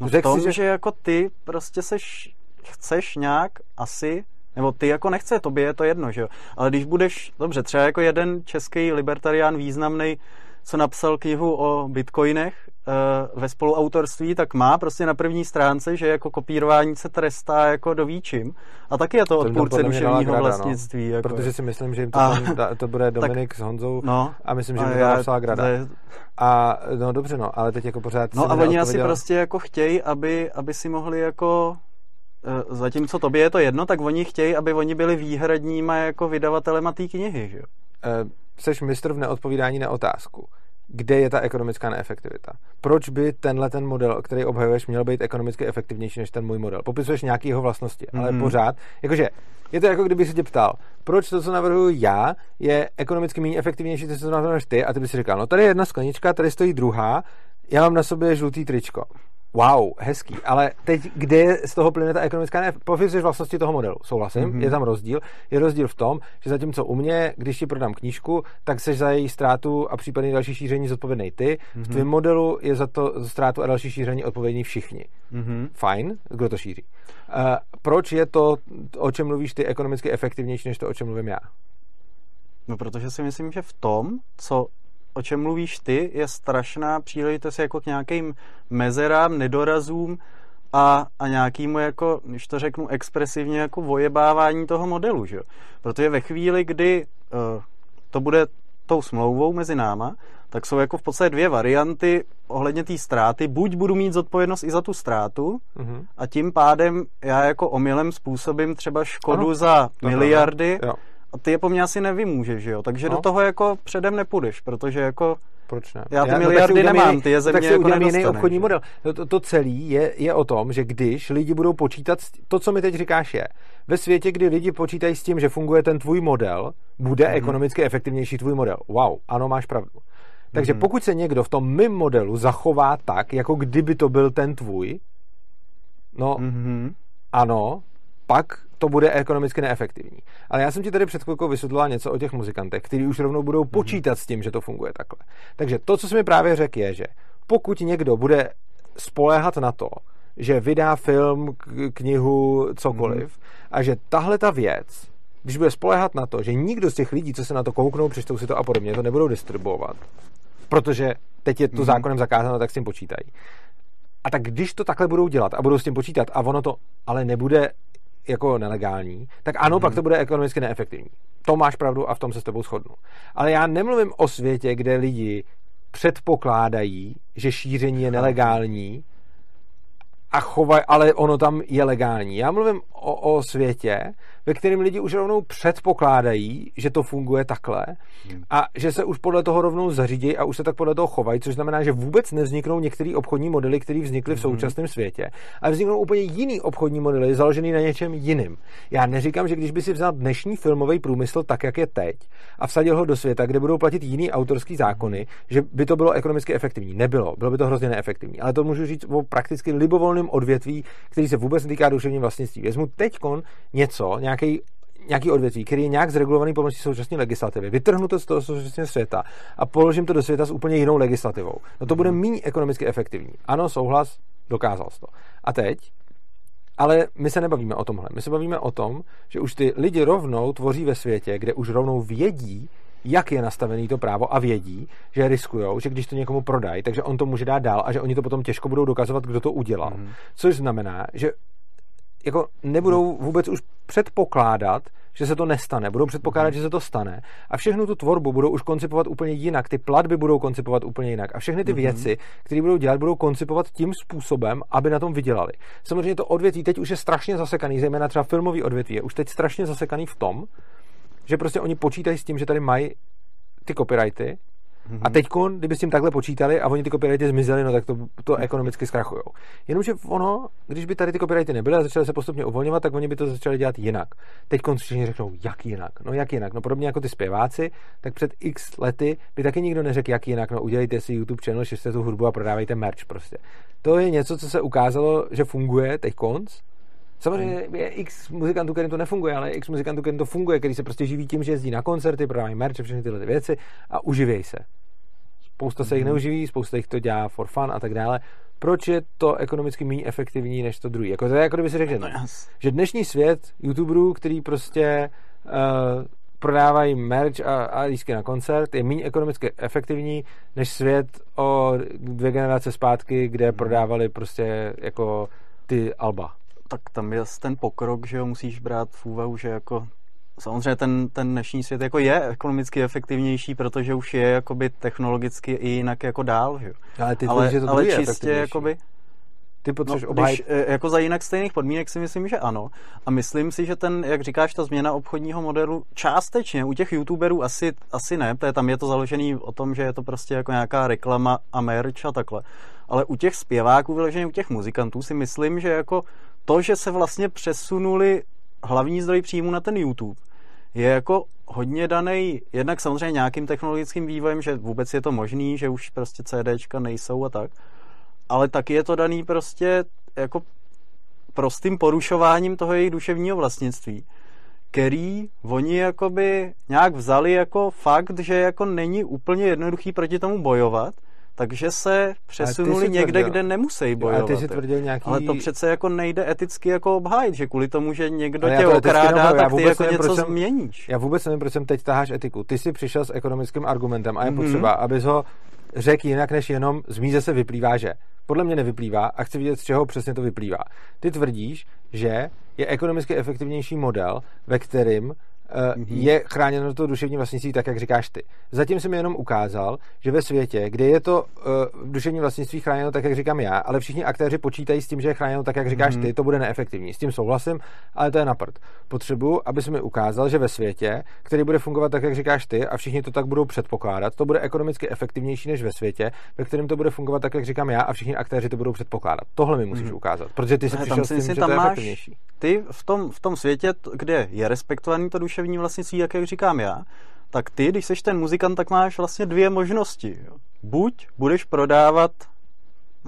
No v tom, si, že... že jako ty prostě seš, chceš nějak asi nebo ty jako nechce, tobě je to jedno, že jo. Ale když budeš, dobře, třeba jako jeden český libertarián významný, co napsal knihu o bitcoinech ve spoluautorství, tak má prostě na první stránce, že jako kopírování se trestá jako do výčim. A taky je to odpůrce duševního no. vlastnictví. No. Jako. Protože si myslím, že jim to, a, tam, to bude *laughs* Dominik tak, s Honzou no, a myslím, že by to napsala Grada. A no dobře, no, ale teď jako pořád... No a oni asi prostě jako chtějí, aby, aby si mohli jako Eh, zatímco tobě je to jedno, tak oni chtějí, aby oni byli výhradníma jako vydavatelema té knihy, že jo? Jseš eh, mistr v neodpovídání na otázku. Kde je ta ekonomická neefektivita? Proč by tenhle ten model, který obhajuješ, měl být ekonomicky efektivnější než ten můj model? Popisuješ nějaký jeho vlastnosti, mm-hmm. ale mhm. pořád, jakože je to jako kdyby si tě ptal, proč to, co navrhuji já, je ekonomicky méně efektivnější, než co navrhuješ ty, a ty by si říkal, no tady je jedna sklenička, tady stojí druhá, já mám na sobě žlutý tričko. Wow, hezký. Ale teď, kde z toho plyne ta ekonomická ne... Popisuješ vlastnosti toho modelu, souhlasím, mm-hmm. je tam rozdíl. Je rozdíl v tom, že zatímco u mě, když ti prodám knížku, tak seš za její ztrátu a případně další šíření zodpovědný ty. Mm-hmm. V tvém modelu je za to ztrátu a další šíření odpovědní všichni. Mm-hmm. Fajn, kdo to šíří. Uh, proč je to, o čem mluvíš ty, ekonomicky efektivnější, než to, o čem mluvím já? No, protože si myslím, že v tom, co o čem mluvíš ty, je strašná příležitost jako k nějakým mezerám, nedorazům a, a nějakému, jako, když to řeknu expresivně, jako vojebávání toho modelu. Že? Protože ve chvíli, kdy uh, to bude tou smlouvou mezi náma, tak jsou jako v podstatě dvě varianty ohledně té ztráty. Buď budu mít zodpovědnost i za tu ztrátu mm-hmm. a tím pádem já jako omylem způsobím třeba škodu ano, za miliardy, jo a ty je po mně asi nevymůžeš, že jo? Takže no. do toho jako předem nepůjdeš, protože jako proč ne? Já ty Já, miliardy no, nemám, ty je země tak si jako jiný obchodní model. To, to, to celé je, je o tom, že když lidi budou počítat, to, co mi teď říkáš, je, ve světě, kdy lidi počítají s tím, že funguje ten tvůj model, bude mm-hmm. ekonomicky efektivnější tvůj model. Wow, ano, máš pravdu. Takže mm-hmm. pokud se někdo v tom mým modelu zachová tak, jako kdyby to byl ten tvůj, no mm-hmm. ano, pak to bude ekonomicky neefektivní. Ale já jsem ti tady před chvilkou vysvětlila něco o těch muzikantech, kteří už rovnou budou počítat s tím, že to funguje takhle. Takže to, co jsi mi právě řekl, je, že pokud někdo bude spoléhat na to, že vydá film, knihu, cokoliv, mm. a že tahle ta věc, když bude spoléhat na to, že nikdo z těch lidí, co se na to kouknou, přečtou si to a podobně, to nebudou distribuovat, protože teď je to mm. zákonem zakázáno, tak s tím počítají. A tak když to takhle budou dělat a budou s tím počítat a ono to ale nebude jako nelegální, tak ano, mm-hmm. pak to bude ekonomicky neefektivní. To máš pravdu a v tom se s tebou shodnu. Ale já nemluvím o světě, kde lidi předpokládají, že šíření je nelegální a chovaj, ale ono tam je legální. Já mluvím o, o světě, ve kterém lidi už rovnou předpokládají, že to funguje takhle hmm. a že se už podle toho rovnou zařídí a už se tak podle toho chovají, což znamená, že vůbec nevzniknou některé obchodní modely, které vznikly v hmm. současném světě, ale vzniknou úplně jiný obchodní modely, založený na něčem jiným. Já neříkám, že když by si vzal dnešní filmový průmysl tak, jak je teď, a vsadil ho do světa, kde budou platit jiný autorský zákony, že by to bylo ekonomicky efektivní. Nebylo, bylo by to hrozně neefektivní. Ale to můžu říct o prakticky libovolném odvětví, který se vůbec netýká duševního vlastnictví. Vezmu teď něco, nějaký nějaký odvětví, který je nějak zregulovaný pomocí současné legislativy, vytrhnu to z toho současného světa a položím to do světa s úplně jinou legislativou. No to bude mhm. méně ekonomicky efektivní. Ano, souhlas, dokázal to. A teď? Ale my se nebavíme o tomhle. My se bavíme o tom, že už ty lidi rovnou tvoří ve světě, kde už rovnou vědí, jak je nastavený to právo a vědí, že riskujou, že když to někomu prodají, takže on to může dát dál a že oni to potom těžko budou dokazovat, kdo to udělal. Mm. Což znamená, že jako nebudou vůbec už předpokládat, že se to nestane. Budou předpokládat, že se to stane. A všechnu tu tvorbu budou už koncipovat úplně jinak. Ty platby budou koncipovat úplně jinak. A všechny ty mm-hmm. věci, které budou dělat, budou koncipovat tím způsobem, aby na tom vydělali. Samozřejmě to odvětví teď už je strašně zasekaný, zejména třeba filmový odvětví je už teď strašně zasekaný v tom, že prostě oni počítají s tím, že tady mají ty copyrighty Mm-hmm. A teď, kdyby s tím takhle počítali a oni ty copyrighty zmizely, no tak to, to ekonomicky zkrachují. Jenomže ono, když by tady ty copyrighty nebyly a začaly se postupně uvolňovat, tak oni by to začali dělat jinak. Teď všichni řeknou, jak jinak? No jak jinak? No podobně jako ty zpěváci, tak před x lety by taky nikdo neřekl, jak jinak. No udělejte si YouTube channel, šiřte tu hudbu a prodávejte merch prostě. To je něco, co se ukázalo, že funguje teď konc Samozřejmě je x muzikantů, kterým to nefunguje, ale x muzikantů, kterým to funguje, který se prostě živí tím, že jezdí na koncerty, prodávají merch, všechny tyhle ty věci a uživějí se. Spousta se jich neuživí, spousta jich to dělá for fun a tak dále. Proč je to ekonomicky méně efektivní než to druhý? Jako to je jako kdyby si řekl, No, že, dnešní svět youtuberů, který prostě uh, prodávají merch a, a lístky na koncert, je méně ekonomicky efektivní než svět o dvě generace zpátky, kde prodávali prostě jako ty alba. Tak tam je ten pokrok, že jo, musíš brát v úvahu, že jako samozřejmě ten, ten dnešní svět jako je ekonomicky efektivnější, protože už je jakoby technologicky i jinak jako dál, že jo. Ale ty ale, to ale čistě jakoby, Ty no, potřebuješ když, obhájit eh, jako za jinak stejných podmínek si myslím, že ano. A myslím si, že ten, jak říkáš, ta změna obchodního modelu částečně u těch youtuberů asi, asi ne, protože tam je to založený o tom, že je to prostě jako nějaká reklama a merch a takhle. Ale u těch zpěváků, vyloženě u těch muzikantů si myslím, že jako to, že se vlastně přesunuli hlavní zdroj příjmu na ten YouTube, je jako hodně daný jednak samozřejmě nějakým technologickým vývojem, že vůbec je to možný, že už prostě CDčka nejsou a tak, ale taky je to daný prostě jako prostým porušováním toho jejich duševního vlastnictví, který oni jakoby nějak vzali jako fakt, že jako není úplně jednoduchý proti tomu bojovat, takže se přesunuli někde, tvrdil- kde nemusí ale bojovat. ty si tvrdil nějaký... Ale to přece jako nejde eticky jako obhájit, že kvůli tomu, že někdo Ale tě okrádá, tak ty vůbec jako nevím, něco jsem- změníš. Já vůbec nevím, proč jsem teď taháš etiku. Ty jsi přišel s ekonomickým argumentem a je Mhm. potřeba, abys ho řekl jinak než jenom z míze se vyplývá, že. Podle mě nevyplývá a chci vidět, z čeho přesně to vyplývá. Ty tvrdíš, že je ekonomicky efektivnější model, ve kterým uh, je chráněno to duševní vlastnictví tak, jak říkáš ty. Zatím jsem jenom ukázal, že ve světě, kde je to uh, duševní vlastnictví chráněno tak, jak říkám já, ale všichni aktéři počítají s tím, že je chráněno tak, jak říkáš ty, to bude neefektivní. S tím souhlasím, ale to je na prd. Potřebuji, abys mi ukázal, že ve světě, který bude fungovat tak, jak říkáš ty, a všichni to tak budou předpokládat, to bude ekonomicky efektivnější než ve světě, ve kterém to bude fungovat tak, jak říkám já, a všichni aktéři to budou předpokládat. Tohle mi musíš ukázat, protože ty jsi Ne, přišel s tím, si že to je máš, efektivnější. ty v tom, v tom světě, kde je respektovaný to duševní vlastnictví, jak, jak říkám já, tak ty, když jsi ten muzikant, tak máš vlastně dvě možnosti. Jo. Buď budeš prodávat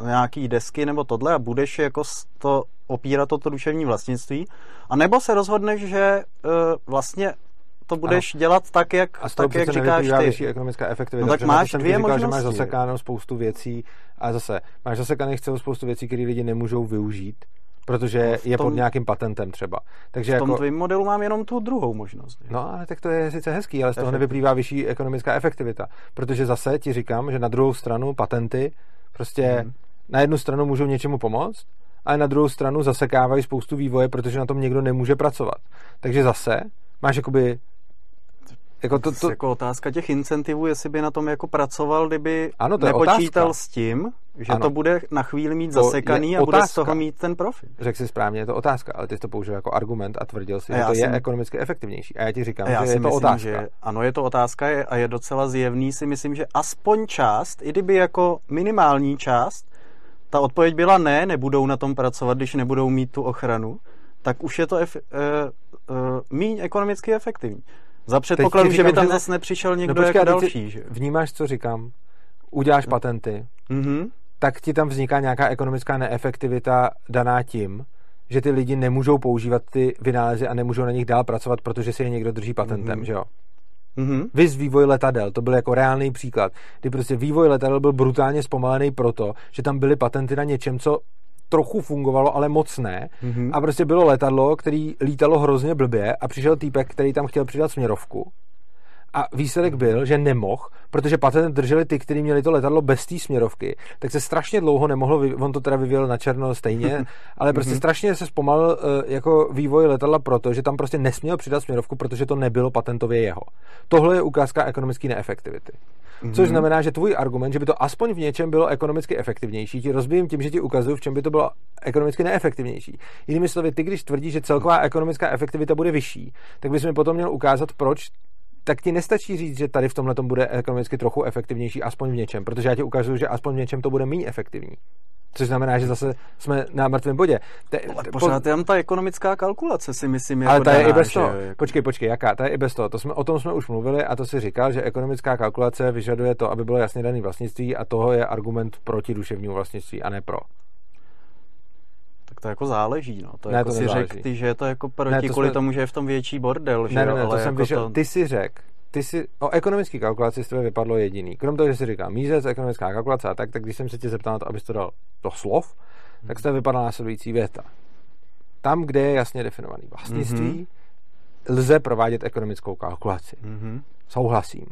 nějaký desky nebo tohle a budeš jako to opírat o to duševní vlastnictví, a nebo se rozhodneš, že uh, vlastně to budeš ano. dělat tak, jak, A tak, jak říkáš ty. vyšší ekonomická efektivita. No tak máš dvě říkal, že máš možnosti. zasekáno spoustu věcí a zase máš zasekaných celou spoustu věcí, které lidi nemůžou využít, protože No v je pod tom- nějakým patentem třeba. Takže V tom jako, tvém modelu mám jenom tu druhou možnost. jo. No, ale tak to je sice hezký, ale z toho nevyplývá vyšší ekonomická efektivita. Protože zase ti říkám, že na druhou stranu patenty prostě Mhm. na jednu stranu můžou něčemu pomoct, ale na druhou stranu zasekávají spoustu vývoje, protože na tom někdo nemůže pracovat. Takže zase máš jakoby jako to, To, jako otázka těch incentivů, jestli by na tom jako pracoval, kdyby Ano, to je nepočítal otázka. s tím, že Ano. to bude na chvíli mít To je zasekaný a bude z otázka. toho mít ten profit. řekl si správně, je to otázka, ale ty jsi to použil jako argument a tvrdil si, A že to je jsem- ekonomicky efektivnější. A já ti říkám, A já že si je to myslím, otázka. že ano, je to otázka je, a je docela zjevný si myslím, že aspoň část, i kdyby jako minimální část, ta odpověď byla ne, nebudou na tom pracovat, když nebudou mít tu ochranu, tak už je to ef, uh, uh, míň ekonomicky efektivní. Za předpokladu, že by říkám, tam že zase nepřišel někdo no počkej, jako teď si další. Že? Vnímáš, co říkám? Uděláš patenty, Mhm. tak ti tam vzniká nějaká ekonomická neefektivita daná tím, že ty lidi nemůžou používat ty vynálezy a nemůžou na nich dál pracovat, protože si je někdo drží patentem, Mhm. že jo? Mhm. Vys vývoj letadel, to byl jako reálný příklad, kdy prostě vývoj letadel byl brutálně zpomalený proto, že tam byly patenty na něčem, co trochu fungovalo, ale moc ne. Mhm. A prostě bylo letadlo, který lítalo hrozně blbě a přišel týpek, který tam chtěl přidat směrovku. A výsledek byl, že nemohl, protože patent drželi ty, kteří měli to letadlo bez té směrovky. Tak se strašně dlouho nemohlo, on to teda vyvíjel na černo stejně, *laughs* ale prostě strašně se zpomalil eh, jako vývoj letadla proto, že tam prostě nesměl přidat směrovku, protože to nebylo patentově jeho. Tohle je ukázka ekonomické neefektivity. Což znamená, že tvůj argument, že by to aspoň v něčem bylo ekonomicky efektivnější, ti rozbijím tím, že ti ukazuju, v čem by to bylo ekonomicky neefektivnější. Jinými slovy, ty, když tvrdíš, že celková ekonomická efektivita bude vyšší, tak bys mi potom měl ukázat, proč tak ti nestačí říct, že tady v tomhle bude ekonomicky trochu efektivnější, aspoň v něčem, protože já ti ukazuju, že aspoň v něčem to bude méně efektivní. Což znamená, že zase jsme na mrtvém bodě. Te, Ale po- pořád je tam ta ekonomická kalkulace, si myslím, jako ale ta je i bez že toho. jo, jako- Počkej, počkej, jaká? Ta je i bez toho. To jsme, o tom jsme už mluvili a to si říkal, že ekonomická kalkulace vyžaduje to, aby bylo jasně daný vlastnictví a toho je argument proti duševnímu vlastnictví a ne pro. Tak to jako záleží, no. To Ne, jako to si řekl ty, že je to jako proti Ne, to kvůli jsme- tomu, že je v tom větší bordel, že Ne, ne, ne, to ale jsem jako vyšel, to... ty si řek, ty si, o ekonomické kalkulaci z tebe vypadlo jediný. Krom toho, že si říká mízec, ekonomická kalkulace a tak, tak když jsem se tě zeptal na to, abys to dal do slov, tak z tebe vypadla následující věta. Tam, kde je jasně definovaný vlastnictví, Mhm. lze provádět ekonomickou kalkulaci. Mhm. Souhlasím.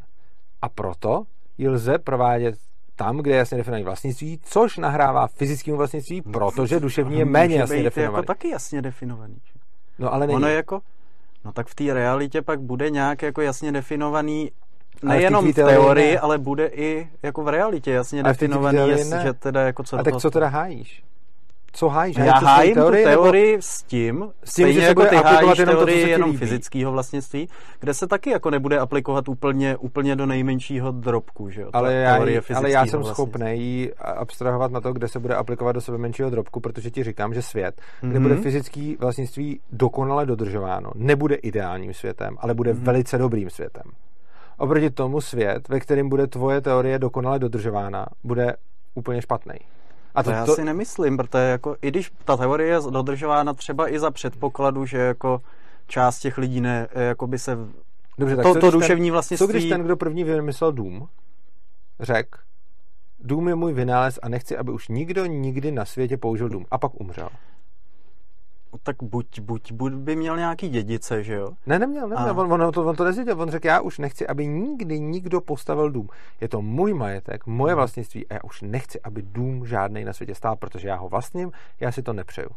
A proto ji lze provádět tam, kde je jasně definovaný vlastnictví, což nahrává fyzickému vlastnictví, protože duševní je méně jasně být definovaný. jako taky jasně definovaný. No ale není. Ono je jako, no tak v té realitě pak bude nějak jako jasně definovaný v nejenom tvý v teorii teorii, ne. ale bude i jako v realitě jasně Ale v definovaný, jest, že teda jako co a tak co teda hájíš? Co hájíš? Já Hájíš hájím teorii, tu nebo- teorii s tím, S tím, že se jako bude ty hájíš jenom to, co teorii ti jenom fyzického vlastnictví, kde se taky jako nebude aplikovat úplně, úplně do nejmenšího drobku, že jo? ale já, ale já jsem schopný ji abstrahovat na to, kde se bude aplikovat do sebe menšího drobku, protože ti říkám, že svět, kde Mhm. bude fyzický vlastnictví dokonale dodržováno, nebude ideálním světem, ale bude Mhm. velice dobrým světem. Oproti tomu svět, ve kterém bude tvoje teorie dokonale dodržována, bude úplně špatný. A To, to, já to, si nemyslím, protože jako, i když ta teorie je dodržována třeba i za předpokladu, že jako část těch lidí ne, jako by se dobře, tak to, co, to duševní vlastnictví co když ten, kdo první vymyslel dům, řekl, dům je můj vynález a nechci, aby už nikdo nikdy na světě použil dům. A pak umřel. Tak buď, buď, buď by měl nějaký dědice, že jo? Ne, neměl, neměl. A. On, on, to, on to nezvěděl. On řekl, já už nechci, aby nikdy nikdo postavil dům. Je to můj majetek, moje Mhm. vlastnictví a já už nechci, aby dům žádný na světě stál, protože já ho vlastním, já si to nepřeju.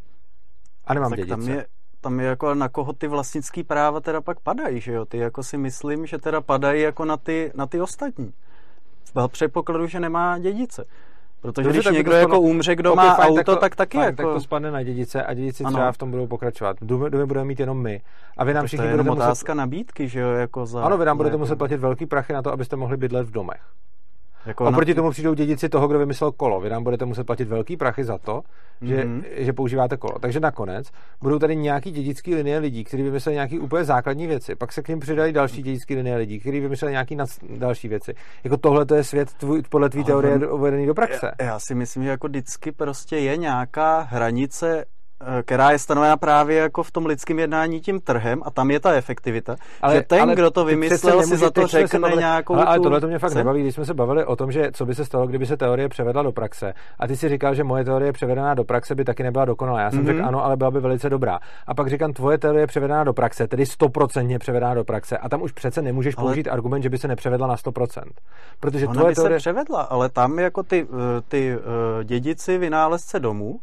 A nemám tak dědice. tam je, tam je jako na koho ty vlastnický práva teda pak padají, že jo? Ty jako si myslím, že teda padají jako na ty, na ty ostatní. Předpokladu, že nemá dědice. Protože když tak někdo to jako umře, kdo Ok, má fajn, auto, to, tak taky fajn, jako... Tak to spadne na dědice a dědici Ano. třeba v tom budou pokračovat. Důmy, důmy budeme mít jenom my. A vy nám to je všichni jenom budete muset... otázka nabídky, že jo? Jako za, Ano, vy nám budete muset platit velký prachy na to, abyste mohli bydlet v domech. Jako Oproti na- tomu přijdou dědici toho, kdo vymyslel kolo. Vy nám budete muset platit velký prachy za to, že, Mhm. že používáte kolo. Takže nakonec budou tady nějaký dědický linie lidí, kteří vymysleli nějaké úplně základní věci. Pak se k ním přidají další dědické linie lidí, kteří vymysleli nějaké nac- další věci. Jako tohle to je svět tvůj, podle tvý teorie uvedený do praxe. Já, já si myslím, že jako vždycky prostě je nějaká hranice, která je stanovena právě jako v tom lidském jednání tím trhem a tam je ta efektivita. Ale, že ten, kdo to vymyslel, si za to se řekne bavili- nějakou ale, ale tohle to mě fakt cenu. nebaví, když jsme se bavili o tom, že co by se stalo, kdyby se teorie převedla do praxe. A ty si říkal, že moje teorie převedená do praxe by taky nebyla dokonalá. Já jsem Mhm. řekl ano, ale byla by velice dobrá. A pak říkám, tvoje teorie převedená do praxe, tedy 100% převedená do praxe. A tam už přece nemůžeš Ale- použít argument, že by se nepřevedla na 100%. Protože Ona tvoje by teorie... se převedla, ale tam jako ty, eh, ty eh, dědici vynálezce domů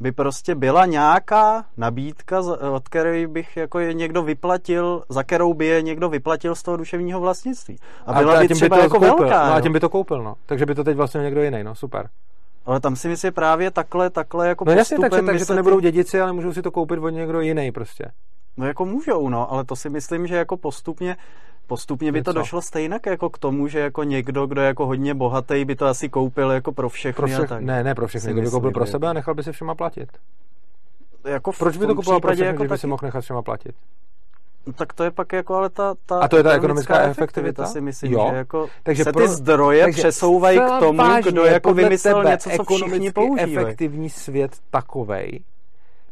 by prostě byla nějaká nabídka, za- od které bych jako je někdo vyplatil, za kterou by je někdo vyplatil z toho duševního vlastnictví. A byla a by tím třeba to jako koupil. velká. No a jo. tím by to koupil, no. Takže by to teď vlastně někdo jiný, no super. Ale tam si myslím, že právě takhle, takhle jako No jasně, takže, by takže to nebudou dědici, ale můžou si to koupit od někdo jiný prostě. No jako můžou, no, ale to si myslím, že jako postupně postupně by to co? došlo stejně jako k tomu, že jako někdo, kdo je jako hodně bohatý, by to asi koupil jako pro všechny Pro a všech, tak. ne, ne pro všechny, to by koupil pro sebe a nechal by si všema platit. Jako Proč by to kupoval pro všechny, jako by taky- si mohl nechat všema platit? No, tak to je pak jako ale ta, ta A to je ta ekonomická efektivita? si myslím, Jo. že jako Takže se pro- ty zdroje takže přesouvají k tomu, vážně, kdo jako vymyslel tebe něco, co všichni používají. efektivní svět takovej,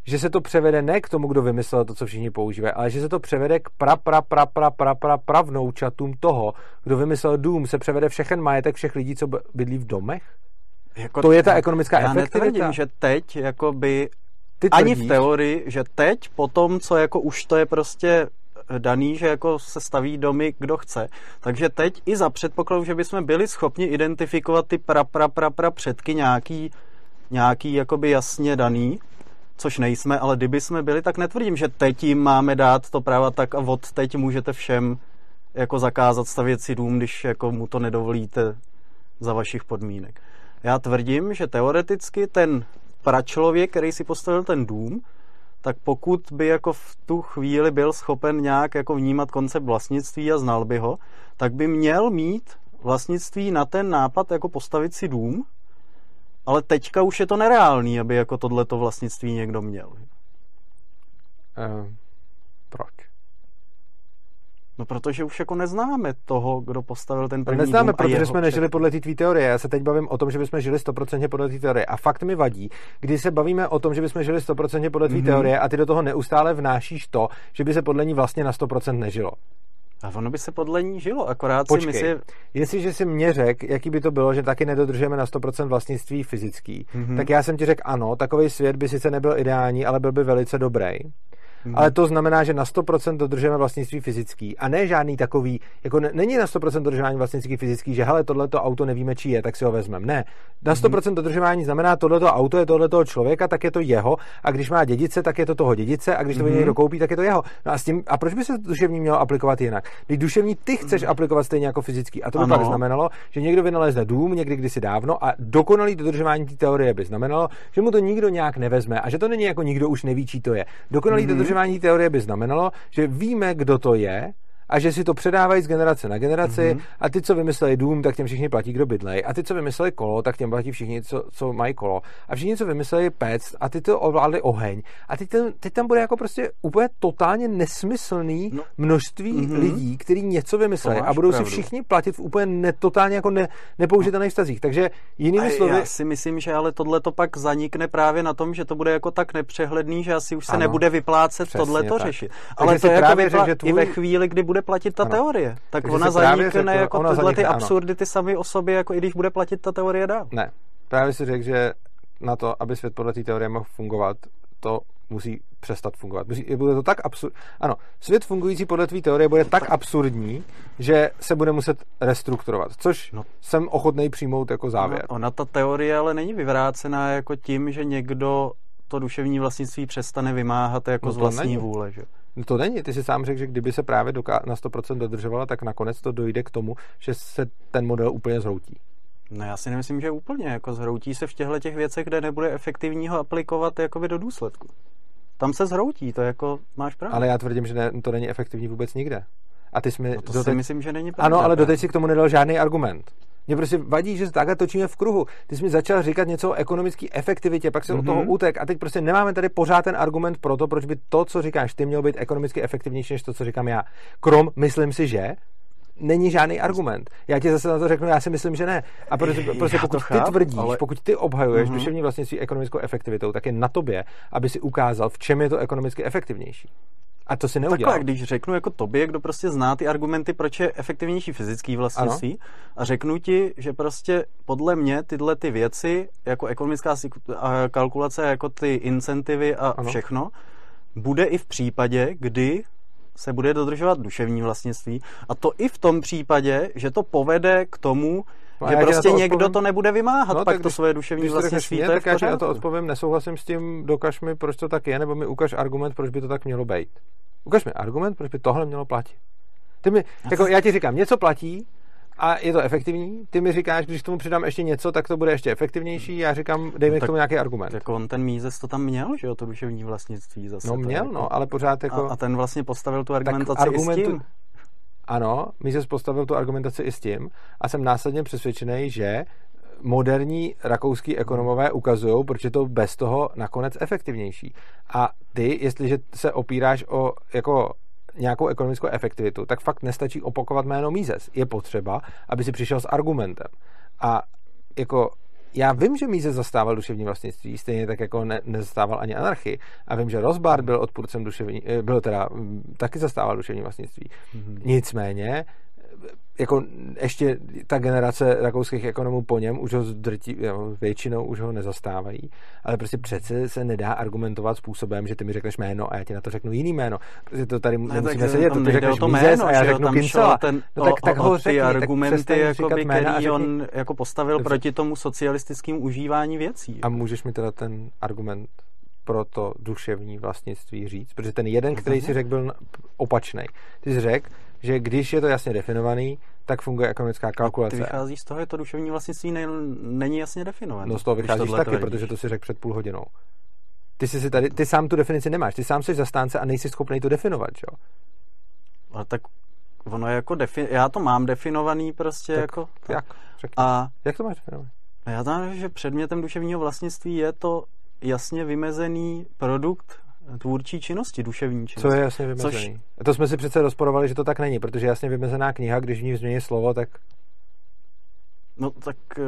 že se to převede ne k tomu, kdo vymyslel to, co všichni používají, ale že se to převede k pra, pra, pra, pra, pra, pra, pravnoučatům toho, kdo vymyslel dům, se převede všechen majetek všech lidí, co bydlí v domech? Jako, To je ta ekonomická já efektivita? netvrdím, že teď jakoby Ty ani v tvrdíš- teorii, že teď po tom, co jako už to je prostě daný, že jako se staví domy, kdo chce. Takže teď i za předpokladu, že bychom byli schopni identifikovat ty pra, pra, pra, pra předky nějaký, nějaký jakoby jasně daný, což nejsme, ale kdyby jsme byli, tak netvrdím, že teď jim máme dát to práva tak a od teď můžete všem jako zakázat stavět si dům, když jako mu to nedovolíte za vašich podmínek. Já tvrdím, že teoreticky ten pračlověk, který si postavil ten dům, tak pokud by jako v tu chvíli byl schopen nějak jako vnímat koncept vlastnictví a znal by ho, tak by měl mít vlastnictví na ten nápad jako postavit si dům, ale teďka už je to nereálný, aby jako tohleto vlastnictví někdo měl. Eh, proč? No protože už jako neznáme toho, kdo postavil ten první Neznáme, dům protože jsme nežili podle té tvý teorie. Já se teď bavím o tom, že bychom žili 100% podle té teorie. A fakt mi vadí, když se bavíme o tom, že bychom žili 100% podle tvý mm-hmm. teorie a ty do toho neustále vnášíš to, že by se podle ní vlastně na 100% nežilo. A ono by se podle ní žilo, akorát Počkej, si myslí... jestliže si mě řek, jaký by to bylo, že taky nedodržujeme na 100% vlastnictví fyzický, mm-hmm. tak já jsem ti řekl ano, takový svět by sice nebyl ideální, ale byl by velice dobrý. Hmm. Ale to znamená, že na 100% dodržujeme vlastnictví fyzický a ne žádný takový, jako ne, není na 100% dodržování vlastnictví fyzický, že hele, tohleto auto nevíme, či je, tak si ho vezmeme. Ne. Na 100% hmm. dodržování znamená, tohleto auto je tohleto člověka, tak je to jeho a když má dědice, tak je to toho dědice a když to hmm. někdo koupí, tak je to jeho. No a, s tím, a proč by se duševní mělo aplikovat jinak? Když duševní ty chceš hmm. aplikovat stejně jako fyzický. A to by ano. pak znamenalo, že někdo vynalezne dům někdy kdysi dávno a dokonalý dodržování té teorie by znamenalo, že mu to nikdo nějak nevezme a že to není jako nikdo už neví, čí to je. Dokonalý hmm. dodržování teorie by znamenalo, že víme, kdo to je, a že si to předávají z generace na generaci mm-hmm. a ty, co vymysleli dům, tak těm všichni platí, kdo bydlej. A ty, co vymysleli kolo, tak těm platí všichni, co, co mají kolo. A všichni, co vymysleli pec a ty, to ovládli oheň. A teď, ten, teď tam bude jako prostě úplně totálně nesmyslný no. množství mm-hmm. lidí, kteří něco vymysleli a budou pravdu. si všichni platit v úplně ne, totálně jako ne, nepoužitelných stazích. Takže jinými a slovy... Já si myslím, že ale tohle to pak zanikne právě na tom, že to bude jako tak nepřehledný, že asi už se ano, nebude vyplácet tohle to řešit. Ale to je jako vypla... řek, tvůj... i ve chvíli, kdy bude platit ta ano. teorie. Tak Takže ona zanikne jako ona tyhle zanikne, ty absurdity sami o sobě, jako i když bude platit ta teorie dál. Ne. Právě si řekl, že na to, aby svět podle té teorie mohl fungovat, to musí přestat fungovat. Musí, bude to tak absurd... Ano, svět fungující podle tvý teorie bude tak absurdní, že se bude muset restrukturovat, což no. jsem ochotný přijmout jako závěr. No, ona ta teorie ale není vyvrácená jako tím, že někdo to duševní vlastnictví přestane vymáhat jako no z vlastní není. vůle. Že? No to není. Ty si sám řekl, že kdyby se právě doká- na 100% dodržovala, tak nakonec to dojde k tomu, že se ten model úplně zhroutí. No já si nemyslím, že úplně. Jako zhroutí se v těchto těch věcech, kde nebude efektivní ho aplikovat jakoby do důsledku. Tam se zhroutí, to jako máš pravdu. Ale já tvrdím, že ne, to není efektivní vůbec nikde. A ty jsi mi no to doteď... si myslím, že není pravda. Ano, ale doteď si k tomu nedal žádný argument. Mě prostě vadí, že se takhle točíme v kruhu. Ty jsi mi začal říkat něco o ekonomické efektivitě, pak se mm-hmm. od toho mhm. utek a teď prostě nemáme tady pořád ten argument pro to, proč by to, co říkáš, ty mělo být ekonomicky efektivnější než to, co říkám já. Krom, myslím si, že není žádný argument. Já ti zase na to řeknu, já si myslím, že ne. A protože, prostě pokud chápu, ty tvrdíš, ale... pokud ty obhajuješ uh-huh. duševní vlastnictví ekonomickou efektivitou, tak je na tobě, aby si ukázal, v čem je to ekonomicky efektivnější. A to si neudělal. Takhle, když řeknu jako tobě, kdo prostě zná ty argumenty, proč je efektivnější fyzický vlastnictví, ano. a řeknu ti, že prostě podle mě tyhle ty věci, jako ekonomická kalkulace, jako ty incentivy a ano. všechno, bude i v případě, kdy se bude dodržovat duševní vlastnictví. A to i v tom případě, že to povede k tomu, no že prostě to někdo odpovím. to nebude vymáhat, no, pak to svoje duševní vlastnictví. Mě, tak já ti na to odpovím, nesouhlasím s tím, dokaž mi, proč to tak je, nebo mi ukaž argument, proč by to tak mělo být. Ukaž mi argument, proč by tohle mělo platit. Ty mi, jako já ti říkám, něco platí, a je to efektivní. Ty mi říkáš, když k tomu přidám ještě něco, tak to bude ještě efektivnější. Já říkám, dej mi no, k tomu nějaký argument. Jako on ten Mízes to tam měl, že jo, to duševní vlastnictví zase. No měl, jako... no, ale pořád jako... A, a ten vlastně postavil tu argumentaci argumentu... i s tím. Ano, Mízes postavil tu argumentaci i s tím a jsem následně přesvědčený, že moderní rakouský ekonomové ukazují, proč je to bez toho nakonec efektivnější. A ty, jestliže se opíráš o jako nějakou ekonomickou efektivitu, tak fakt nestačí opakovat jméno Mises. Je potřeba, aby si přišel s argumentem. A jako já vím, že Mises zastával duševní vlastnictví, stejně tak jako ne, nezastával ani anarchii. A vím, že Rozbart byl odpůrcem duševní, eh, byl teda, taky zastával duševní vlastnictví. Mm-hmm. Nicméně jako ještě ta generace rakouských ekonomů po něm už ho zdrtí, jo, většinou už ho nezastávají, ale prostě přece se nedá argumentovat způsobem, že ty mi řekneš jméno a já ti na to řeknu jiný jméno. Protože to tady ne, nemusíme sedět, to ty řekneš to jméno, a já řeknu Kincela. Ten, no, tak, tak ho řekni, ty argumenty, jakoby, který řekni, on jako postavil dobře. proti tomu socialistickému užívání věcí. A můžeš mi teda ten argument pro to duševní vlastnictví říct, protože ten jeden, který si řekl, byl opačný. Ty jsi řekl, že když je to jasně definovaný, tak funguje ekonomická kalkulace. Ty vychází z toho, že to duševní vlastnictví ne, není jasně definované. No z toho vycházíš taky, protože to si řekl před půl hodinou. Ty, jsi si tady, ty sám tu definici nemáš, ty sám jsi zastánce a nejsi schopný to definovat, jo? Ale tak ono je jako, defi- já to mám definovaný prostě tak jako... Jak? Řekni. A jak to máš definovaný? Já znám, že předmětem duševního vlastnictví je to jasně vymezený produkt tvůrčí činnosti, duševní činnosti. Co je jasně vymezený. Což... To jsme si přece rozporovali, že to tak není, protože jasně vymezená kniha, když v ní změní slovo, tak No tak eh,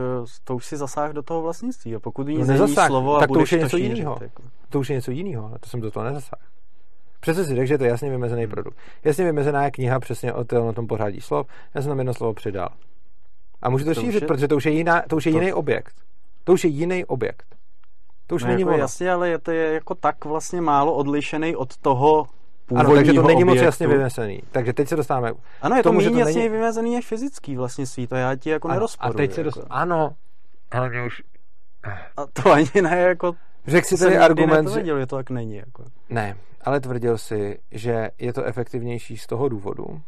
to už si zasáh do toho vlastnictví. A pokud ní no, slovo a tak to už je něco jiného. Jako. To už je něco jiného, ale to jsem do toho nezasáhl. Přece si řekl, že to je jasně vymezený hmm. produkt. Jasně vymezená je kniha přesně o tom, tom pořádí slov. Já jsem tam jedno slovo přidal. A můžu to, to šířit, je... protože to už je, jiná, to už je to... jiný objekt. To už je jiný objekt. To už no není jako ono. Jasně, ale je to je jako tak vlastně málo odlišený od toho ano, takže to není objektu. moc jasně vymezený. Takže teď se dostáváme. Ano, je to méně jasně není... vymezený než fyzický vlastně svý, to já ti jako ano, nerozporuji. A teď se dostáváme. Jako. Ano, ale mě už... A to ani ne, jako... Řekl si tady argument, že to tak není. Jako. Ne, ale tvrdil si, že je to efektivnější z toho důvodu,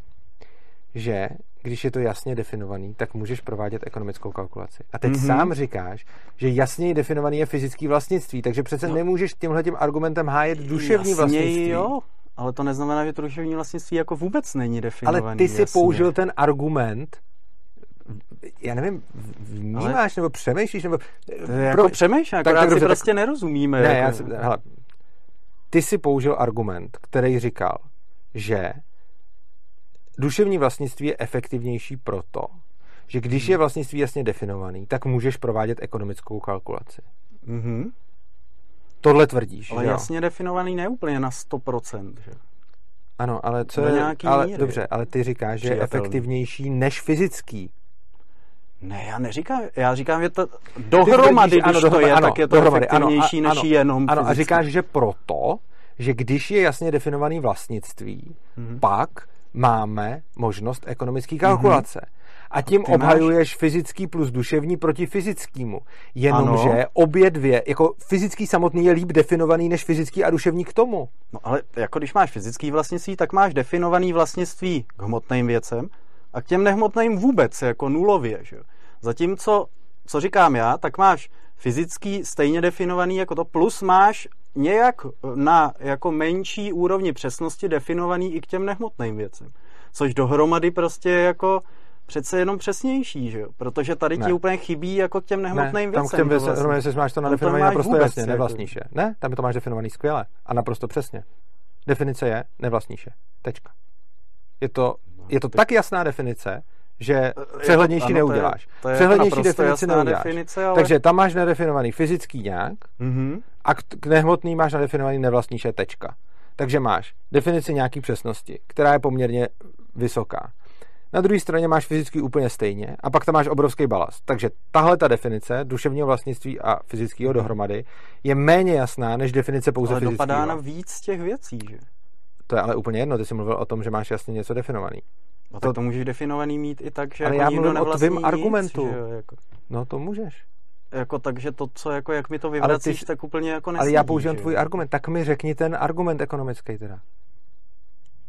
že když je to jasně definovaný, tak můžeš provádět ekonomickou kalkulaci. A teď mm-hmm. sám říkáš, že jasněji definovaný je fyzický vlastnictví, takže přece no. nemůžeš tímhletím argumentem hájet duševní Jasněji, vlastnictví. jo, ale to neznamená, že to duševní vlastnictví jako vůbec není definovaný. Ale ty si jasně. použil ten argument, já nevím, vnímáš ale... nebo přemýšlíš, nebo... To je jako přemýšlím, akorát tak, tak, si tak, prostě nerozumíme. Ne, jako... já si, hele, ty si použil argument, který říkal, že duševní vlastnictví je efektivnější proto, že když hmm. je vlastnictví jasně definovaný, tak můžeš provádět ekonomickou kalkulaci. Mm-hmm. Tohle tvrdíš, Ale že jasně jo? definovaný neúplně na 100%, že? Ano, ale co je... Ale, míry. dobře, ale ty říkáš, že je efektivnější než fyzický. Ne, já neříkám, já říkám, že to dohromady, když ano, dohromady, to je, ano, tak je to dohromady, efektivnější ano, než ano, jenom Ano, fyzický. a říkáš, že proto, že když je jasně definovaný vlastnictví, mm-hmm. pak máme možnost ekonomické kalkulace. Mm-hmm. A tím a obhajuješ máš... fyzický plus duševní proti fyzickému. Jenomže obě dvě, jako fyzický samotný je líp definovaný než fyzický a duševní k tomu. No ale jako když máš fyzický vlastnictví, tak máš definovaný vlastnictví k hmotným věcem a k těm nehmotným vůbec, jako nulově. Že? Zatímco, co říkám já, tak máš fyzický stejně definovaný jako to, plus máš nějak na jako menší úrovni přesnosti definovaný i k těm nehmotným věcem. Což dohromady prostě jako přece jenom přesnější, že jo? Protože tady ne. ti úplně chybí jako k těm nehmotným ne, tam věcem. Tam k těm věcem, vlastně. máš to nadefinované naprosto vůbec, jasně, jako... nevlastníš je. Ne, tam to máš definovaný skvěle a naprosto přesně. Definice je nevlastníš je. Tečka. Je to, no, je to tak jasná definice, že přehlednější ano, neuděláš. To je, to je přehlednější definici neuděláš. Definice, ale... Takže tam máš nadefinovaný fyzický nějak mm-hmm. A k, nehmotný máš nadefinovaný nevlastníš je tečka. Takže máš definici nějaký přesnosti, která je poměrně vysoká. Na druhé straně máš fyzicky úplně stejně a pak tam máš obrovský balast. Takže tahle ta definice duševního vlastnictví a fyzického dohromady je méně jasná než definice pouze ale fyzického. dopadá na víc těch věcí, že? To je ale úplně jedno, ty jsi mluvil o tom, že máš jasně něco definovaný. No to, tak to můžeš definovaný mít i tak, že ale jako já mluvím o tvým argumentu. Nic, že jako. No to můžeš. Jako takže to, co jako jak mi to vyvracíš, tak úplně jako nesmí, Ale já používám tvůj argument, tak mi řekni ten argument ekonomický teda.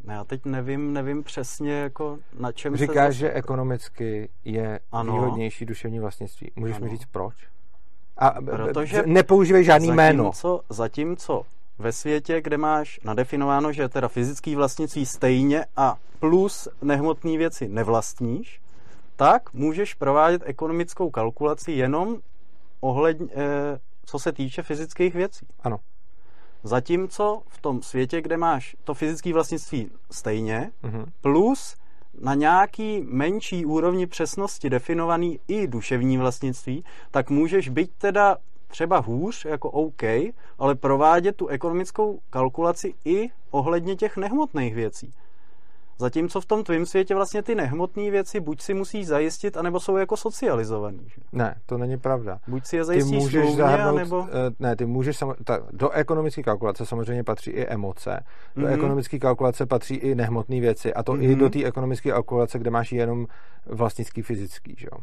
No já teď nevím, nevím přesně, jako na čem Říkáš, se že ekonomicky je ano. výhodnější duševní vlastnictví. Můžeš ano. mi říct proč? A Protože nepoužívej žádný zatímco, jméno. Zatímco ve světě, kde máš nadefinováno, že teda fyzický vlastnictví stejně a plus nehmotné věci nevlastníš, tak můžeš provádět ekonomickou kalkulaci jenom ohledně, eh, co se týče fyzických věcí. Ano. Zatímco v tom světě, kde máš to fyzické vlastnictví stejně, mm-hmm. plus na nějaký menší úrovni přesnosti definovaný i duševní vlastnictví, tak můžeš být teda třeba hůř, jako OK, ale provádět tu ekonomickou kalkulaci i ohledně těch nehmotných věcí. Zatímco v tom tvém světě vlastně ty nehmotné věci buď si musíš zajistit, anebo jsou jako socializovaný. Že? Ne, to není pravda. Buď si je zajistíš ty můžeš smluvně, zahrnout, anebo... Eh, ne, ty můžeš, ta, do ekonomické kalkulace samozřejmě patří i emoce, do mm-hmm. ekonomické kalkulace patří i nehmotné věci a to mm-hmm. i do té ekonomické kalkulace, kde máš jenom vlastnický fyzický, že jo.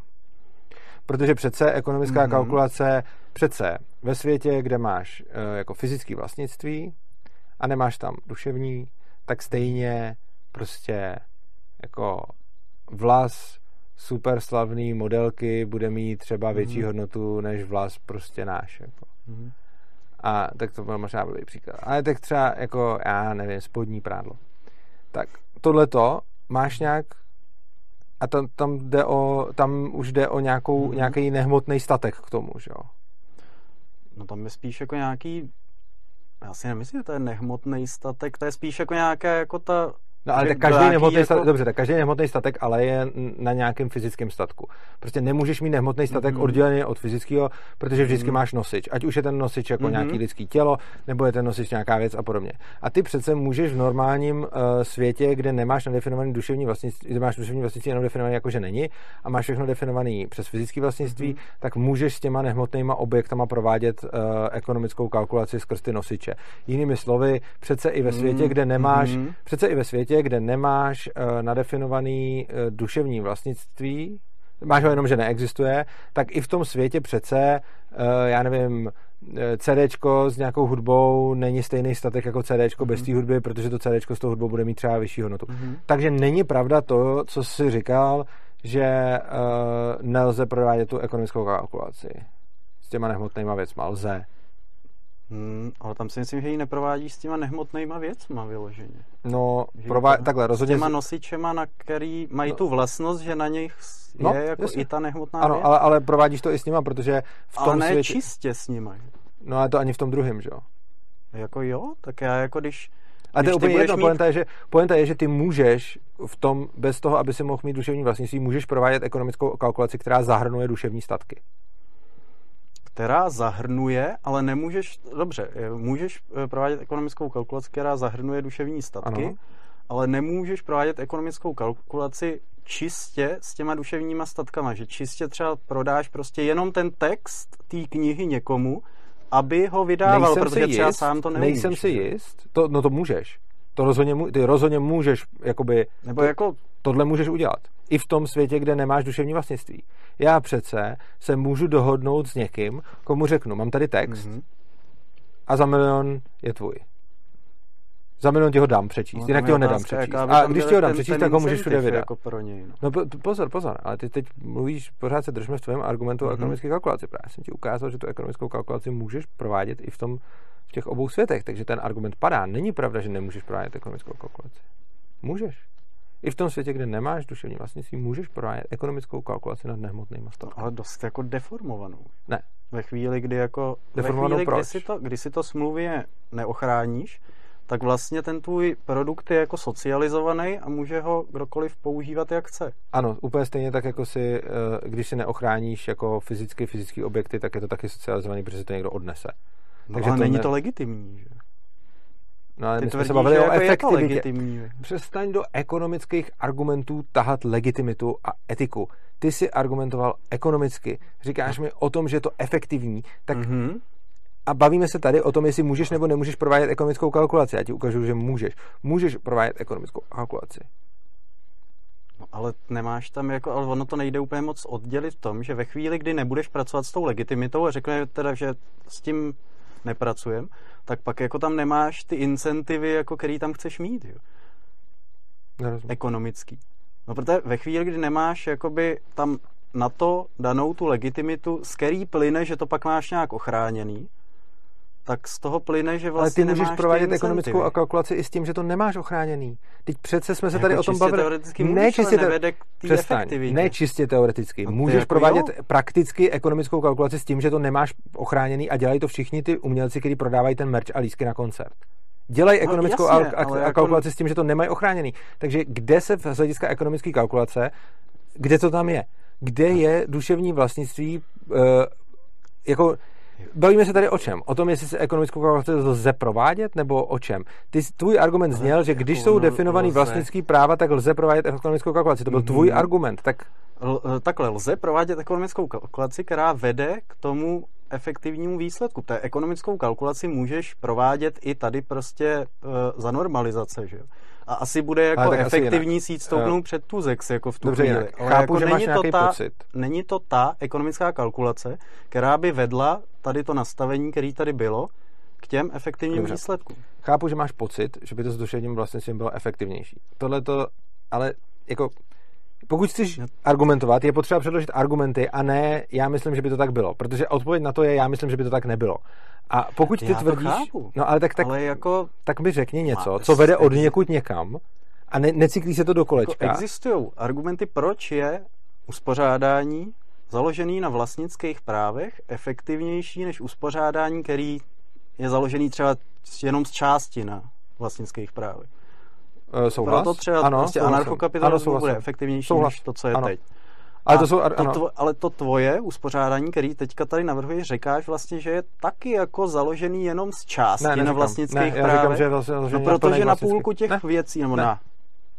Protože přece ekonomická mm-hmm. kalkulace, přece ve světě, kde máš uh, jako fyzické vlastnictví a nemáš tam duševní, tak stejně prostě jako vlas super slavný modelky bude mít třeba větší mm-hmm. hodnotu než vlas prostě náš. Jako. Mm-hmm. A tak to byl možná blbý příklad. Ale tak třeba jako, já nevím, spodní prádlo. Tak tohleto máš nějak a tam, tam, jde o, tam už jde o nějakou, mm-hmm. nějaký nehmotný statek k tomu, že jo? No tam je spíš jako nějaký Já si nemyslím, že to je nehmotný statek, to je spíš jako nějaká jako ta No ale tak každý nehmotný jako... statek, dobře, tak každý nehmotný statek, ale je na nějakém fyzickém statku. Prostě nemůžeš mít nehmotný statek mm-hmm. odděleně od fyzického, protože vždycky mm-hmm. máš nosič. Ať už je ten nosič jako mm-hmm. nějaký lidský tělo, nebo je ten nosič nějaká věc a podobně. A ty přece můžeš v normálním uh, světě, kde nemáš nadefinovaný duševní vlastnictví, kde máš duševní vlastnictví jenom definovaný jako, že není, a máš všechno definovaný přes fyzické vlastnictví, mm-hmm. tak můžeš s těma nehmotnýma objektama provádět uh, ekonomickou kalkulaci skrz ty nosiče. Jinými slovy, přece i ve světě, mm-hmm. kde nemáš, mm-hmm. přece i ve světě, světě, kde nemáš uh, nadefinovaný uh, duševní vlastnictví, máš ho jenom, že neexistuje, tak i v tom světě přece, uh, já nevím, CDčko s nějakou hudbou není stejný statek jako CDčko mm-hmm. bez té hudby, protože to CDčko s tou hudbou bude mít třeba vyšší hodnotu. Mm-hmm. Takže není pravda to, co jsi říkal, že uh, nelze provádět tu ekonomickou kalkulaci s těma nehmotnýma věcma. Lze. Hmm, ale tam si myslím, že ji neprovádíš s těma nehmotnýma věcma vyloženě. No, prová- takhle rozhodně... S těma nosičema, na který mají no. tu vlastnost, že na nich je no, jako jasně. i ta nehmotná ano, věc. Ale, ale provádíš to i s nima, protože v tom ale ne světě... čistě s nima. No ale to ani v tom druhém, že jo? Jako jo, tak já jako když... A to je úplně jedno, mít... poenta, je, že, poenta je, že ty můžeš v tom, bez toho, aby si mohl mít duševní vlastnictví, můžeš provádět ekonomickou kalkulaci, která zahrnuje duševní statky která zahrnuje, ale nemůžeš, dobře, můžeš eh, provádět ekonomickou kalkulaci, která zahrnuje duševní statky, ano. ale nemůžeš provádět ekonomickou kalkulaci čistě s těma duševníma statkama, že čistě třeba prodáš prostě jenom ten text té knihy někomu, aby ho vydával, nejsem protože jist, třeba sám to neumíš. Nejsem si jist, to, no to můžeš. To rozhodně, ty rozhodně můžeš, jakoby, Nebo to, jako... tohle můžeš udělat. I v tom světě, kde nemáš duševní vlastnictví. Já přece se můžu dohodnout s někým, komu řeknu, mám tady text mm-hmm. a za milion je tvůj. Za milion ti ho dám přečíst, no, jinak ti ho nedám přečíst. A když ti ho dám ten, přečíst, ten tak ho můžeš všude vydat. Jako pro něj, no. no pozor, pozor, ale ty teď mluvíš, pořád se držme v tvém argumentu mm-hmm. o mhm. ekonomické kalkulaci. Právě jsem ti ukázal, že tu ekonomickou kalkulaci můžeš provádět i v tom v těch obou světech, takže ten argument padá. Není pravda, že nemůžeš provádět ekonomickou kalkulaci. Můžeš. I v tom světě, kde nemáš duševní vlastnictví, můžeš provádět ekonomickou kalkulaci nad nehmotnými stavkami. Ale dost jako deformovanou. Ne. Ve chvíli, kdy jako... Deformovanou ve chvíli, proč? Kdy si, to, kdy si to smluvě neochráníš, tak vlastně ten tvůj produkt je jako socializovaný a může ho kdokoliv používat, jak chce. Ano, úplně stejně tak, jako si, eh, když si neochráníš jako fyzicky fyzické objekty, tak je to taky socializovaný, protože to někdo odnese. No, Takže ale to není ne... to legitimní, že? No ale Ty my jsme se bavili o jako efektivitě. Přestaň do ekonomických argumentů tahat legitimitu a etiku. Ty si argumentoval ekonomicky. Říkáš mi o tom, že je to efektivní, tak mm-hmm. a bavíme se tady o tom, jestli můžeš nebo nemůžeš provádět ekonomickou kalkulaci. Já ti ukážu, že můžeš. Můžeš provádět ekonomickou kalkulaci. No, ale nemáš tam jako, ale ono to nejde úplně moc oddělit v tom, že ve chvíli, kdy nebudeš pracovat s tou legitimitou a řekne teda, že s tím nepracujem, tak pak jako tam nemáš ty incentivy, jako který tam chceš mít, jo. Nerozumím. Ekonomický. No protože ve chvíli, kdy nemáš jakoby tam na to danou tu legitimitu, z který plyne, že to pak máš nějak ochráněný, tak z toho plyne, že vlastně Ale ty můžeš provádět ekonomickou kalkulaci i s tím, že to nemáš ochráněný. Teď přece jsme se jako tady o tom bavili. Teoreticky můžeš, ne čistě te... Přestaň, ne čistě teoreticky. No, můžeš jako provádět jo? prakticky ekonomickou kalkulaci s tím, že to nemáš ochráněný a dělají to všichni ty umělci, kteří prodávají ten merch a lísky na koncert. Dělají no, ekonomickou no, jasně, a, a jako... kalkulaci s tím, že to nemají ochráněný. Takže kde se z hlediska ekonomické kalkulace, kde to tam je? Kde je duševní vlastnictví uh, jako Bavíme se tady o čem? O tom, jestli se ekonomickou kalkulaci lze provádět, nebo o čem? Ty, tvůj argument zněl, že když jsou definovaný vlastnický práva, tak lze provádět ekonomickou kalkulaci. To byl mm-hmm. tvůj argument. Tak... L- eh, takhle lze provádět ekonomickou kalkulaci, která vede k tomu efektivnímu výsledku. Té ekonomickou kalkulaci můžeš provádět i tady prostě uh, za normalizace, že jo? A asi bude jako efektivní si jít stoupnout před tu zex, jako v tu Dobře, chvíli. Ale Chápu, jako že není, to ta, pocit. není to ta ekonomická kalkulace, která by vedla tady to nastavení, který tady bylo, k těm efektivním Dobře. výsledkům. Chápu, že máš pocit, že by to s duševním vlastnictvím bylo efektivnější. Tohle to, ale jako pokud chceš argumentovat, je potřeba předložit argumenty a ne já myslím, že by to tak bylo. Protože odpověď na to je já myslím, že by to tak nebylo. A pokud ty já tvrdíš... chápu. No ale tak, tak, ale jako... tak mi řekni něco, co vede od někud někam a ne, necyklí se to do kolečka. Jako existují argumenty, proč je uspořádání založený na vlastnických právech efektivnější než uspořádání, který je založený třeba jenom z části na vlastnických právech. Uh, souhlas? Proto třeba ano, prostě anarchokapitalismus bude efektivnější souhlas. než to, co je ano. teď. Ale to, jsou, ano. To, ale to tvoje uspořádání, který teďka tady navrhuješ, říkáš vlastně, že je taky jako založený jenom z části ne, na vlastnických ne, právech. Říkám, že je založený no, protože na půlku těch ne. věcí, nebo ne. na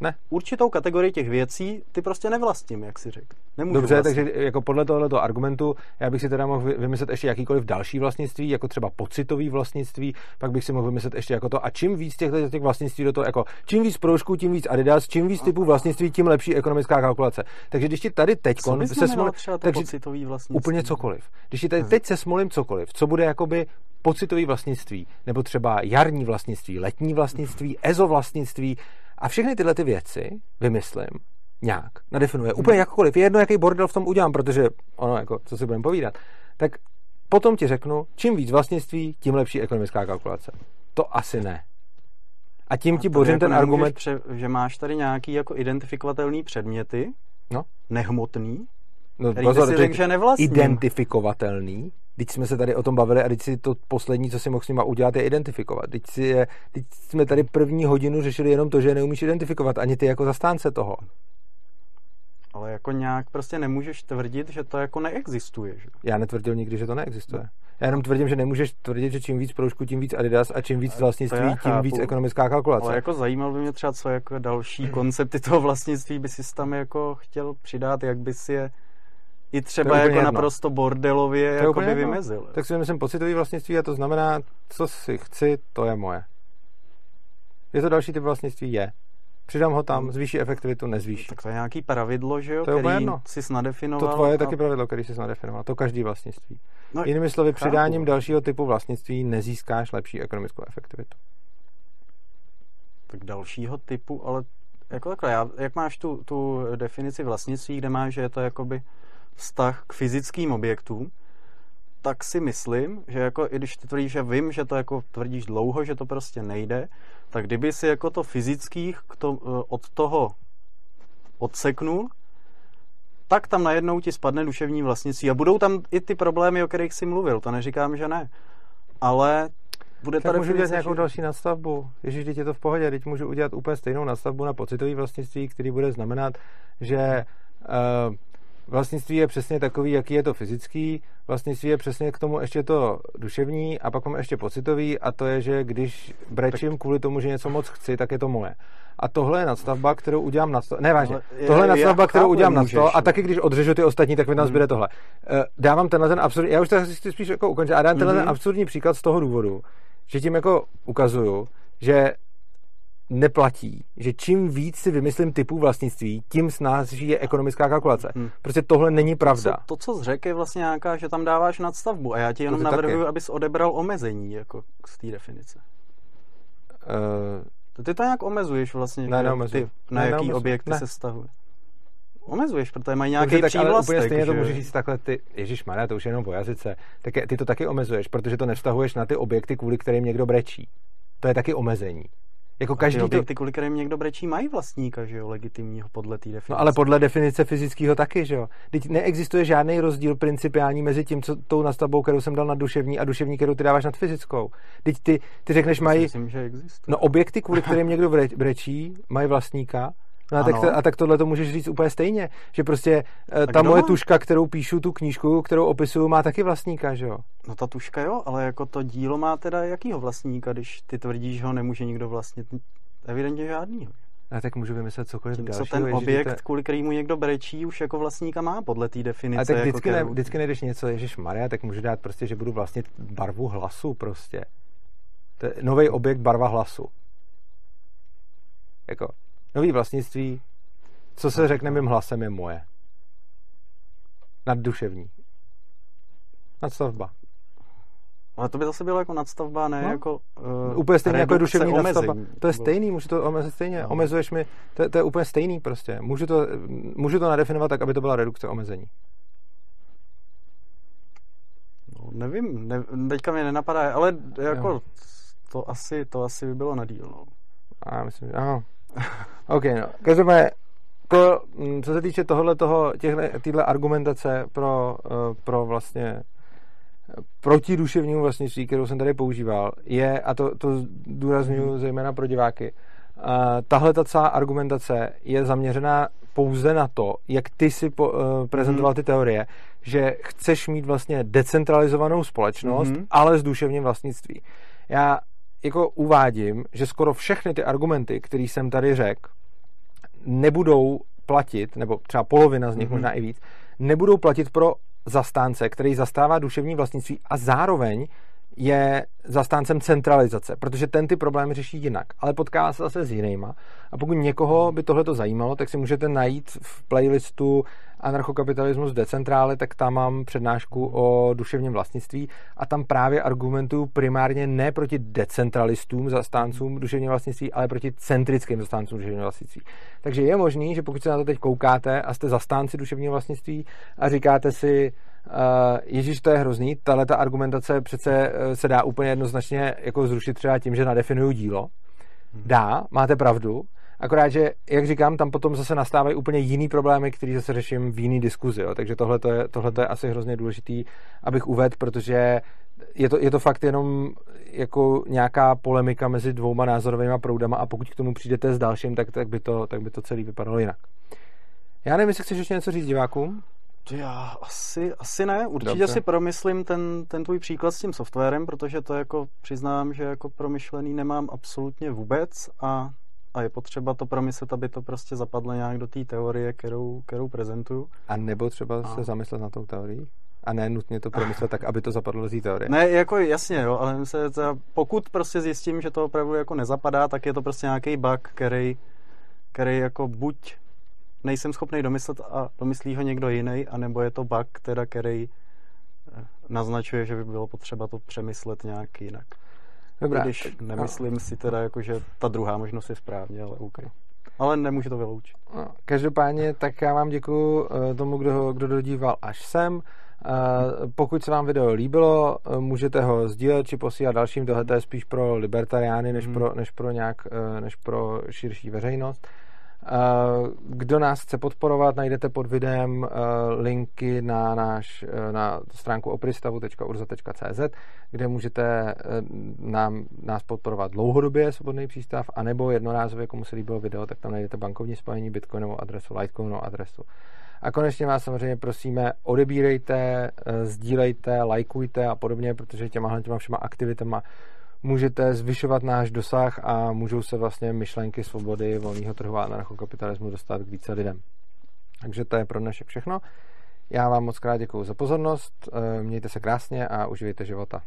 ne. Určitou kategorii těch věcí ty prostě nevlastním, jak si řekl. Nemůžu Dobře, vlastnit. takže jako podle tohoto argumentu já bych si teda mohl vymyslet ještě jakýkoliv další vlastnictví, jako třeba pocitový vlastnictví, pak bych si mohl vymyslet ještě jako to. A čím víc těch, těch vlastnictví do toho, jako čím víc proužků, tím víc Adidas, čím víc typů vlastnictví, tím lepší ekonomická kalkulace. Takže když ti tady teď se smol, takže pocitový vlastnictví? úplně cokoliv. Když ti tady teď se smolím cokoliv, co bude jakoby pocitový vlastnictví, nebo třeba jarní vlastnictví, letní vlastnictví, EZO vlastnictví, a všechny tyhle ty věci vymyslím nějak, nadefinuje. Úplně jakkoliv. Je jedno, jaký bordel v tom udělám, protože ono, jako, co si budeme povídat. Tak potom ti řeknu, čím víc vlastnictví, tím lepší ekonomická kalkulace. To asi ne. A tím a ti bořím jako ten argument... Pře- že máš tady nějaký jako identifikovatelný předměty, no? nehmotný, no, který pozor, si řekl, že nevlastní. Identifikovatelný, Teď jsme se tady o tom bavili a teď si to poslední, co si mohl s nima udělat, je identifikovat. Teď, si je, teď jsme tady první hodinu řešili jenom to, že neumíš identifikovat, ani ty jako zastánce toho. Ale jako nějak prostě nemůžeš tvrdit, že to jako neexistuje. Že? Já netvrdil nikdy, že to neexistuje. Já jenom tvrdím, že nemůžeš tvrdit, že čím víc proužku, tím víc Adidas a čím víc vlastnictví, tím víc ekonomická kalkulace. Ale jako zajímal by mě třeba, co jako další koncepty toho vlastnictví by si tam jako chtěl přidat, jak by si je i třeba jako jedno. naprosto bordelově jako by vymezil. Tak si myslím pocitový vlastnictví a to znamená, co si chci, to je moje. Je to další typ vlastnictví? Je. Přidám ho tam, zvýší efektivitu, nezvýší. Tak to je nějaký pravidlo, že jo, to který jedno. jsi nadefinoval. To tvoje je a... taky pravidlo, který jsi nadefinoval. To každý vlastnictví. No, Jinými slovy, chápu. přidáním dalšího typu vlastnictví nezískáš lepší ekonomickou efektivitu. Tak dalšího typu, ale jako takhle, já, jak máš tu, tu definici vlastnictví, kde máš, že je to jakoby vztah k fyzickým objektům, tak si myslím, že jako, i když ty tvrdíš, že vím, že to jako tvrdíš dlouho, že to prostě nejde, tak kdyby si jako to fyzických k to, eh, od toho odseknul, tak tam najednou ti spadne duševní vlastnictví. A budou tam i ty problémy, o kterých jsi mluvil, to neříkám, že ne. Ale bude tak můžu udělat nějakou že... další nadstavbu. Ježíš, teď je to v pohodě, teď můžu udělat úplně stejnou nadstavbu na pocitový vlastnictví, který bude znamenat, že uh, Vlastnictví je přesně takový, jaký je to fyzický, vlastnictví je přesně k tomu ještě to duševní a pak mám ještě pocitový a to je, že když brečím kvůli tomu, že něco moc chci, tak je to moje. A tohle je nadstavba, kterou udělám na to. Ne, vážně. Tohle je nadstavba, kterou udělám na to a taky když odřežu ty ostatní, tak mi tam hmm. zbyde tohle. Eh, dávám tenhle ten absurdní, já už to chci spíš jako ukončit, a dám tenhle ten hmm. absurdní příklad z toho důvodu, že tím jako ukazuju, že neplatí, že čím víc si vymyslím typů vlastnictví, tím snazší je ekonomická kalkulace. Hmm. Prostě tohle není pravda. To, to, co řekl, je vlastně nějaká, že tam dáváš nadstavbu a já ti jenom navrhuji, abys odebral omezení jako z té definice. Uh, ty to nějak omezuješ vlastně, ne, ty, na ne, jaký objekty ne. se vztahuje. Omezuješ, protože mají nějaký tak ale úplně stejně že... to můžeš říct takhle, ty, Ježíš Maria, to už je jenom o jazyce, tak ty to taky omezuješ, protože to nevztahuješ na ty objekty, kvůli kterým někdo brečí. To je taky omezení. Jako každý ty objekty, to... kvůli kterým někdo brečí, mají vlastníka, že jo, legitimního podle té definice. No ale podle definice fyzického taky, že jo. Teď neexistuje žádný rozdíl principiální mezi tím, co tou nastavbou, kterou jsem dal na duševní a duševní, kterou ty dáváš nad fyzickou. Teď ty, ty řekneš, mají... Myslím, že existuje. No objekty, kvůli kterým někdo brečí, mají vlastníka No a tak, to, a tak tohle to můžeš říct úplně stejně, že prostě eh, ta moje má? tuška, kterou píšu, tu knížku, kterou opisuju, má taky vlastníka, že jo? No ta tuška jo, ale jako to dílo má teda jakýho vlastníka, když ty tvrdíš, že ho nemůže nikdo vlastnit? Evidentně žádný. A tak můžu vymyslet cokoliv dalšího. Co ten objekt, to... kvůli kterému někdo brečí, už jako vlastníka má podle té definice. A tak jako vždycky, jako ne, vždycky nejdeš něco, Ježíš Maria, tak můžu dát prostě, že budu vlastnit barvu hlasu prostě. To je nový objekt barva hlasu. Jako, nový vlastnictví, co se řekne mým hlasem, je moje. Nadduševní. Nadstavba. Ale to by zase bylo jako nadstavba, ne no. jako... Uh, úplně stejně jako duševní nadstavba. To je stejný, můžu to omezit stejně. No. Omezuješ mi, to, to je úplně stejný prostě. Můžu to, můžu to nadefinovat tak, aby to byla redukce omezení. No, nevím, ne, teďka mi nenapadá, ale jako to asi, to asi by bylo na díl, no. A já myslím, aha. *laughs* OK, no. Každopádně, to, mm, co se týče tohle toho, těchto argumentace pro, eh, pro vlastně proti duševnímu vlastnictví, kterou jsem tady používal, je, a to, to důraznuju mm. zejména pro diváky, uh, tahle ta celá argumentace je zaměřená pouze na to, jak ty si po, uh, prezentoval mm. ty teorie, že chceš mít vlastně decentralizovanou společnost, mm. ale s duševním vlastnictví. Já jako uvádím, že skoro všechny ty argumenty, které jsem tady řekl, nebudou platit, nebo třeba polovina z nich, mm-hmm. možná i víc, nebudou platit pro zastánce, který zastává duševní vlastnictví a zároveň je zastáncem centralizace, protože ten ty problémy řeší jinak, ale potkává se zase s jinýma. A pokud někoho by tohle to zajímalo, tak si můžete najít v playlistu Anarchokapitalismus decentrále, tak tam mám přednášku o duševním vlastnictví a tam právě argumentuju primárně ne proti decentralistům, zastáncům duševního vlastnictví, ale proti centrickým zastáncům duševního vlastnictví. Takže je možný, že pokud se na to teď koukáte a jste zastánci duševního vlastnictví a říkáte si, Uh, Ježíš, to je hrozný, tahle ta argumentace přece uh, se dá úplně jednoznačně jako zrušit třeba tím, že nadefinuju dílo. Hmm. Dá, máte pravdu, akorát, že, jak říkám, tam potom zase nastávají úplně jiný problémy, které zase řeším v jiný diskuzi, jo. takže tohle je, tohleto je asi hrozně důležitý, abych uvedl, protože je to, je to fakt jenom jako nějaká polemika mezi dvouma názorovými proudama a pokud k tomu přijdete s dalším, tak, tak, by, to, tak by to celý vypadalo jinak. Já nevím, jestli chceš ještě něco říct divákům? Já asi, asi ne. Určitě Dobře. si promyslím ten, ten tvůj příklad s tím softwarem, protože to jako přiznám, že jako promyšlený nemám absolutně vůbec a, a je potřeba to promyslet, aby to prostě zapadlo nějak do té teorie, kterou, kterou prezentuju. A nebo třeba a... se zamyslet na tou teorií? A ne nutně to promyslet *laughs* tak, aby to zapadlo do té teorie. Ne, jako jasně, jo, ale se, pokud prostě zjistím, že to opravdu jako nezapadá, tak je to prostě nějaký bug, který, který jako buď nejsem schopný domyslet a domyslí ho někdo jiný, anebo je to bug, teda, který eh, naznačuje, že by bylo potřeba to přemyslet nějak jinak. Dobrá, Když tak, nemyslím no. si teda, jako, že ta druhá možnost je správně, ale OK. Ale nemůže to vyloučit. No, každopádně, tak já vám děkuji eh, tomu, kdo, kdo dodíval až sem. Eh, pokud se vám video líbilo, můžete ho sdílet či posílat dalším. Tohle je spíš pro libertariány, než, hmm. pro, než, pro nějak, než pro širší veřejnost. Eh, kdo nás chce podporovat, najdete pod videem eh, linky na, náš, eh, na stránku opristavu.urza.cz, kde můžete nám, nás podporovat dlouhodobě, svobodný přístav, anebo jednorázově, komu se líbilo video, tak tam najdete bankovní spojení, bitcoinovou adresu, litecoinovou adresu. A konečně vás samozřejmě prosíme, odebírejte, sdílejte, lajkujte a podobně, protože těma, těma všema aktivitama můžete zvyšovat náš dosah a můžou se vlastně myšlenky svobody, volného trhu a anarchokapitalismu dostat k více lidem. Takže to je pro dnešek všechno. Já vám moc krát děkuji za pozornost, eh, mějte se krásně a uživejte života.